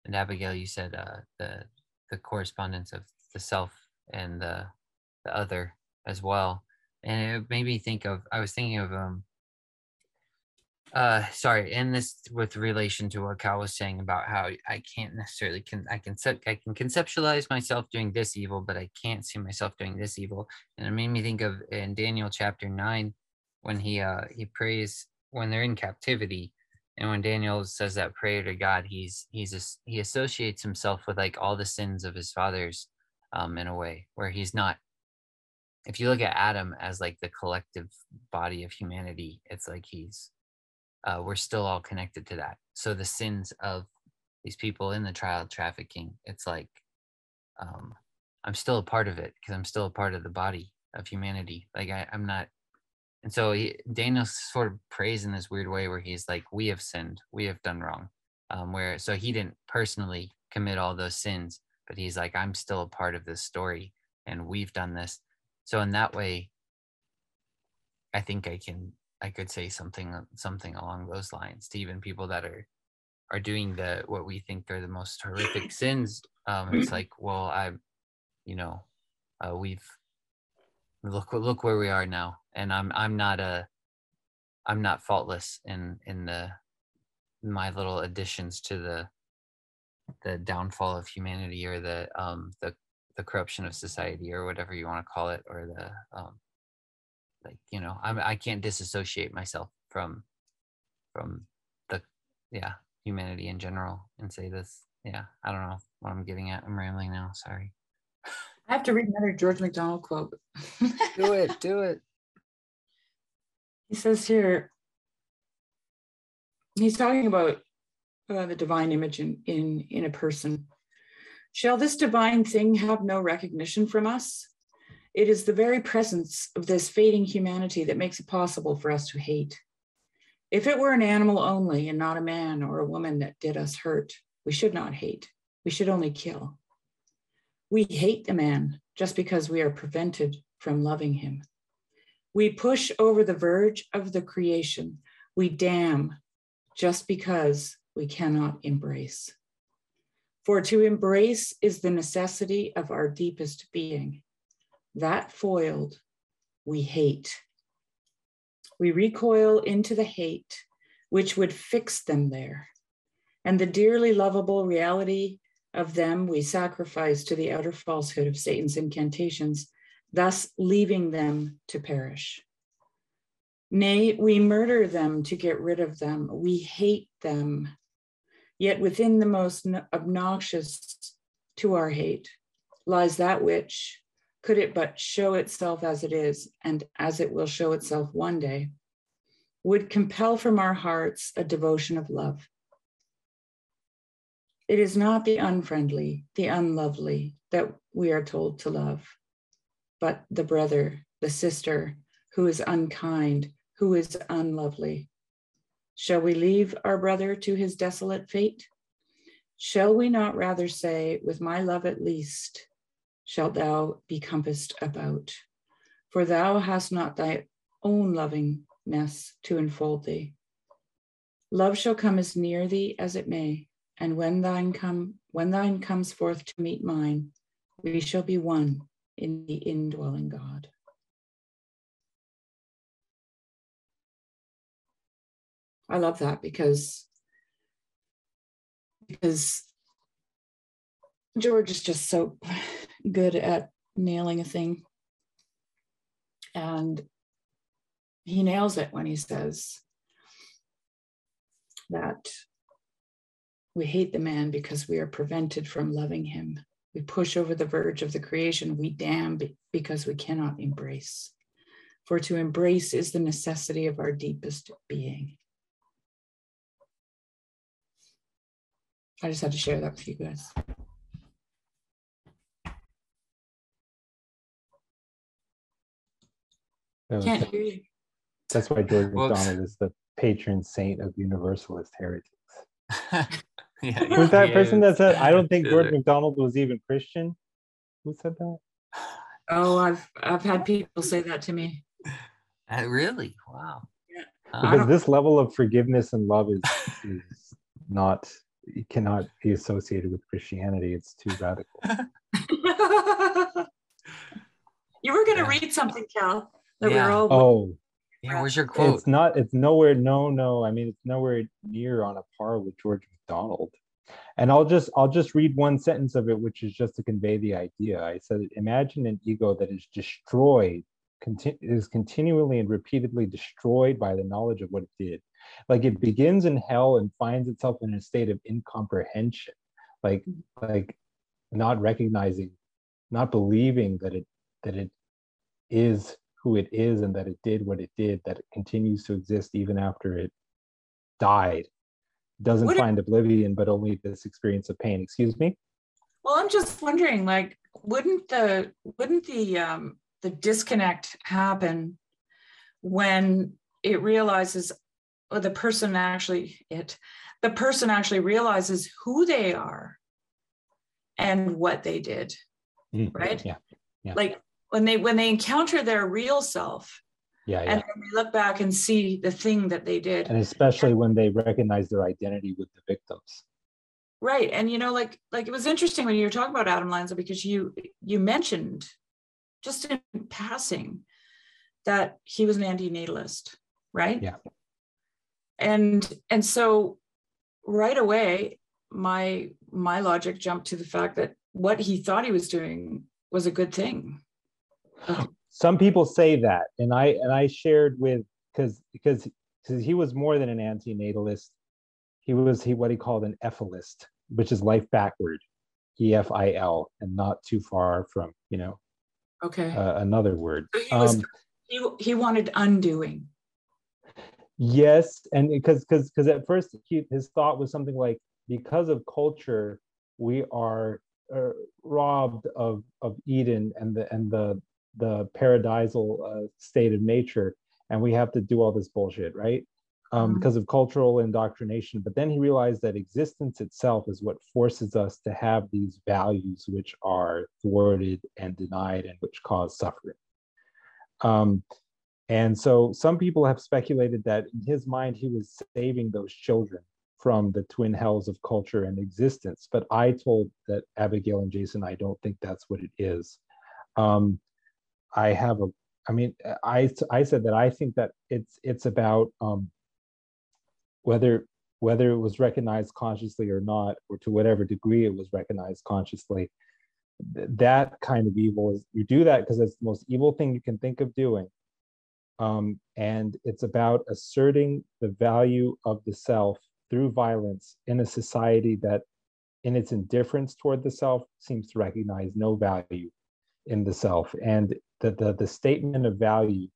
and Abigail, you said uh the the correspondence of the self and the the other as well. And it made me think of i was thinking of um uh sorry and this with relation to what cal was saying about how i can't necessarily can i can set i can conceptualize myself doing this evil but i can't see myself doing this evil. And it made me think of in daniel chapter 9 when he uh he prays when they're in captivity and when daniel says that prayer to god he's he's just, he associates himself with like all the sins of his fathers um in a way where he's not if you look at adam as like the collective body of humanity it's like he's uh we're still all connected to that so the sins of these people in the child trafficking it's like um i'm still a part of it because i'm still a part of the body of humanity like I, i'm not and so he, Daniel sort of prays in this weird way where he's like, "We have sinned, we have done wrong." Um, where so he didn't personally commit all those sins, but he's like, "I'm still a part of this story, and we've done this." So in that way, I think I can I could say something something along those lines to even people that are are doing the what we think are the most horrific sins. Um, it's like, well, I, you know, uh, we've look look where we are now, and I'm I'm not a I'm not faultless in in the my little additions to the the downfall of humanity or the um the the corruption of society or whatever you want to call it or the um like you know i'm i can't disassociate myself from from the yeah humanity in general and say this. Yeah i don't know what i'm getting at. I'm rambling now. Sorry. I have to read another george macdonald quote. Do it do it. He says here he's talking about uh, the divine image in, in in a person. Shall this divine thing have no recognition from us it is the very presence of this fading humanity that makes it possible for us to hate. If it were an animal only and not a man or a woman that did us hurt, we should not hate. We should only kill. We hate the man just because we are prevented from loving him. We push over the verge of the creation. We damn just because we cannot embrace. For to embrace is the necessity of our deepest being. That foiled, we hate. We recoil into the hate which would fix them there. And the dearly lovable reality of them we sacrifice to the outer falsehood of Satan's incantations, thus leaving them to perish. Nay, we murder them to get rid of them. We hate them. Yet within the most obnoxious to our hate lies that which, could it but show itself as it is, and as it will show itself one day, would compel from our hearts a devotion of love. It is not the unfriendly, the unlovely that we are told to love, but the brother, the sister who is unkind, who is unlovely. Shall we leave our brother to his desolate fate? Shall we not rather say, with my love at least, shalt thou be compassed about. For thou hast not thy own lovingness to enfold thee. Love shall come as near thee as it may, and when thine come when thine comes forth to meet mine, we shall be one in the indwelling God. I love that because because George is just so good at nailing a thing. And he nails it when he says that we hate the man because we are prevented from loving him. We push over the verge of the creation. We damn because we cannot embrace. For to embrace is the necessity of our deepest being. I just had to share that with you guys. Can't hear you. That's why George MacDonald is the patron saint of universalist heretics. yeah, Who's that person that said, I don't think George MacDonald was even Christian? Who said that? Oh, I've I've had people say that to me. Uh, really? Wow. Yeah. Because this level of forgiveness and love is is not it cannot be associated with Christianity. It's too radical. you were going to yeah. read something, Cal that yeah. we're all oh. Yeah where's your quote? it's not it's nowhere no no i mean it's nowhere near on a par with george macdonald. And i'll just i'll just read one sentence of it which is just to convey the idea. I said imagine an ego that is destroyed conti- is continually and repeatedly destroyed by the knowledge of what it did. Like it begins in hell and finds itself in a state of incomprehension. Like like not recognizing not believing that it that it is who it is and that it did what it did, that it continues to exist even after it died. Doesn't what find oblivion, but only this experience of pain. Excuse me? Well, I'm just wondering, like, wouldn't the wouldn't the um the disconnect happen when it realizes or the person actually it the person actually realizes who they are and what they did mm, right yeah, yeah like when they when they encounter their real self Yeah, yeah. And they look back and see the thing that they did. And especially when they recognize their identity with the victims. Right. And you know, like like it was interesting when you were talking about Adam Lanza because you you mentioned just in passing that he was an antinatalist, right? Yeah. And and so right away my my logic jumped to the fact that what he thought he was doing was a good thing. Some people say that, and I and I shared with because because because he was more than an antinatalist. He was he what he called an efilist, which is life backward, E F I L, and not too far from you know Okay. uh, another word. so he was Um, he, he wanted undoing. Yes, and because because because at first he, his thought was something like because of culture we are uh, robbed of of Eden and the and the the paradisal uh, state of nature, and we have to do all this bullshit, right? Um, Mhm. Because of cultural indoctrination. But then he realized that existence itself is what forces us to have these values which are thwarted and denied and which cause suffering. Um, and so some people have speculated that in his mind, he was saving those children from the twin hells of culture and existence. But I told that Abigail and Jason, I don't think that's what it is. Um, I have a, I mean, I, I said that I think that it's, it's about um, whether, whether it was recognized consciously or not, or to whatever degree it was recognized consciously, th- that kind of evil is, you do that because it's the most evil thing you can think of doing. Um, and it's about asserting the value of the self through violence in a society that in its indifference toward the self seems to recognize no value in the self. And the the, the statement of value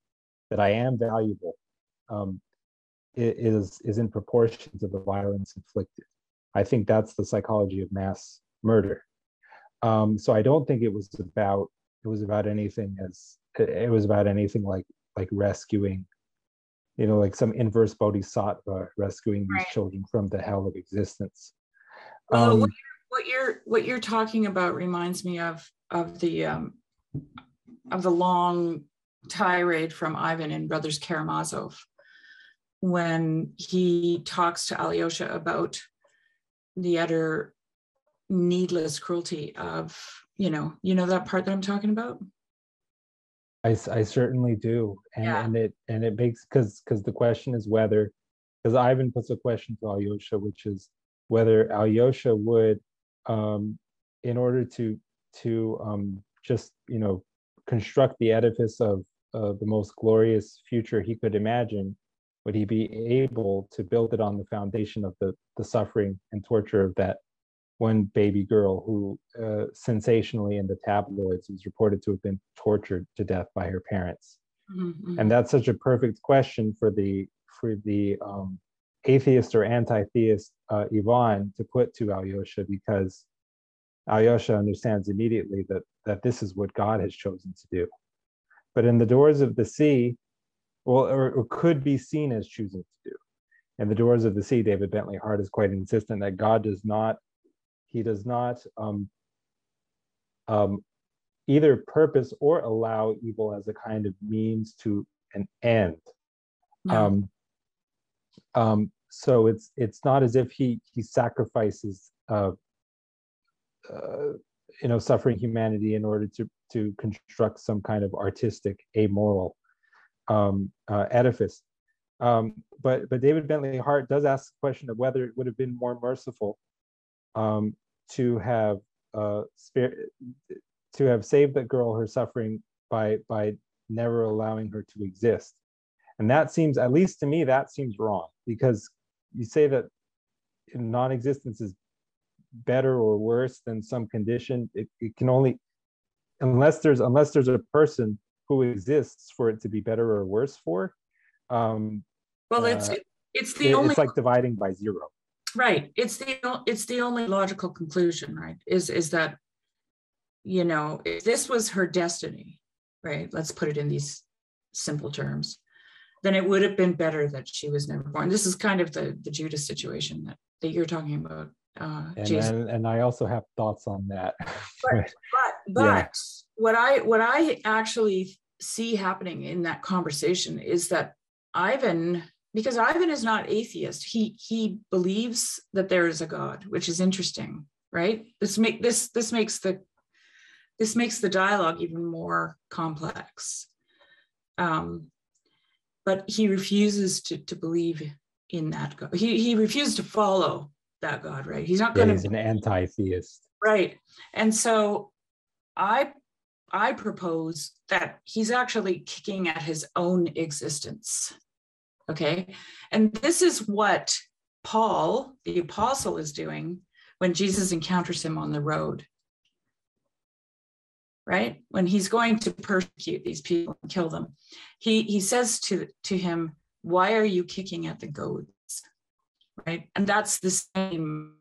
that i am valuable um, is is in proportion to the violence inflicted. I think that's the psychology of mass murder. Um, so i don't think it was about it was about anything as it was about anything like like rescuing you know like some inverse bodhisattva rescuing these Right. children from the hell of existence. Well, um, what, what you're what you're talking about reminds me of of the um, of the long tirade from Ivan in Brothers Karamazov when he talks to Alyosha about the utter needless cruelty of you know you know that part that I'm talking about. I, I certainly do and, Yeah. and it and it makes because because the question is whether because ivan puts a question to alyosha which is whether alyosha would um in order to to um just you know construct the edifice of uh, the most glorious future he could imagine would he be able to build it on the foundation of the the suffering and torture of that one baby girl who uh, sensationally in the tabloids was reported to have been tortured to death by her parents? Mhm, and that's such a perfect question for the for the um, atheist or anti-theist uh, Ivan to put to Alyosha because Alyosha understands immediately that that this is what God has chosen to do. But in the doors of the sea, well, or, or could be seen as choosing to do. In the doors of the sea, David Bentley Hart is quite insistent that God does not, he does not um, um, either purpose or allow evil as a kind of means to an end. Um, um, so it's it's not as if he he sacrifices uh, uh, you know suffering humanity in order to to construct some kind of artistic amoral um, uh, edifice. Um, but but David Bentley Hart does ask the question of whether it would have been more merciful um, to have uh, to have saved the girl her suffering by by never allowing her to exist and that seems at least to me that seems wrong because you say that non-existence is better or worse than some condition it, it can only unless there's unless there's a person who exists for it to be better or worse for um well, it's uh, it's the it- only it's like dividing by zero. Right. It's the it's the only logical conclusion right is is that you know if this was her destiny right let's put it in these simple terms then it would have been better that she was never born. This is kind of the the judas situation that that you're talking about uh and Jason. and, i also have thoughts on that but but Yeah. what i what i actually see happening in that conversation is that Ivan, because Ivan is not atheist, he he believes that there is a God, which is interesting, right? This make this this makes the this makes the dialogue even more complex. Um, but he refuses to, to believe in that God. He, he refuses to follow that God, right? He's not going to. He's an anti-theist. Right. And so I I propose that he's actually kicking at his own existence. Okay. And this is what Paul, the apostle, is doing when Jesus encounters him on the road right? When he's going to persecute these people and kill them, he he says to to him, "Why are you kicking at the goads?" Right, and that's the same.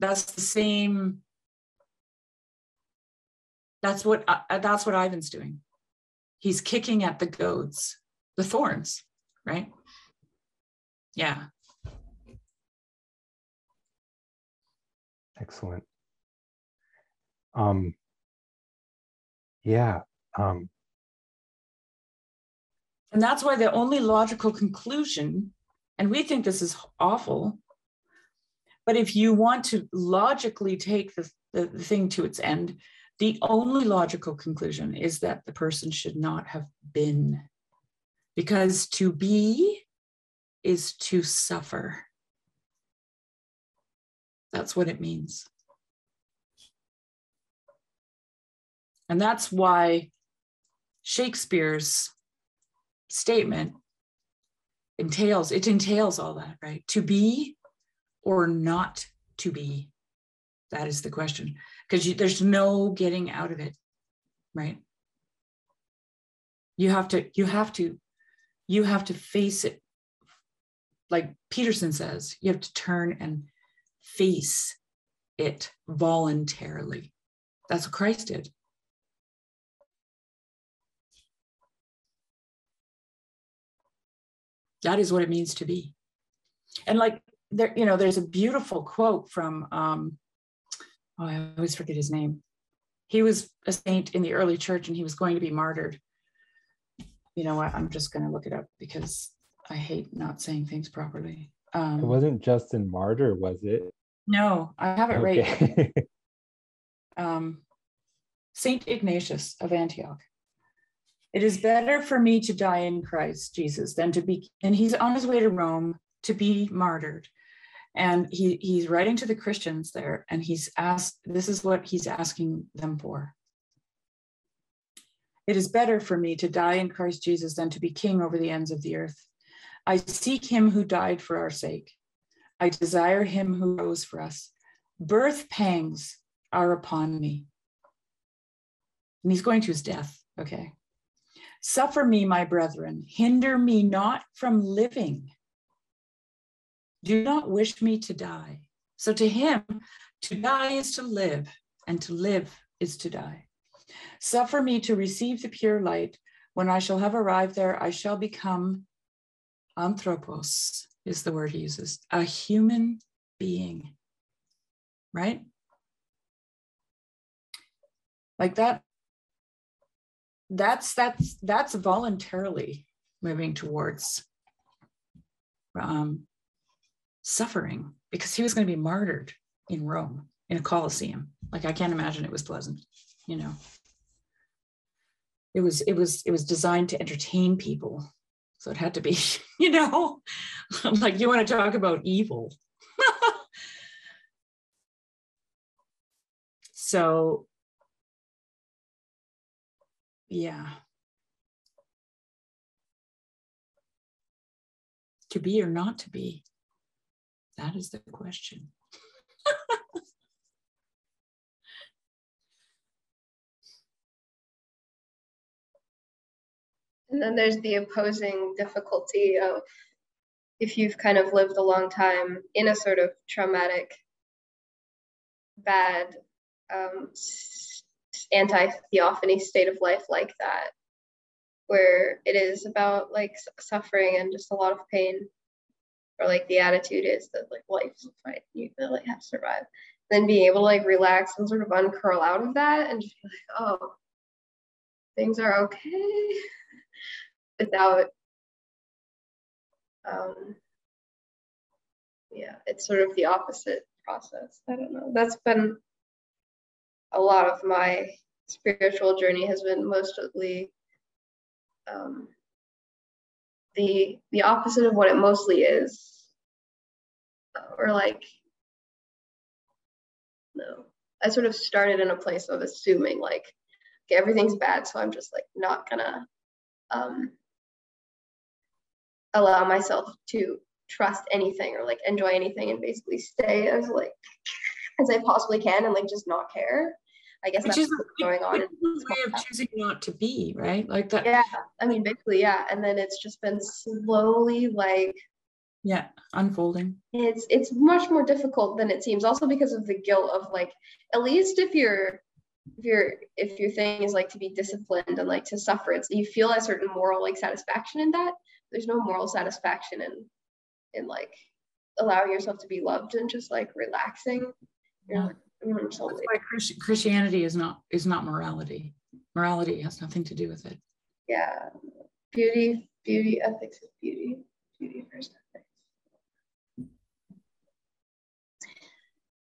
That's the same. That's what uh, that's what Ivan's doing. He's kicking at the goads, the thorns, right? Yeah. Excellent. Um, yeah um and that's why the only logical conclusion and we think this is awful. But if you want to logically take the, the, the thing to its end the only logical conclusion is that the person should not have been. Because to be is to suffer. That's what it means. And that's why Shakespeare's statement Mm-hmm. entails, it entails all that, right? To be or not to be. That is the question. Because there's no getting out of it, right? You have to, you have to, you have to face it. Like Peterson says, you have to turn and face it voluntarily. That's what Christ did. That is what it means to be. And like there you know there's a beautiful quote from um oh, i always forget his name. He was a saint in the early church and he was going to be martyred. You know what? I'm just going to look it up because i hate not saying things properly. Um, it wasn't justin martyr was it? No i have it okay. right um saint ignatius of antioch it is better for me to die in Christ Jesus than to be, and he's on his way to Rome to be martyred. And he, he's writing to the Christians there, and he's asked, this is what he's asking them for. It is better for me to die in Christ Jesus than to be king over the ends of the earth. I seek him who died for our sake. I desire him who rose for us. Birth pangs are upon me. And he's going to his death, okay? Suffer me, my brethren, hinder me not from living. Do not wish me to die. So to him, to die is to live, and to live is to die. Suffer me to receive the pure light. When I shall have arrived there, I shall become anthropos, is the word he uses, a human being. Right? Like that that's that's that's voluntarily moving towards um, suffering because he was going to be martyred in Rome in a Colosseum. Like I can't imagine it was pleasant, you know. It was it was it was designed to entertain people, so it had to be, you know, like you want to talk about evil. so yeah. To be or not to be? That is the question. and then there's the opposing difficulty of if you've kind of lived a long time in a sort of traumatic, bad um, anti-theophany state of life like that where it is about like suffering and just a lot of pain. Or like the attitude is that like life's a fight you really have to survive. Then being able to like relax and sort of uncurl out of that and just be like oh things are okay without um yeah it's sort of the opposite process. I don't know. That's been a lot of my spiritual journey has been mostly um, the the opposite of what it mostly is. Or like no. I sort of started in a place of assuming like okay everything's bad so i'm just like not gonna um allow myself to trust anything or like enjoy anything and basically stay as like as i possibly can and like just not care I guess which that's is what's going on. It's a way of choosing not to be, right? Like that. Yeah, I mean, basically, yeah. And then it's just been slowly like. Yeah, unfolding. It's it's much more difficult than it seems. Also because of the guilt of like, at least if you're if your if your thing is like to be disciplined and like to suffer, it's you feel a certain moral like satisfaction in that. There's no moral satisfaction in in like allowing yourself to be loved and just like relaxing. Yeah. That's why Christianity is not is not morality. Morality has nothing to do with it. Yeah, beauty, beauty ethics is beauty. Beauty first ethics.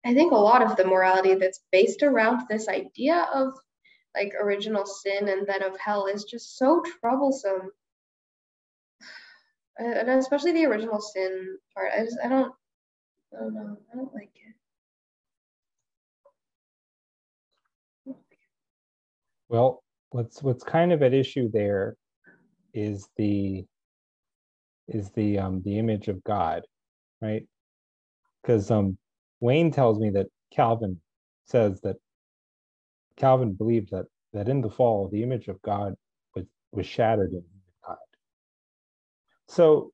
I think a lot of the morality that's based around this idea of like original sin and then of hell is just so troublesome. And especially the original sin part. I just I don't I don't know. I don't like it. Well, what's what's kind of at issue there is the is the um the image of God, right? Because um Wayne tells me that Calvin says that Calvin believed that that in the fall the image of God was was shattered in God. So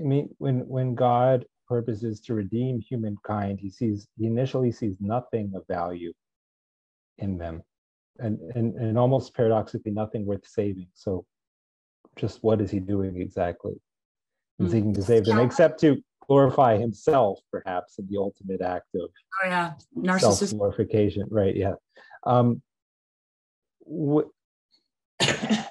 I mean when when God purposes to redeem humankind, he sees he initially sees nothing of value in them and, and, and almost paradoxically nothing worth saving. So just what is he doing exactly? Seeking to save them, except to glorify himself, perhaps, in the ultimate act of oh yeah, narcissism glorification. Right? Yeah. Um, wh- I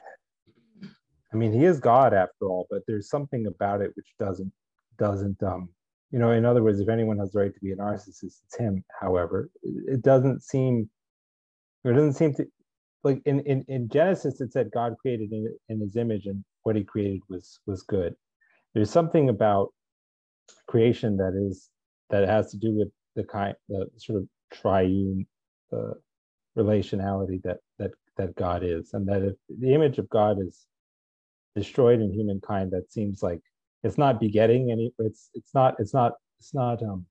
mean, he is God after all, but there's something about it which doesn't doesn't um, you know. In other words, if anyone has the right to be a narcissist, it's him. However, it doesn't seem it doesn't seem to like in, in, in Genesis it said God created in, in his image and what he created was was good. There's something about creation that is that has to do with the kind the sort of triune uh, relationality that that that God is, and that if the image of God is destroyed in humankind, that seems like it's not begetting any. It's it's not it's not it's not um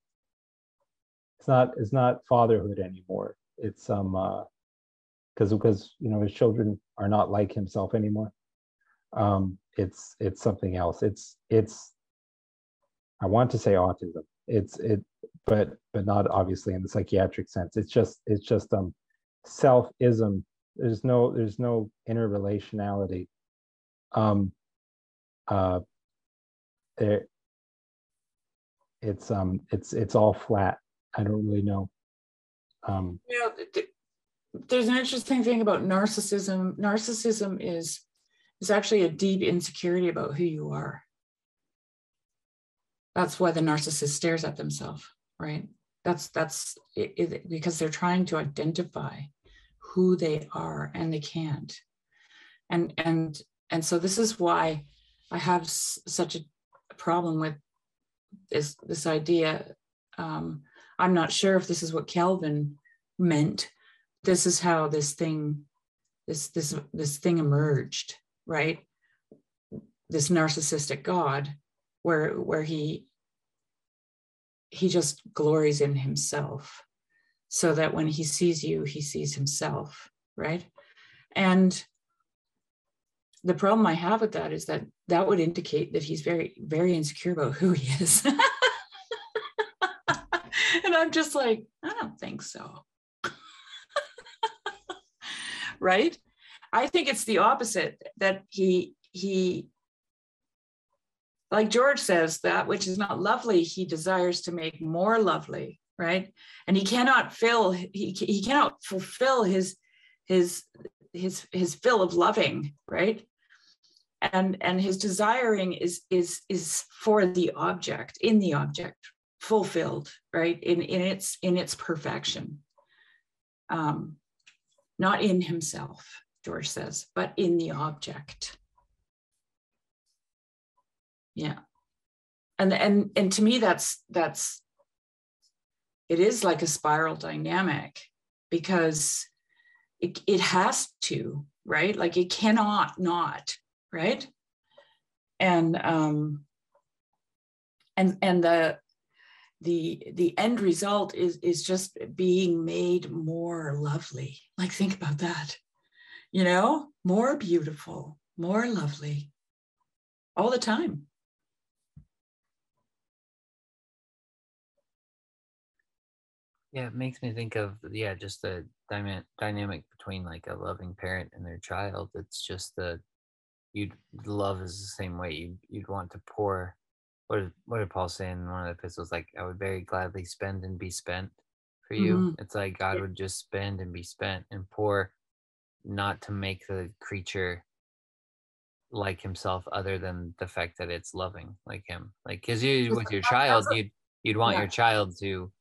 it's not it's not fatherhood anymore. It's um uh, because because you know his children are not like himself anymore. Um it's it's something else. It's it's i want to say autism. It's it but but not obviously in the psychiatric sense. It's just it's just um self-ism. There's no there's no interrelationality. Um uh there it's um it's it's all flat. I don't really know. Um yeah there's an interesting thing about narcissism. Narcissism is is actually a deep insecurity about who you are. That's why the narcissist stares at themselves, right? That's that's it, it, because they're trying to identify who they are and they can't. And and and so this is why I have s- such a problem with this this idea. Um, I'm not sure if this is what Calvin meant this is how this thing this this this thing emerged right? This narcissistic god where where he he just glories in himself so that when he sees you he sees himself right? And the problem i have with that is that that would indicate that he's very very insecure about who he is. And i'm just like i don't think so right? I think it's the opposite that he he like George says that which is not lovely he desires to make more lovely, right? And he cannot fill he he cannot fulfill his his his his fill of loving right and and his desiring is is is for the object in the object fulfilled right in in its in its perfection um not in himself george says but in the object. Yeah. And and and to me that's that's it is like a spiral dynamic because it, it has to right? Like it cannot not right? And um and and the the the end result is is just being made more lovely like think about that you know more beautiful more lovely all the time Yeah, it makes me think of yeah, just the dyma- dynamic between like a loving parent and their child. It's just the you'd love is the same way. You'd you'd want to pour. What did what did Paul say in one of the epistles? Like I would very gladly spend and be spent for you. Mhm. It's like God would just spend and be spent and pour, not to make the creature like himself, other than the fact that it's loving like him. Like because you with your child, you'd you'd want Yeah. your child to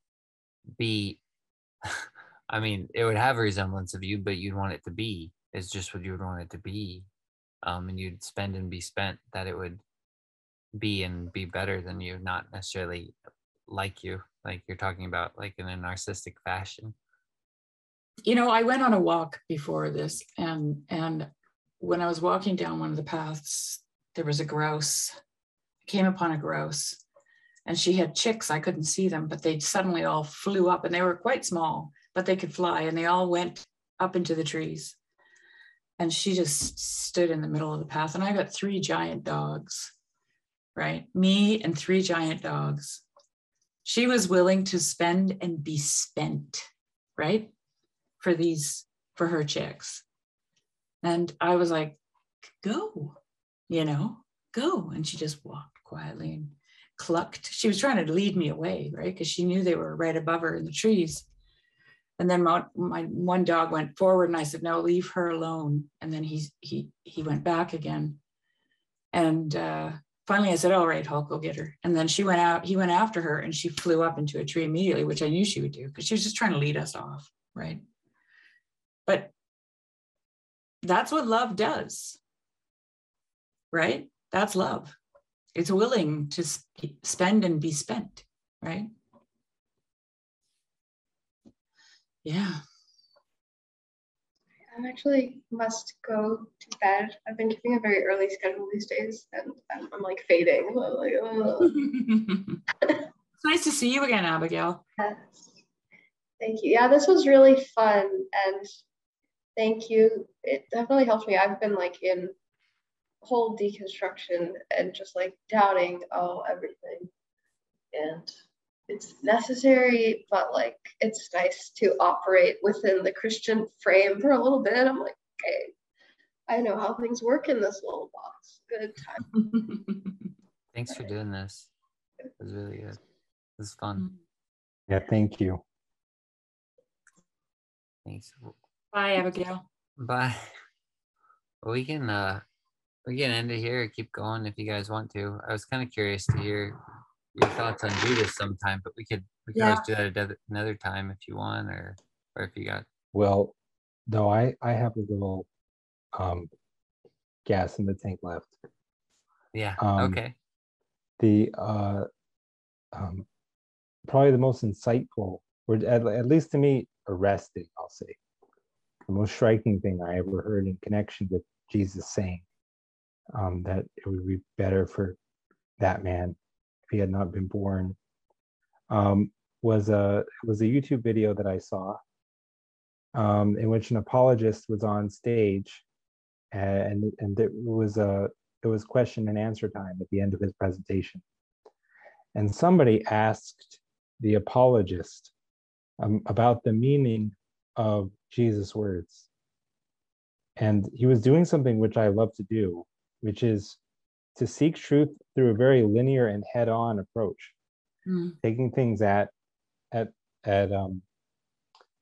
be I mean, it would have a resemblance of you, but you'd want it to be. It's just what you would want it to be. Um, and you'd spend and be spent that it would be and be better than you, not necessarily like you, like you're talking about, like in a narcissistic fashion. you know i went on a walk before this and and when i was walking down one of the paths there was a grouse. I came upon a grouse and she had chicks. I couldn't see them but they suddenly all flew up and they were quite small but they could fly and they all went up into the trees. And she just stood in the middle of the path and i got three giant dogs right? Me and three giant dogs. She was willing to spend and be spent right? For these for her chicks. And i was like go you know go. And she just walked quietly and clucked. She was trying to lead me away right? Because she knew they were right above her in the trees. And then my, my one dog went forward and i said no leave her alone. And then he he he went back again. And uh finally i said all right hulk go get her. And then she went out he went after her and she flew up into a tree immediately which i knew she would do because she was just trying to lead us off right? But that's what love does right? That's love. It's willing to sp- spend and be spent right? Yeah I actually must go to bed. I've been keeping a very early schedule these days, and I'm, I'm like fading. I'm like, it's nice to see you again abigail Yes. Thank you. Yeah, this was really fun, and thank you. It definitely helped me. I've been like in whole deconstruction and just like doubting oh everything, and it's necessary, but like it's nice to operate within the Christian frame for a little bit. I'm like, okay, I know how things work in this little box. Good time. Thanks for doing this. It was really good. It was fun. Yeah, thank you. Thanks. bye abigail Bye. We can uh we can end it here keep going if you guys want to. I was kind of curious to hear your thoughts on Judas sometime, but we could we could always do that another, another time if you want or or if you got Well, no, I I have a little um gas in the tank left. yeah. Um, okay. The uh um probably the most insightful or at, at least to me arresting, I'll say. The most striking thing I ever heard in connection with Jesus saying um that it would be better for that man if he had not been born um was a was a YouTube video that I saw um, in which an apologist was on stage and and it was a it was question and answer time at the end of his presentation. And somebody asked the apologist um, about the meaning of jesus words. And he was doing something which i love to do which is to seek truth through a very linear and head-on approach Mm. taking things at at at um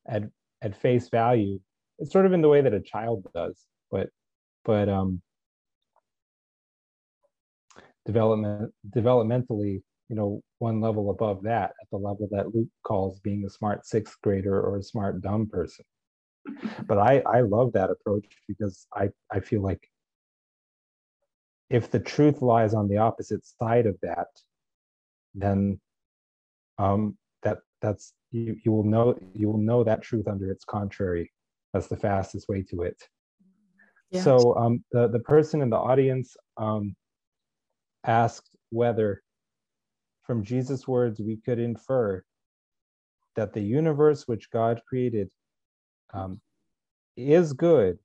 at at face value it's sort of in the way that a child does, but but um development developmentally, you know, one level above that at the level that Luke calls being a smart sixth grader or a smart dumb person. But I I love that approach because I I feel like if the truth lies on the opposite side of that, then um, that that's you, you will know you will know that truth under its contrary. That's the fastest way to it. Yeah. So um, the the person in the audience um, asked whether, from Jesus' words, we could infer that the universe which God created um, is good,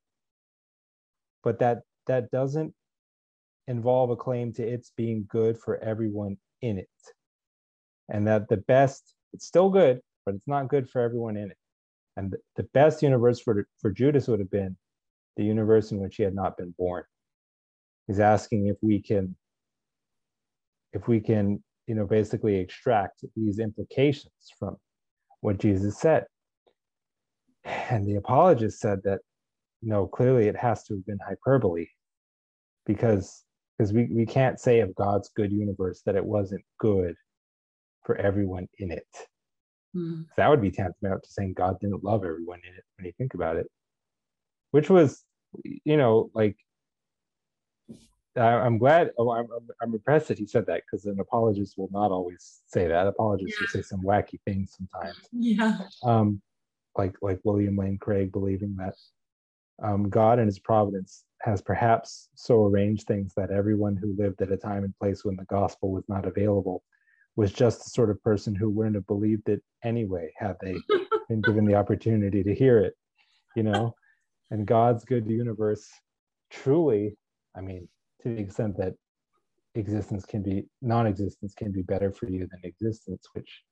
but that that doesn't involve a claim to its being good for everyone in it. And that the best, it's still good, but it's not good for everyone in it. And the best universe for, for Judas would have been the universe in which he had not been born. He's asking if we can, if we can, you know, basically extract these implications from what Jesus said. And the apologist said that, no, clearly it has to have been hyperbole because because we, we can't say of God's good universe that it wasn't good for everyone in it. Mm. That would be tantamount to saying God didn't love everyone in it when you think about it, which was, you know, like I'm glad. Oh, I'm, I'm impressed that he said that because an apologist will not always say that. Apologists yeah. will say some wacky things sometimes. Yeah. Um, like like William Lane Craig believing that um, God and His providence has perhaps so arranged things that everyone who lived at a time and place when the gospel was not available was just the sort of person who wouldn't have believed it anyway had they been given the opportunity to hear it you know? And god's good universe truly i mean to the extent that existence can be non-existence can be better for you than existence which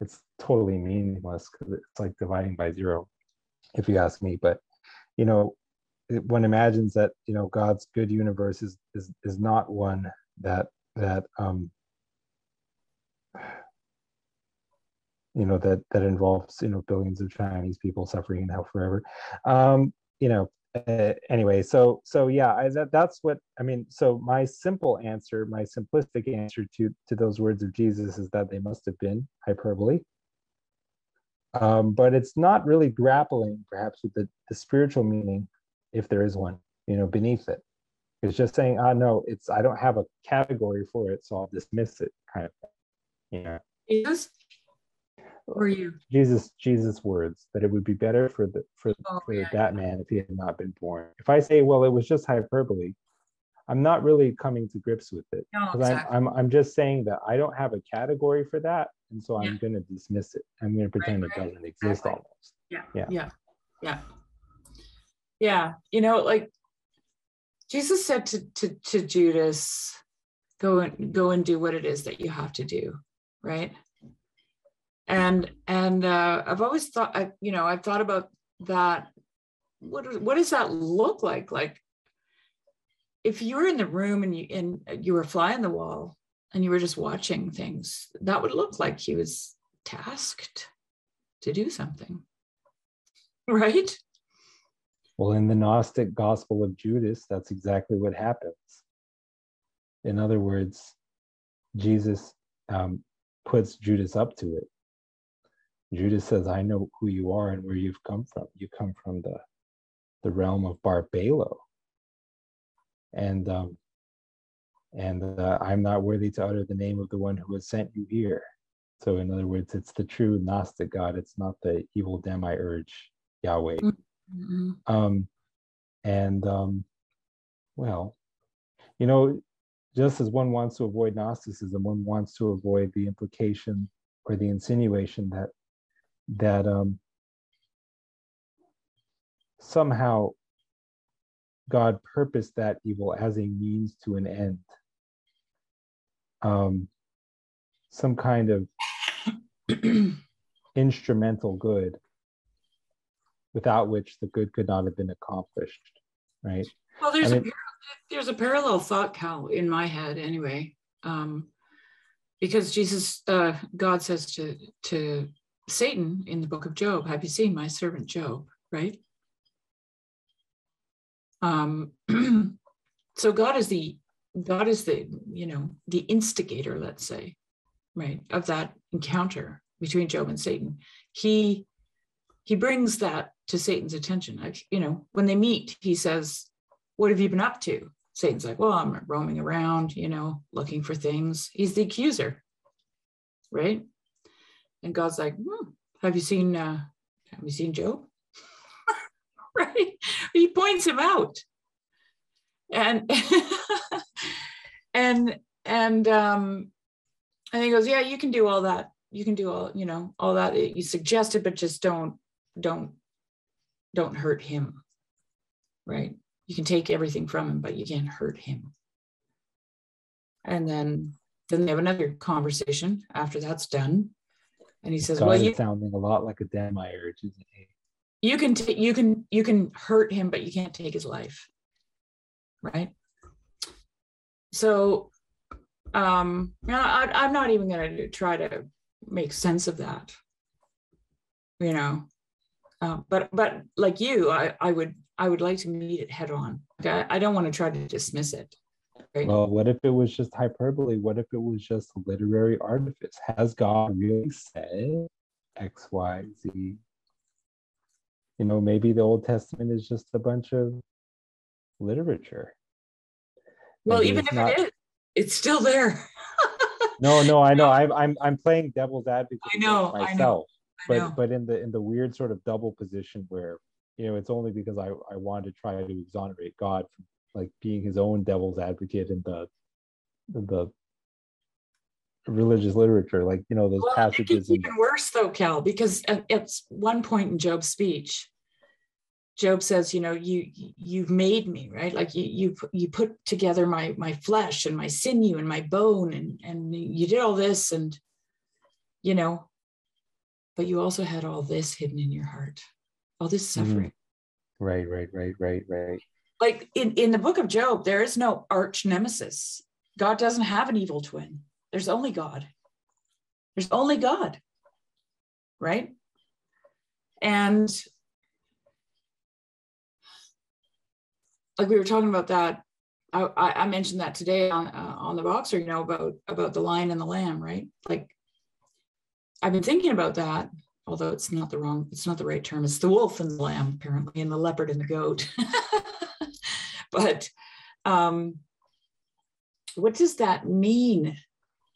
it's totally meaningless because it's like dividing by zero if you ask me. But you know one imagines that you know God's good universe is is is not one that that um you know that that involves you know billions of Chinese people suffering in hell forever. Um, you know, uh, anyway, so so yeah, I, that that's what I mean. So my simple answer, my simplistic answer to to those words of Jesus is that they must have been hyperbole. Um, but it's not really grappling, perhaps, with the, the spiritual meaning if there is one, you know, beneath it. It's just saying, ah, no, it's I don't have a category for it, so I'll dismiss it, kind of thing. You know. Jesus or you? Jesus, Jesus' words that it would be better for the for, oh, for yeah. that man if he had not been born. If I say, well, it was just hyperbole, I'm not really coming to grips with it. No, exactly. I'm, I'm I'm just saying that I don't have a category for that, and so I'm going to dismiss it. I'm going to pretend right, it right. doesn't exist exactly. almost. Yeah. Yeah. Yeah. Yeah yeah you know like jesus said to to, to judas go and go and do what it is that you have to do right? And and uh, i've always thought I, you know i've thought about that. What what does that look like? Like if you were in the room and you and you were flying the wall and you were just watching things that would look like he was tasked to do something right well, in the Gnostic Gospel of Judas, that's exactly what happens. In other words, Jesus um, puts Judas up to it. Judas says, I know who you are and where you've come from. You come from the, the realm of Barbelo. And um, and uh, I'm not worthy to utter the name of the one who has sent you here. So, in other words, it's the true Gnostic God. It's not the evil demiurge Yahweh. Mm-hmm. Mm-hmm. Um, and um, well, you know, just as one wants to avoid Gnosticism, one wants to avoid the implication or the insinuation that that um, somehow God purposed that evil as a means to an end. Um, some kind of instrumental good without which the good could not have been accomplished right? Well there's I mean, a there's a parallel thought cal in my head anyway um, because jesus uh, god says to to satan in the book of job have you seen my servant job? Right? Um, so God is the God is the you know the instigator, let's say, right, of that encounter between Job and Satan. He he brings that to Satan's attention. You know, when they meet, he says, What have you been up to? Satan's like, Well, I'm roaming around, you know, looking for things. He's the accuser, right? And God's like, hmm, Have you seen uh, have you seen Job? right? He points him out. And and and um and he goes, Yeah, you can do all that. You can do all, you know, all that you suggested, but just don't don't don't hurt him right? You can take everything from him but you can't hurt him. And then then they have another conversation after that's done. And he says God well you sounding a lot like a isn't he? you can t- you can you can hurt him but you can't take his life. Right? So um I, i'm not even going to try to make sense of that you know uh, but but like you, I, I would I would like to meet it head on. I, I don't want to try to dismiss it. Right? Well, what if it was just hyperbole? What if it was just literary artifice? Has God really said X, Y, Z? You know, maybe the Old Testament is just a bunch of literature. Well, maybe even if not... it is, it's still there. no, no, I know. I'm I'm I'm playing devil's advocate I know, myself. I know but but in the in the weird sort of double position where you know it's only because I I wanted to try to exonerate God from like being his own devil's advocate in the in the religious literature like you know those well, passages it even worse though cal because at, at one point in job's speech job says you know you you've made me right? Like you you you put together my my flesh and my sinew and my bone and and you did all this and you know but you also had all this hidden in your heart, all this mm-hmm. suffering. Mm-hmm. Right, right, right, right, right. Like in, in the book of Job, there is no arch nemesis. God doesn't have an evil twin. There's only God. There's only God. Right? And like we were talking about that I, I, mentioned that today on uh, on the Voxer, you know, about about the lion and the lamb, right? Like I've been thinking about that, although it's not the wrong, it's not the right term. It's the wolf and the lamb, apparently, and the leopard and the goat. but um, what does that mean?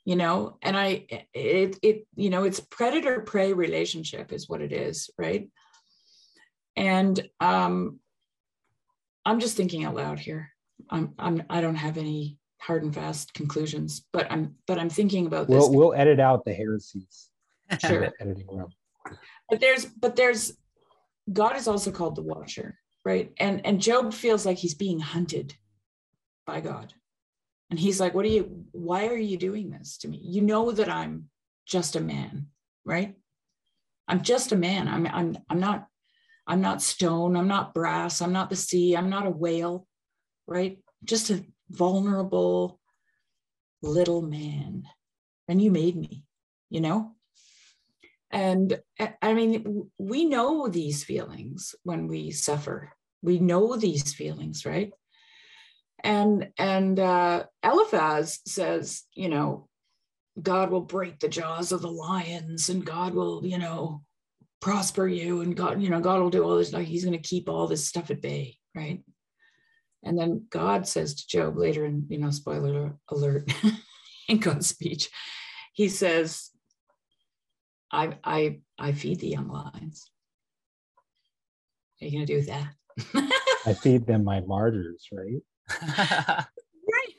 You know, and I, it, it, you know, it's predator prey relationship is what it is, right? And um, I'm just thinking out loud here. I'm, I'm, I don't have any hard and fast conclusions, but I'm, but I'm thinking about this. We'll, we'll edit out the heresies sure. editing room. But there's but there's god is also called the watcher right? And and job feels like he's being hunted by god. And he's like what are you why are you doing this to me? You know that i'm just a man right? I'm just a man. I'm i'm i'm not i'm not stone. I'm not brass. I'm not the sea. I'm not a whale right? Just a vulnerable little man. And you made me you know and I mean, we know these feelings when we suffer. We know these feelings, right? And and uh, Eliphaz says, you know, God will break the jaws of the lions, and God will, you know, prosper you, and God, you know, God will do all this. Like He's going to keep all this stuff at bay, right? And then God says to Job later, in you know, spoiler alert, in God's speech, He says, I I I feed the young lions. What are you gonna do with that? I feed them my martyrs, right? right.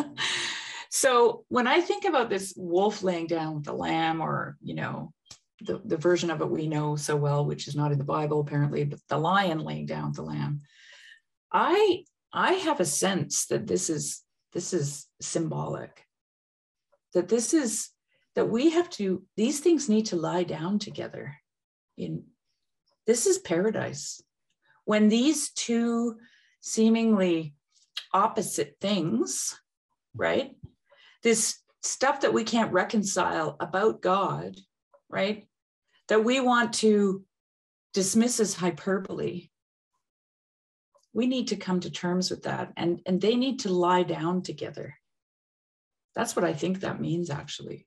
so when I think about this wolf laying down with the lamb, or you know, the, the version of it we know so well, which is not in the Bible apparently, but the lion laying down with the lamb, I I have a sense that this is this is symbolic that this is that we have to these things need to lie down together in this is paradise. When these two seemingly opposite things right? This stuff that we can't reconcile about god right? That we want to dismiss as hyperbole we need to come to terms with that. And and they need to lie down together that's what i think that means actually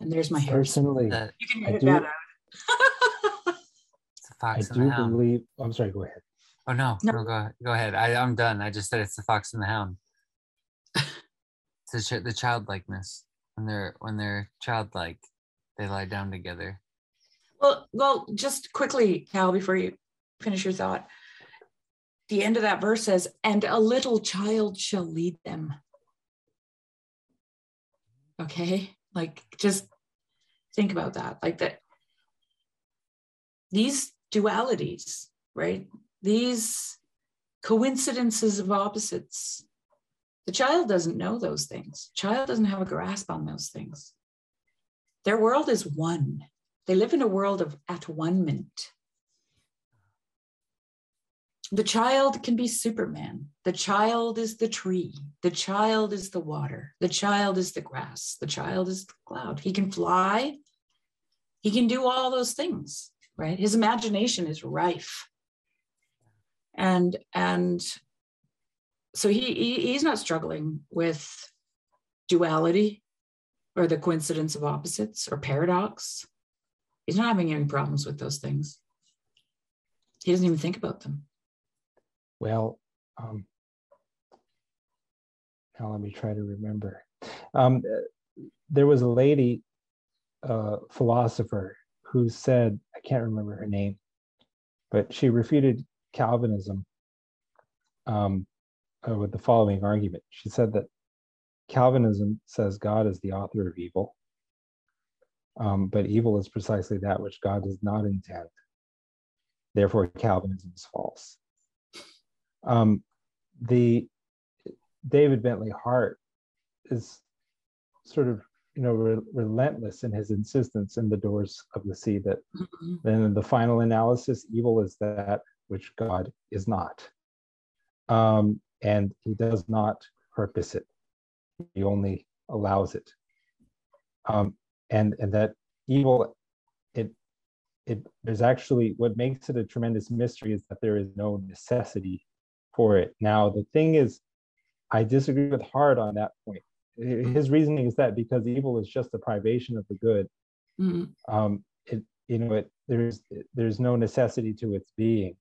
and there's my hair Personally, The, you can I edit do- that out it's the fox I and the house. I do hound. believe. I'm sorry. Go ahead. Oh no, No. no, go go ahead. I, I'm done. I just said it's the fox and the hound. It's the, ch- the childlikeness when they're when they're childlike, they lie down together. well well just quickly cal before you finish your thought the end of that verse says and a little child shall lead them okay? Like just think about that. Like that these dualities right? These coincidences of opposites. The child doesn't know those things. Child doesn't have a grasp on those things. Their world is one. They live in a world of at one ment the child can be superman. The child is the tree. The child is the water. The child is the grass. The child is the cloud. He can fly. He can do all those things right? His imagination is rife. And and so he, he he's not struggling with duality or the coincidence of opposites or paradox. He's not having any problems with those things. He doesn't even think about them Well, um, now let me try to remember. Um, there was a lady, uh, philosopher, who said, I can't remember her name, but she refuted Calvinism um, uh, with the following argument. She said that Calvinism says God is the author of evil, um, but evil is precisely that which God does not intend. Therefore, Calvinism is false. Um, the David Bentley Hart is sort of you know re- relentless in his insistence in the doors of the sea that Mhm. then in the final analysis evil is that which god is not. Um, and he does not purpose it. He only allows it. Um, and and that evil it it there's actually what makes it a tremendous mystery is that there is no necessity for it. Now the thing is i disagree with Hart on that point. His reasoning is that because evil is just a privation of the good Mhm. um it you know it there's there's no necessity to its being.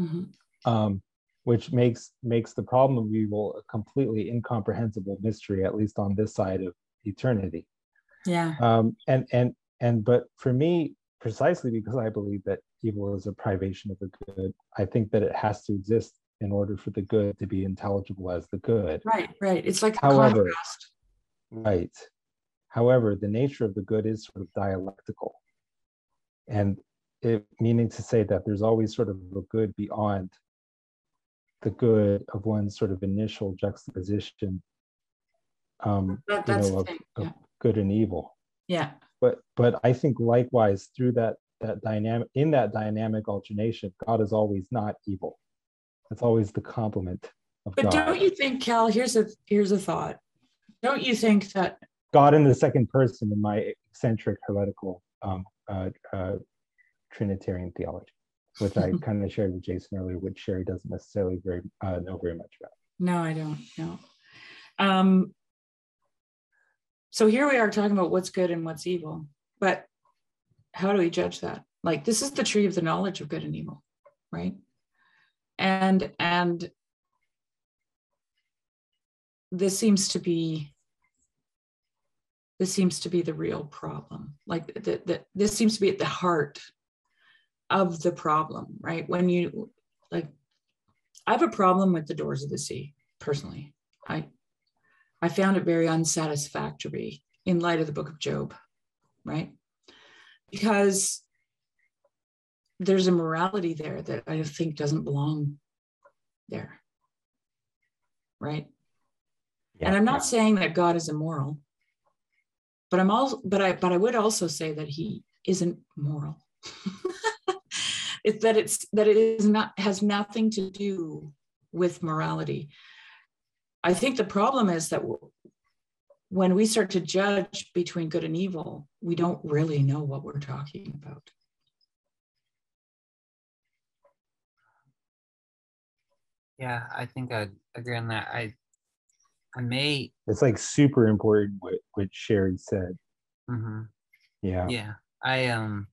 Mhm. um which makes makes the problem of evil a completely incomprehensible mystery at least on this side of eternity. Yeah. Um and and and but for me precisely because i believe that evil is a privation of the good i think that it has to exist in order for the good to be intelligible as the good right right it's like a However- contrast Right. However, the nature of the good is sort of dialectical. And it meaning to say that there's always sort of a good beyond the good of one's sort of initial juxtaposition, um, that, you know, of, thing of good and evil. yeah But but I think likewise through that that dynamic in that dynamic alternation, God is always not evil. It's always the complement of but God. don't you think cal here's a here's a thought don't you think that God in the second person in my eccentric heretical um, uh, uh, Trinitarian theology, which I kind of shared with Jason earlier, which Sherry doesn't necessarily very uh, know very much about. no i don't know um so here we are talking about what's good and what's evil but how do we judge that like this is the tree of the knowledge of good and evil right and and this seems to be this seems to be the real problem. Like that that this seems to be at the heart of the problem right? When you like i have a problem with the doors of the sea personally. I i found it very unsatisfactory in light of the book of job right? Because there's a morality there that i think doesn't belong there right? And i'm not saying that god is immoral but i'm also but i but i would also say that he isn't moral. It's that it's that it is not has nothing to do with morality. I think the problem is that when we start to judge between good and evil we don't really know what we're talking about Yeah, I think I'd agree on that. I I may It's like super important what, what Sherry said. mhm. Yeah. yeah. I um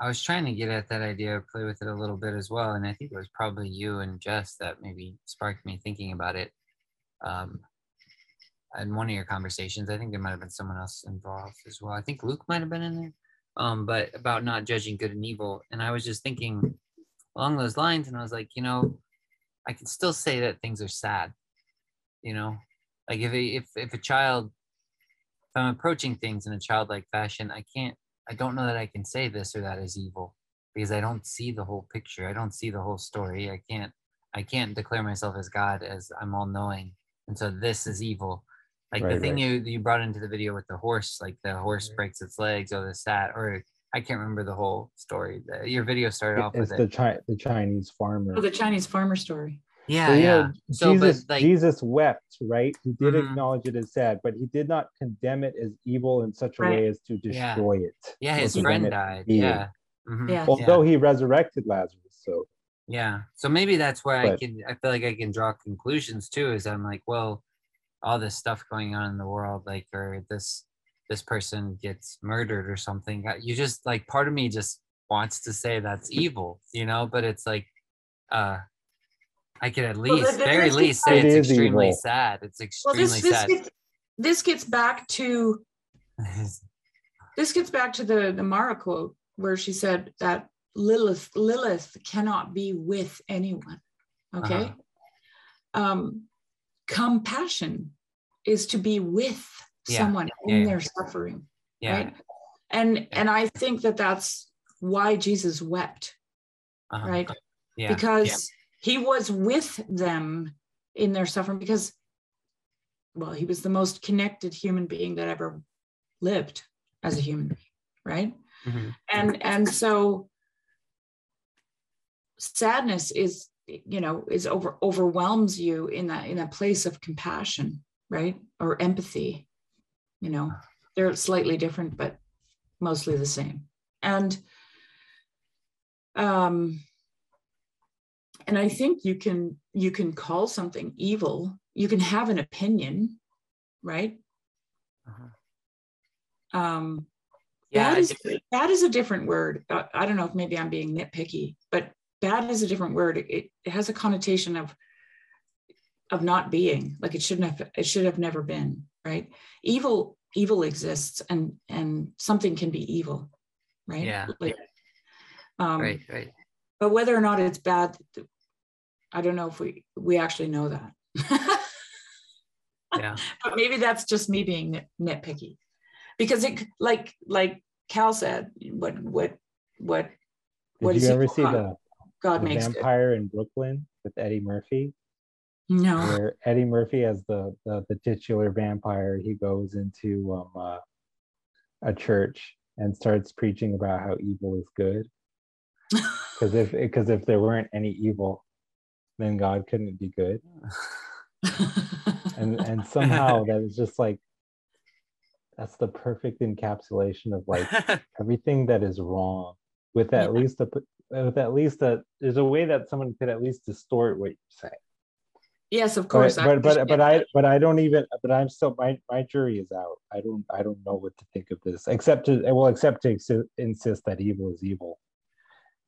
I was trying to get at that idea, play with it a little bit as well. And I think it was probably you and Jess that maybe sparked me thinking about it. Um in one of your conversations. I think there might have been someone else involved as well. I think Luke might have been in there. Um, but about not judging good and evil. And I was just thinking along those lines, and I was like, you know, I can still say that things are sad. You know, like if a, if if a child, if I'm approaching things in a childlike fashion, I can't. I don't know that I can say this or that is evil because I don't see the whole picture. I don't see the whole story. I can't. I can't declare myself as God as I'm all knowing, and so this is evil. Like the thing right. you you brought into the video with the horse, like the horse breaks its legs or the sat, or I can't remember the whole story. The- Your video started off It's with the it. Chi- the Chinese farmer. Oh, the Chinese farmer story. Yeah, So, you yeah. know, So, Jesus, but like, Jesus wept, right? He did Mhm. acknowledge it as sad, but he did not condemn it as evil in such a Right. way as to Yeah. destroy it. yeah, his friend died. being. Yeah. Mhm. Yeah. Although he resurrected Lazarus, so Yeah. So maybe that's where I can I feel like I can draw conclusions too is I'm like, well, all this stuff going on in the world, like or this this person gets murdered or something. uh, You just like part of me just wants to say that's evil, you know, but it's like uh I could at least the- the- very least say It it's extremely evil. sad. It's Well, extremely this this sad. gets, this gets back to this gets back to the the Mara quote where she said that Lilith Lilith cannot be with anyone. Okay. Um, compassion is to be with Yeah, someone yeah, in yeah. their suffering, right? And and I think that that's why Jesus wept, uh-huh, right? Because he was with them in their suffering because well he was the most connected human being that ever lived as a human being right? Mhm. and and so sadness is you know is over overwhelms you in that in a place of compassion right? Or empathy you know they're slightly different but mostly the same. And um and i think you can you can call something evil. You can have an opinion right? Uh-huh. um Yeah. bad is, bad is a different word. Uh, i don't know if maybe i'm being nitpicky but bad is a different word. It, it has a connotation of of not being like it shouldn't have it should have never been right evil evil exists and and something can be evil right Yeah. like um right, right. but whether or not it's bad i don't know if we we actually know that Yeah. but maybe that's just me being nit- nitpicky because it like like cal said what what what what did is you he ever see God- the, god the makes good vampire in Brooklyn with Eddie Murphy? No Where Eddie Murphy as the, the the titular vampire, he goes into um uh, a church and starts preaching about how evil is good. Because if because if there weren't any evil, then God couldn't be good. and and somehow that is just like that's the perfect encapsulation of like everything that is wrong with at Yeah. least a with at least a there's a way that someone could at least distort what you're saying yes of course I but but, but i but i don't even but i'm still my my jury is out. I don't i don't know what to think of this except to well except to exi- insist that evil is evil.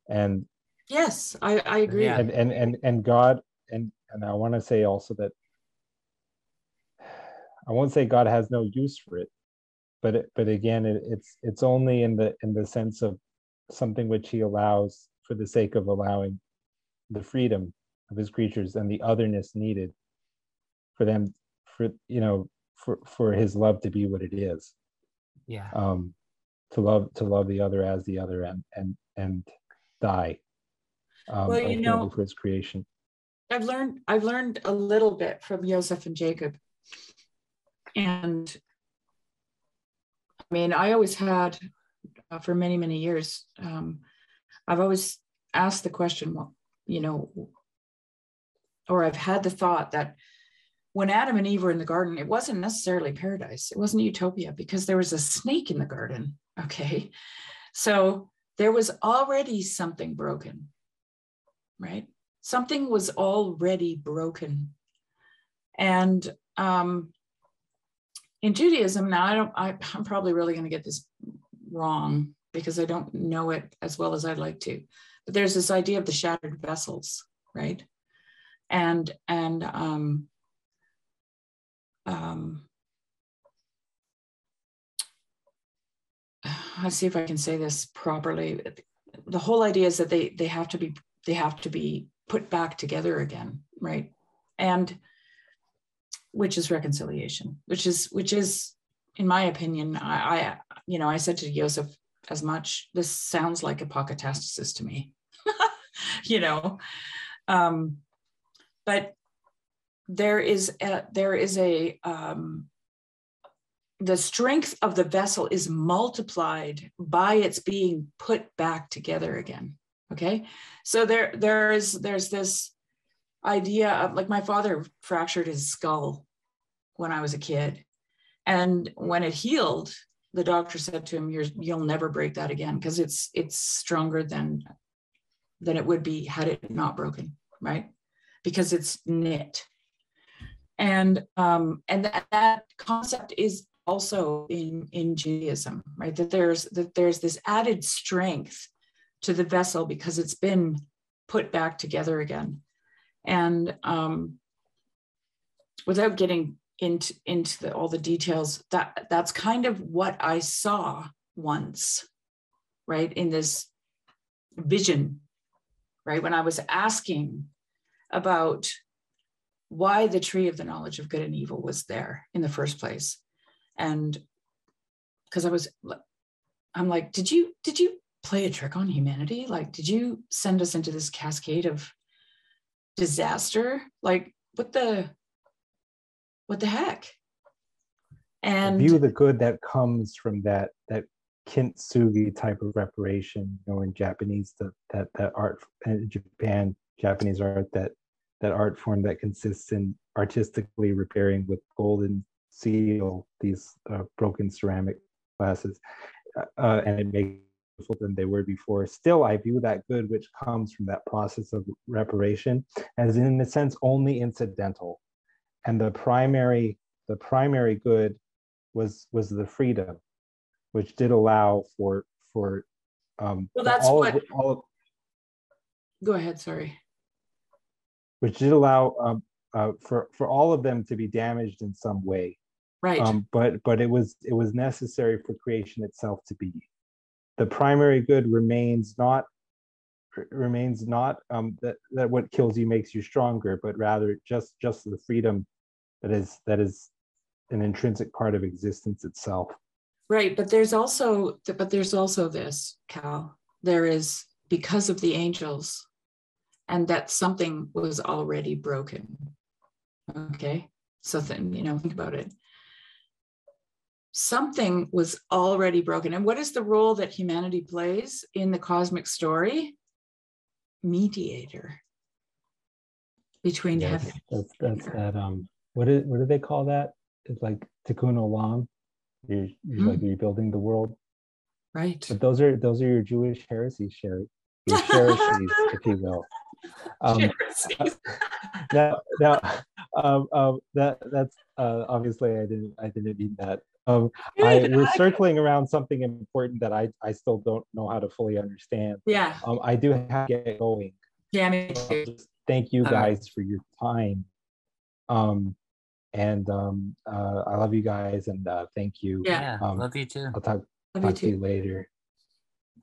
And yes i i agree. Yeah. and and and, and god and and i want to say also that i won't say god has no use for it but it, but again it, it's it's only in the in the sense of something which he allows for the sake of allowing the freedom of his creatures and the otherness needed for them for you know for for his love to be what it is yeah. um to love to love the other as the other and and and die um Well, you know- for his creation I've learned I've learned a little bit from Joseph and Jacob. And I mean, I always had uh, for many, many years, um, I've always asked the question, well, you know, or I've had the thought that when Adam and Eve were in the garden, it wasn't necessarily paradise. It wasn't utopia because there was a snake in the garden. Okay. So there was already something broken, right? something was already broken. And um, in Judaism, now I don't, I, I'm probably really going to get this wrong because I don't know it as well as I'd like to. But there's this idea of the shattered vessels, right? And and um, um, I'll see if I can say this properly. The whole idea is that they they have to be they have to be put back together again, right? And which is reconciliation, which is which is, in my opinion, I, I you know I said to Joseph as much. This sounds like apokatastasis to me, you know, um, but there is a, there is a um, the strength of the vessel is multiplied by its being put back together again. Okay? So there there is there's this idea of like my father fractured his skull when i was a kid and when it healed the doctor said to him you'll never break that again because it's it's stronger than than it would be had it not broken right because it's knit. And um and that, that concept is also in in judaism right? That there's that there's this added strength to the vessel because it's been put back together again. And um without getting into into the, all the details that that's kind of what i saw once right in this vision right? When i was asking about why the tree of the knowledge of good and evil was there in the first place. And because i was i'm like did you did you play a trick on humanity? Like did you send us into this cascade of disaster? Like what the what the heck? And view the good that comes from that that kintsugi type of reparation, you know, in Japanese, the, that that art in Japan, Japanese art, that that art form that consists in artistically repairing with golden seal these uh, broken ceramic glasses, uh, uh and it makes than they were before. Still, I view that good which comes from that process of reparation as, in a sense, only incidental. And the primary the primary good was was the freedom which did allow for for um well that's all what of, all of, go ahead sorry which did allow um uh, for for all of them to be damaged in some way. Right. Um but but it was it was necessary for creation itself to be. The primary good remains not remains not um that that what kills you makes you stronger but rather just just the freedom that is that is an intrinsic part of existence itself. Right but there's also but there's also this cal. There is because of the angels and that something was already broken okay so then you know think about it something was already broken and what is the role that humanity plays in the cosmic story mediator between yes, heaven that's that's that um what is what do they call that? It's like tikkun olam. You're, you're mm. like rebuilding the world. Right. But those are those are your Jewish heresies, Sherry. Your heresies, if you will. Um, now, now um, um, that that's uh, obviously I didn't I didn't mean that. Um, I we're circling around something important that I I still don't know how to fully understand. Yeah. Um, I do have to get going. Yeah, me too. thank you guys for your time. Um, and um, uh, I love you guys and uh, thank you. Yeah, um, love you too. I'll talk, love talk you to you later.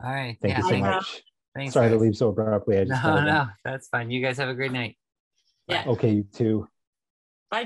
All right. Thank yeah, you so thanks. much. Thanks, Sorry guys. to leave so abruptly. I just no, gotta- no, that's fine. You guys have a great night. Yeah. Okay, you too. Bye,